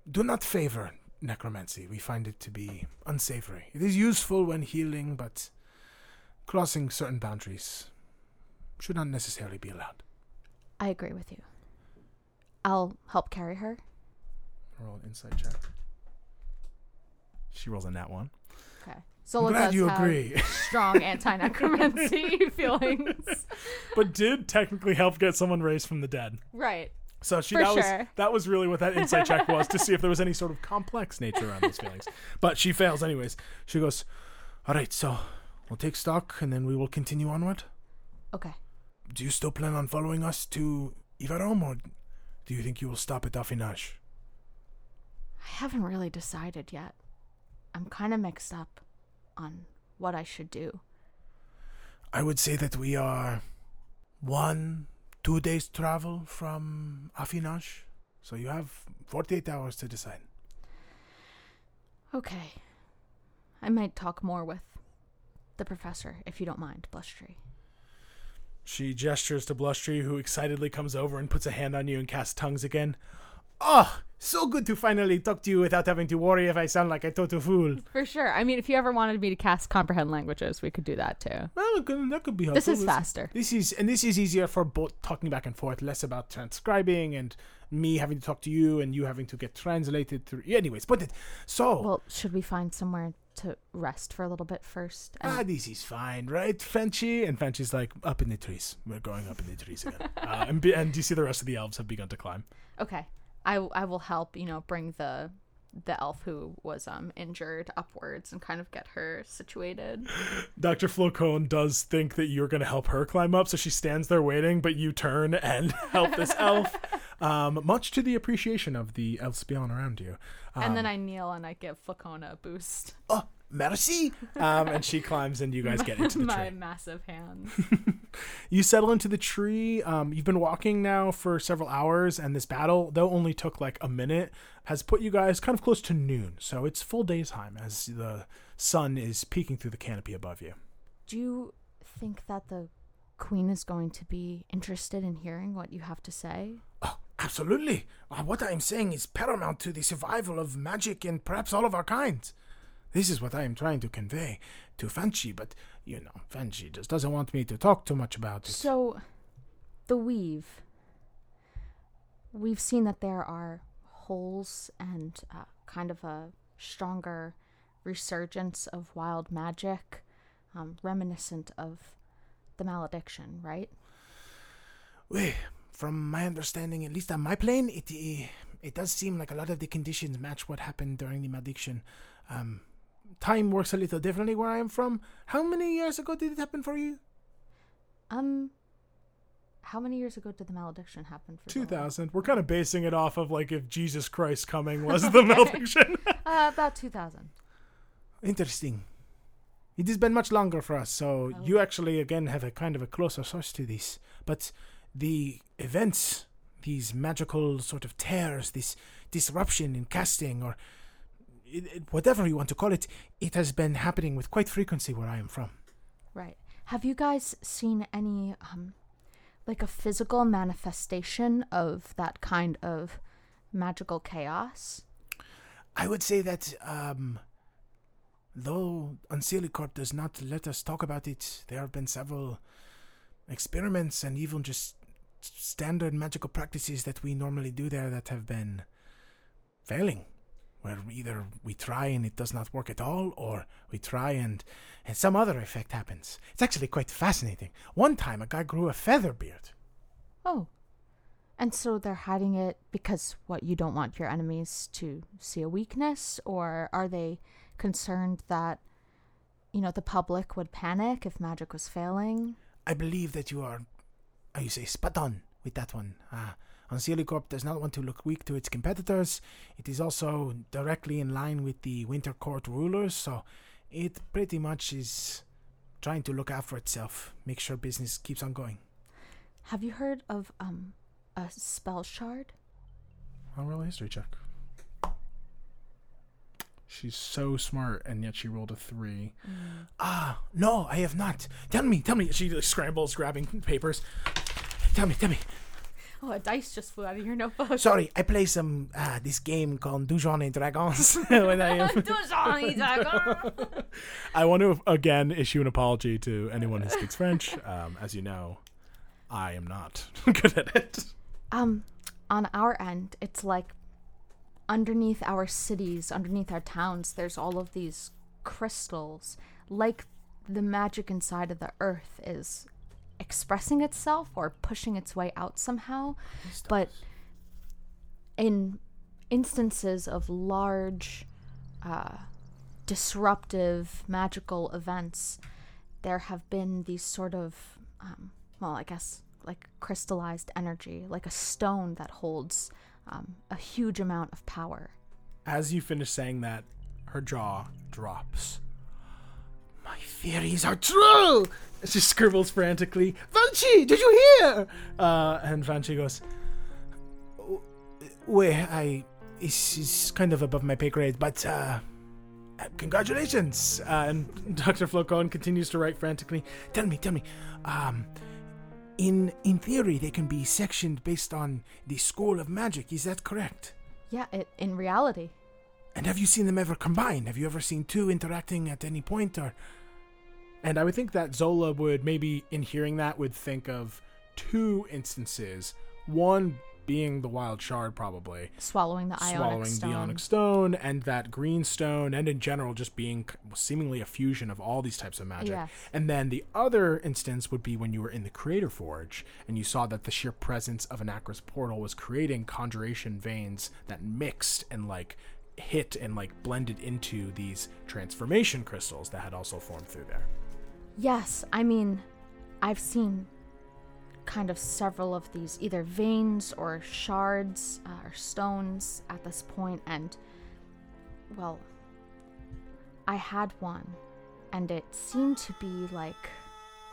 do not favor necromancy we find it to be unsavory it is useful when healing but crossing certain boundaries should not necessarily be allowed I agree with you. I'll help carry her. Roll an insight check. She rolls a nat one. Solo glad does you have agree strong anti necromancy feelings. But did technically help get someone raised from the dead. Right. So she For that was sure. that was really what that insight check was to see if there was any sort of complex nature around those feelings. But she fails anyways. She goes, all right so we'll take stock and then we will continue onward Okay. do you still plan on following us to Ivarom, or do you think you will stop at Affinage? I haven't really decided yet. I'm kind of mixed up on what I should do. I would say that we are one, two days travel from Affinage. So you have 48 hours to decide. Okay. I might talk more with the professor, if you don't mind, Blushtree. She gestures to Blushtree, who excitedly comes over and puts a hand on you and casts tongues again. Oh, so good to finally talk to you without having to worry if I sound like a total fool. For sure. I mean, if you ever wanted me to cast comprehend languages, we could do that too. Well, that could, that could be helpful. This is faster. This is and this is easier for both talking back and forth, less about transcribing and me having to talk to you and you having to get translated through. Anyways, but it so Well, should we find somewhere to rest for a little bit first? And- ah, this is fine, right, Fenchy? And Fenchy's like up in the trees. We're going up in the trees again. uh, and be, and you see the rest of the elves have begun to climb? okay. I, I will help, you know, bring the the elf who was um injured upwards and kind of get her situated. Dr. Flocone does think that you're going to help her climb up, so she stands there waiting, but you turn and help this elf, um, much to the appreciation of the elves beyond around you. and then I kneel and I give Flacona a boost. Oh, merci. Um, and she climbs and you guys get into the tree. My tree. massive hands. You settle into the tree. Um, you've been walking now for several hours, and this battle, though only took like a minute, has put you guys kind of close to noon. So it's full daytime as the sun is peeking through the canopy above you. Do you think that the queen is going to be interested in hearing what you have to say? Oh, absolutely. Uh, what I am saying is paramount to the survival of magic and perhaps all of our kinds. This is what I am trying to convey to Fanchi, but you know, Fanchi just doesn't want me to talk too much about it. So, the weave. We've seen that there are holes and uh, kind of a stronger resurgence of wild magic, um, reminiscent of the malediction, right? Well, from my understanding, at least on my plane, it it does seem like a lot of the conditions match what happened during the malediction. Um, time works a little differently where I am from. How many years ago did it happen for you? Um, how many years ago did the malediction happen for Zola? 2000. We're kind of basing it off of like if Jesus Christ coming was the malediction. Uh, about 2000. Interesting. It has been much longer for us, so Oh. you actually again have a kind of a closer source to this. But the events, these magical sort of tears, this disruption in casting, or whatever you want to call it, it has been happening with quite frequency where I am from. Right. Have you guys seen any, um, like a physical manifestation of that kind of magical chaos? I would say that um, though Unseelie Corp does not let us talk about it, there have been several experiments and even just standard magical practices that we normally do there that have been failing. Where either we try and it does not work at all, or we try and and some other effect happens. It's actually quite fascinating. One time, a guy grew a feather beard. Oh. And so they're hiding it because what you don't want your enemies to see a weakness or are they concerned that you know the public would panic if magic was failing? I believe that you are, how you say, spot on with that one. Uh, Unseelie Corp does not want to look weak to its competitors. It is also directly in line with the Winter Court rulers, so it pretty much is trying to look out for itself, make sure business keeps on going. Have you heard of um a spell shard? I'll roll a history check. She's so smart, and yet she rolled a three. Ah, no, I have not. Tell me, tell me. She like, scrambles, grabbing papers. Tell me, tell me. Oh, a dice just flew out of your notebook. Sorry, I play some uh, this game called Dungeons and Dragons when I am. I want to again issue an apology to anyone who speaks French. Um, as you know, I am not good at it. Um, on our end, it's like underneath our cities, underneath our towns, there's all of these crystals. Like the magic inside of the earth is expressing itself or pushing its way out somehow. But in instances of large, uh, disruptive magical events, there have been these sort of, um, well, I guess like crystallized energy, like a stone that holds um, a huge amount of power. As you finish saying that, her jaw drops. My theories are true. She scribbles frantically. Fanchi, did you hear? Uh, and Fanchi goes, Well, I. This is kind of above my pay grade, but uh, uh, congratulations. uh, and Dr. Flocon continues to write frantically. Tell me, tell me. Um, in in theory, they can be sectioned based on the school of magic. Is that correct? Yeah, it in reality. And have you seen them ever combine? Have you ever seen two interacting at any point, or And I would think that Zola would maybe, in hearing that, would think of two instances. One being the wild shard, probably Swallowing the ionic swallowing stone. the onyx stone, and that green stone, and in general, just being seemingly a fusion of all these types of magic. Yes. And then the other instance would be when you were in the Creator Forge, and you saw that the sheer presence of Anacris portal was creating conjuration veins that mixed and like hit and like blended into these transformation crystals that had also formed through there. Yes, I mean, I've seen kind of several of these either veins or shards uh, or stones at this point, and well, I had one, and it seemed to be like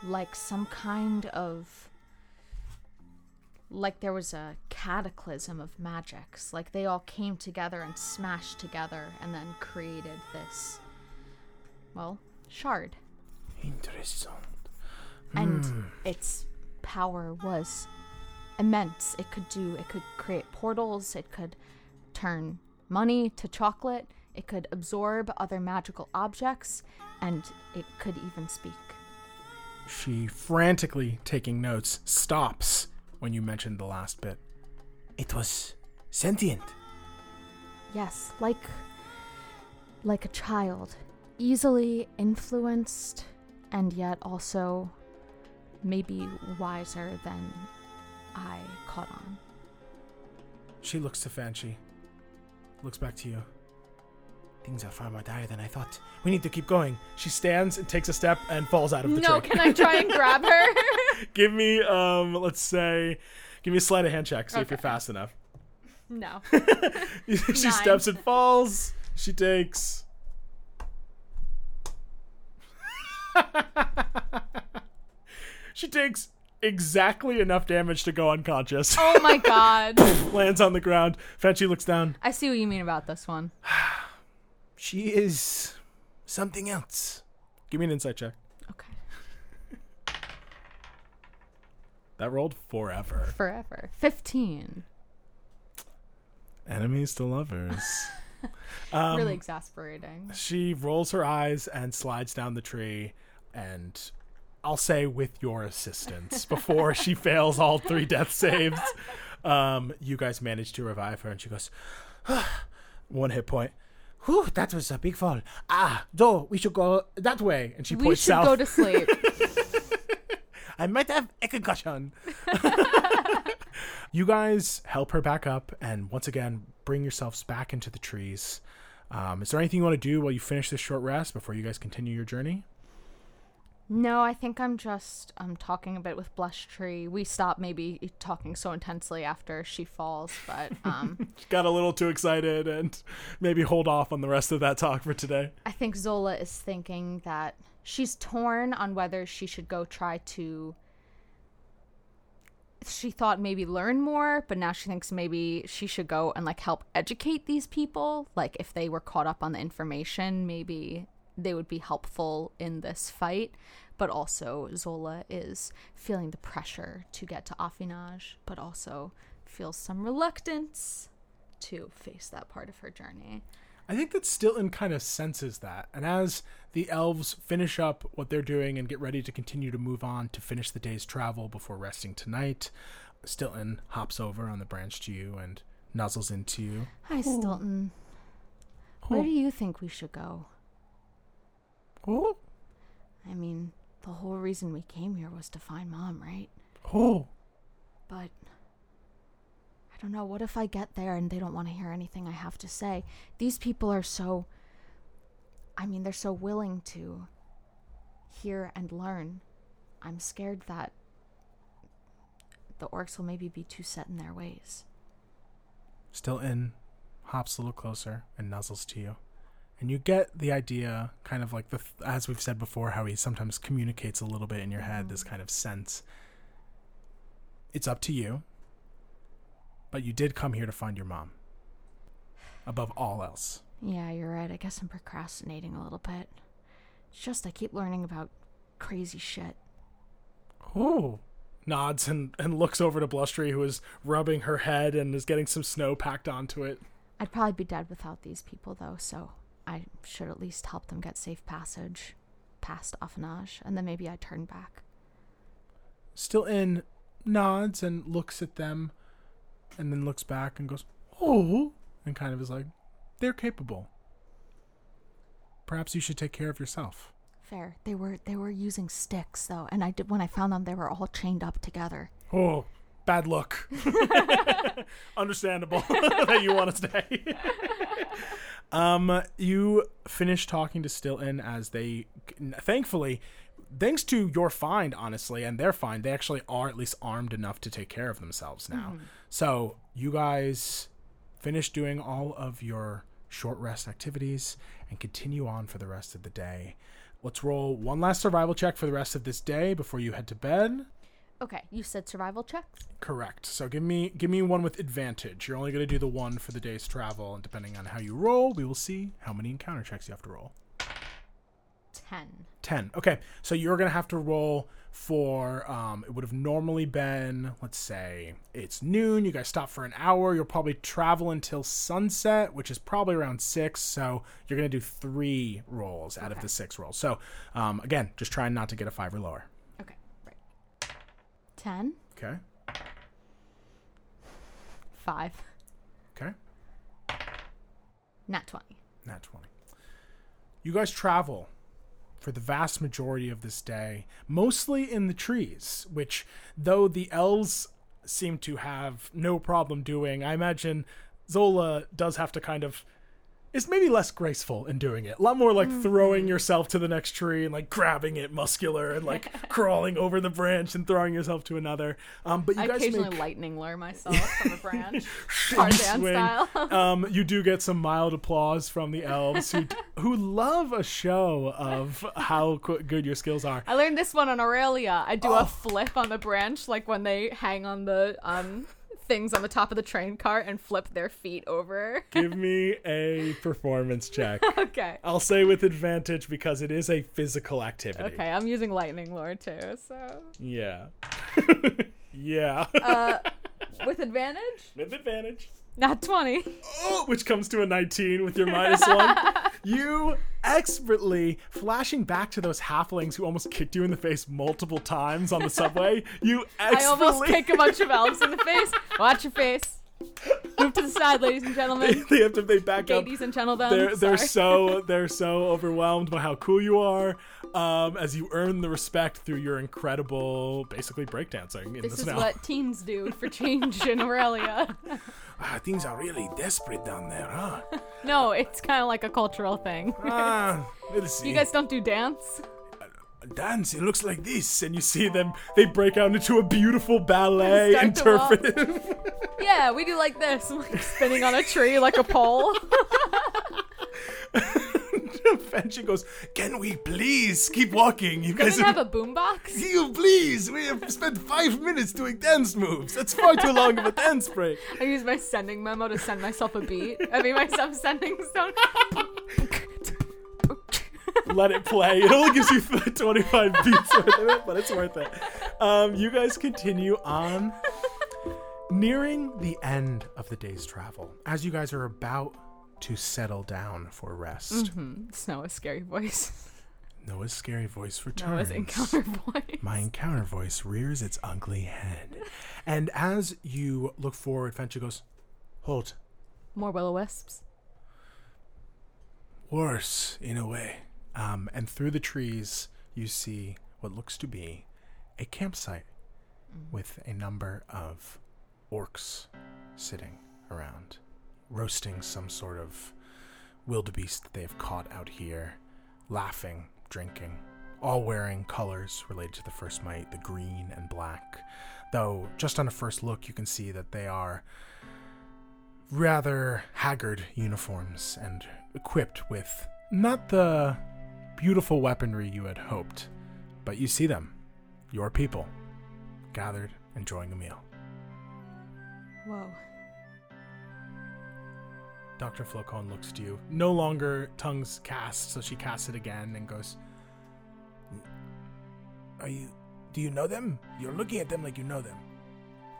like some kind of like there was a cataclysm of magics. Like they all came together and smashed together and then created this wild shard Interesting. and hmm. its power was immense. It could do it could create portals, it could turn money to chocolate, it could absorb other magical objects, and it could even speak. She frantically taking notes stops when you mentioned the last bit. It was sentient. Yes, like like a child, easily influenced and yet also maybe wiser than I caught on. She looks to Fanchi. Looks back to you. Things are far more dire than I thought. We need to keep going. She stands and takes a step and falls out of the No, tree. can I try and grab her? give me um let's say give me a sleight of hand check, see if you're fast enough. no. she Nine. steps and falls. She takes She takes exactly enough damage to go unconscious. Oh my god. Lands on the ground. Fetchy looks down. I see what you mean about this one. She is something else. Give me an insight check. Okay. That rolled forever. Forever. 15. Enemies to lovers. Um, really exasperating. She rolls her eyes and slides down the tree, and I'll say with your assistance, before she fails all three death saves, um, you guys manage to revive her, and she goes, one hit point. Whew, that was a big fall. Ah, though, we should go that way. And she We points should south. go to sleep. I might have a concussion. you guys help her back up, and once again, bring yourselves back into the trees. Um, is there anything you want to do while you finish this short rest before you guys continue your journey? No, I think I'm just I'm talking a bit with Blush Tree. We stop maybe talking so intensely after she falls, but um She Got a little too excited, and maybe hold off on the rest of that talk for today. I think Zola is thinking that she's torn on whether she should go try to. She thought maybe learn more, but now she thinks maybe she should go and like help educate these people. Like if they were caught up on the information, maybe they would be helpful in this fight. But also, Zola is feeling the pressure to get to Affinage, but also feels some reluctance to face that part of her journey. I think that Stilton kind of senses that. And as the elves finish up what they're doing and get ready to continue to move on to finish the day's travel before resting tonight, Stilton hops over on the branch to you and nuzzles into you. Hi, Stilton. Oh. Where do you think we should go? Oh, I mean, the whole reason we came here was to find mom, right? oh. But I don't know. What if I get there and they don't want to hear anything I have to say? These people are so. I mean, they're so willing to hear and learn. I'm scared that the orcs will maybe be too set in their ways. Stilton, hops a little closer and nuzzles to you. And you get the idea, kind of like the, as we've said before, how he sometimes communicates a little bit in your head, this mm. kind of sense. It's up to you, but you did come here to find your mom. Above all else. Yeah, you're right. I guess I'm procrastinating a little bit. It's just I keep learning about crazy shit. Oh. Nods and, and looks over to blustery who is rubbing her head and is getting some snow packed onto it. I'd probably be dead without these people, though, so I should at least help them get safe passage past Affinage, and then maybe I turn back. Stilton nods and looks at them and then looks back and goes, Oh, and kind of is like, They're capable. Perhaps you should take care of yourself. Fair. They were they were using sticks though, and I did when I found them they were all chained up together. Oh, bad luck. Understandable that you want to stay. Um, you finish talking to Stilton as they, thankfully, thanks to your find, honestly, and their find, they actually are at least armed enough to take care of themselves now. So you guys finish doing all of your short rest activities and continue on for the rest of the day. Let's roll one last survival check for the rest of this day before you head to bed. Okay, you said survival checks. Correct. So give me give me one with advantage. You're only going to do the one for the day's travel, and depending on how you roll, we will see how many encounter checks you have to roll. Ten. 10. Okay, so you're going to have to roll for, um, it would have normally been, let's say, it's noon. You guys stop for an hour. You'll probably travel until sunset, which is probably around six. So you're going to do three rolls out of the six rolls. So, um, again, just trying not to get a five or lower. Okay. Ten. Okay. Five. Okay. Nat twenty. Nat 20. You guys travel for the vast majority of this day, mostly in the trees, which, though the elves seem to have no problem doing, I imagine Zola does have to kind of. It's maybe less graceful in doing it. A lot more like throwing yourself to the next tree and like grabbing it muscular and like crawling over the branch and throwing yourself to another. Um, but you I guys occasionally make lightning lure myself from a branch, Tarzan style. um, you do get some mild applause from the elves who who love a show of how qu- good your skills are. I learned this one on Aurelia. I do Oh. a flip on the branch, like when they hang on the um things on the top of the train cart and flip their feet over. Give me a performance check. okay. I'll say with advantage because it is a physical activity. Okay, I'm using lightning lore too, so Yeah. yeah. uh with advantage? with advantage. Not 20. Oh, which comes to a 19 with your minus one. You expertly flashing back to those halflings who almost kicked you in the face multiple times on the subway. You I almost kick a bunch of elves in the face. Watch your face. Move to the side, ladies and gentlemen. they have to they back up. Ladies and gentlemen. They're they're so they're so overwhelmed by how cool you are. Um, as you earn the respect through your incredible, basically breakdancing in This is what teens do for change in Aurelia. Ah, things are really desperate down there, huh? No, it's kind of like a cultural thing. Ah, we'll see. You guys don't do dance? dance. It looks like this. and you see them they break out into a beautiful ballet interpretive Yeah, we do like this, like spinning on a tree like a pole. and she goes, "Can we please keep walking? You guys Doesn't have a boombox. You please. We have spent five minutes doing dance moves. That's far too long of a dance break. I use my sending memo to send myself a beat. I mean myself sending stone. let it play it only gives you 25 beats worth of it but it's worth it um, you guys continue on nearing the end of the day's travel as you guys are about to settle down for rest Snow a scary voice. noah's scary voice returns Noah's encounter voice. my encounter voice rears its ugly head and as you look forward Fanchi goes hold More will o wisps. Worse, in a way. um, and through the trees you see what looks to be a campsite with a number of orcs sitting around, roasting some sort of wildebeest that they have caught out here, laughing, drinking, all wearing colors related to the first might, the green and black. Though, just on a first look, you can see that they are rather haggard uniforms and equipped with not the beautiful weaponry you had hoped, but you see them, your people, gathered, enjoying a meal. Whoa. Dr. Flocon looks to you. No longer tongues cast, so she casts it again and goes, Are you. Do you know them? You're looking at them like you know them.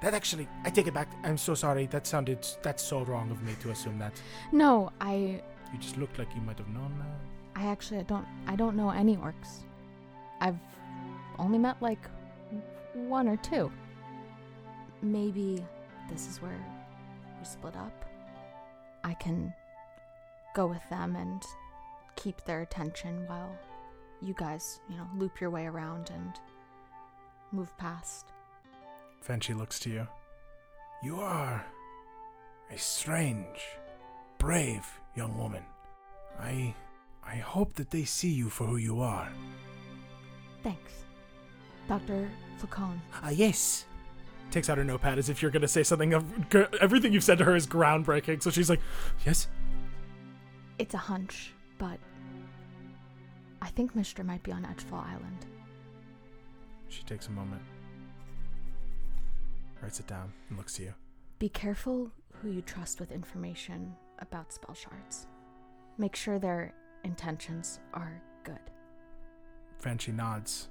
That actually, I take it back. I'm so sorry. That sounded. That's so wrong of me to assume that. No, I You just looked like you might have known that. I actually I don't I don't know any orcs. I've only met like one or two. Maybe this is where we split up. I can go with them and keep their attention while you guys, you know, loop your way around and move past. Fanchi looks to you. You are a strange, brave young woman. I I hope that they see you for who you are. Thanks. Dr. Flacon. Ah, yes. Takes out her notepad as if you're going to say something of everything you've said to her is groundbreaking. So she's like, "Yes." It's a hunch, but I think Mystra might be on Edgefall Island. She takes a moment, writes it down, and looks to you. Be careful who you trust with information about spell shards. Make sure their intentions are good. Fanchi nods,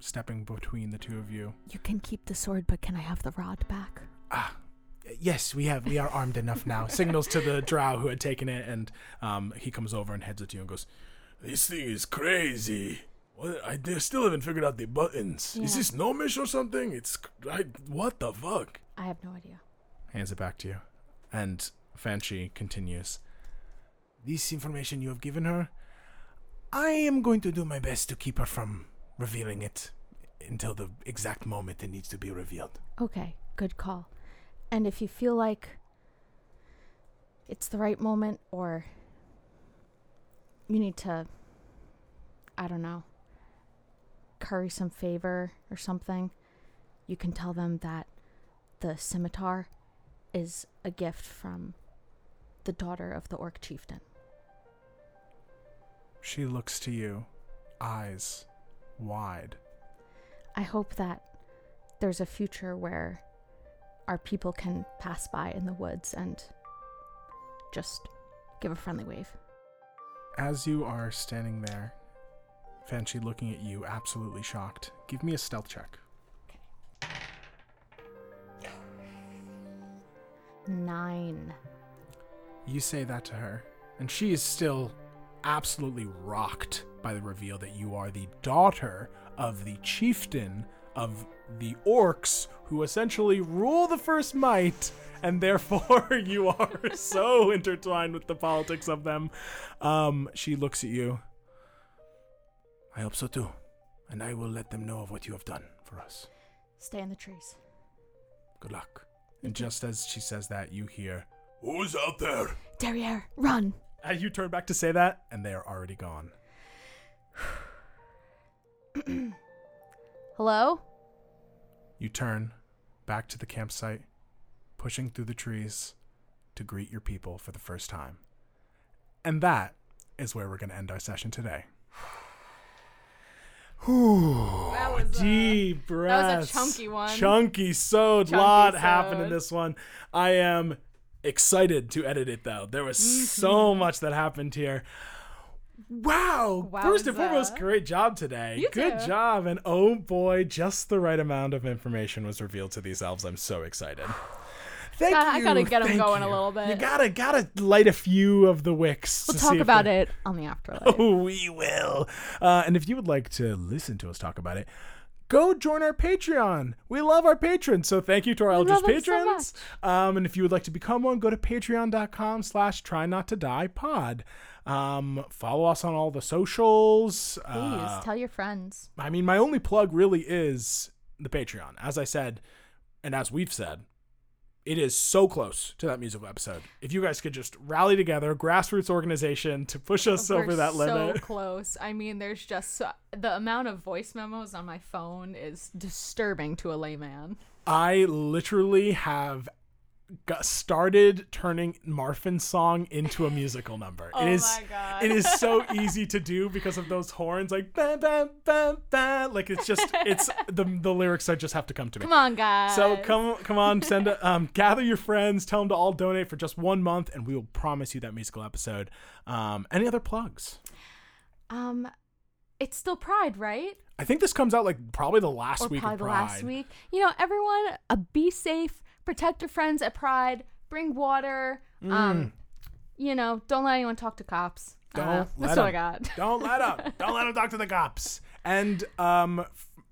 stepping between the two of you. You can keep the sword, but can I have the rod back? Ah, yes, we have. We are armed enough now. Signals to the drow who had taken it, and um, he comes over and heads it to you and goes, This thing is crazy. What? I they still haven't figured out the buttons. Is Yeah. this gnomish or something? It's I, what the fuck? I have no idea. hands it back to you, and Fanchi continues. This information you have given her, I am going to do my best to keep her from revealing it until the exact moment it needs to be revealed. Okay, good call. And if you feel like it's the right moment or you need to, I don't know, curry some favor or something, you can tell them that the scimitar is a gift from the daughter of the orc chieftain. She looks to you, eyes wide. I hope that there's a future where our people can pass by in the woods and just give a friendly wave. As you are standing there, Fanchi looking at you, absolutely shocked. Give me a stealth check. Nine. You say that to her, and she is still absolutely rocked by the reveal that you are the daughter of the chieftain of the orcs who essentially rule the first might and therefore you are so intertwined with the politics of them um she looks at you I hope so too. And I will let them know of what you have done for us. Stay in the trees. Good luck. and just as she says that you hear Who's out there? Derriere, run! As you turn back to say that and they are already gone Hello? You turn back to the campsite, pushing through the trees to greet your people for the first time. And that is where we're going to end our session today. That was, uh, Deep breaths. chunky one. Chunky so Chunky lot happened in this one. I am excited to edit it though. There was Mm-hmm. so much that happened here. Wow. First and Wowza. foremost, great job today. You Good too. job. And oh boy, just the right amount of information was revealed to these elves. I'm so excited. Thank Gotta- I gotta get 'em thank going a little bit. You gotta gotta light a few of the wicks. We'll talk about it on the afterlife. Oh, we will. Uh, and if you would like to listen to us talk about it, go join our Patreon. We love our patrons, so thank you to our Eldritch love so patrons. um, and if you would like to become one, go to patreon.com slash try not to die pod. Um, follow us on all the socials. Please Uh, tell your friends. I mean, my only plug really is the Patreon. As I said, and as we've said, it is so close to that musical episode. If you guys could just rally together, grassroots organization to push us We're over that limit. So close. I mean, there's just so, the amount of voice memos on my phone is disturbing to a layman. I literally have got started turning Marfin's song into a musical number. Oh it is my God. it is so easy to do because of those horns like bam bam bam bam like it's just it's the the lyrics I just have to come to me. Come on, guys. So come come on, send a, um gather your friends, tell them to all donate for just one month, and we will promise you that musical episode. Um, any other plugs? Um, it's still Pride, right? I think this comes out like probably the last or week probably of the last week. You know, everyone, uh, be safe, protect your friends at Pride, bring water. Um, you know, don't let anyone talk to cops. Don't let That's what I got. Don't let them. Don't let them talk to the cops. And um,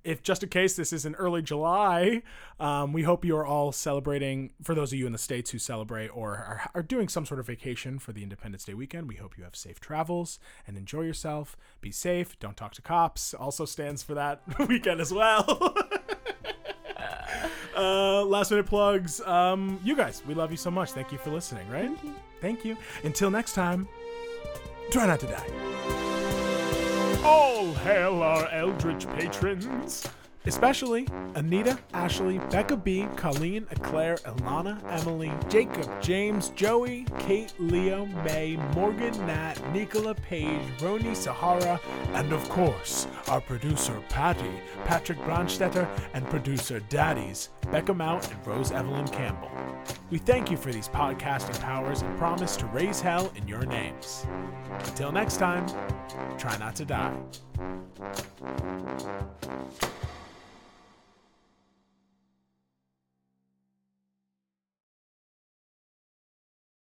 if just in case this is in early July, um, we hope you are all celebrating. For those of you in the states who celebrate or are, are doing some sort of vacation for the Independence Day weekend, we hope you have safe travels and enjoy yourself. Be safe. Don't talk to cops. Also stands for that weekend as well. Uh, last minute plugs. Um, you guys, we love you so much. Thank you for listening. Right? Thank you. Thank you. Until next time, try not to die. All hail our Eldritch patrons. Especially Anita, Ashley, Becca B, Colleen, Eclair, Ilana, Emily, Jacob, James, Joey, Kate, Leo, May, Morgan, Nat, Nicola, Page, Roni, Sahara, And of course, our producer Patty, Patrick Bronstetter, and producer Daddies, Becca Mount and Rose Evelyn Campbell. We thank you for these podcasting powers and promise to raise hell in your names. Until next time, try not to die.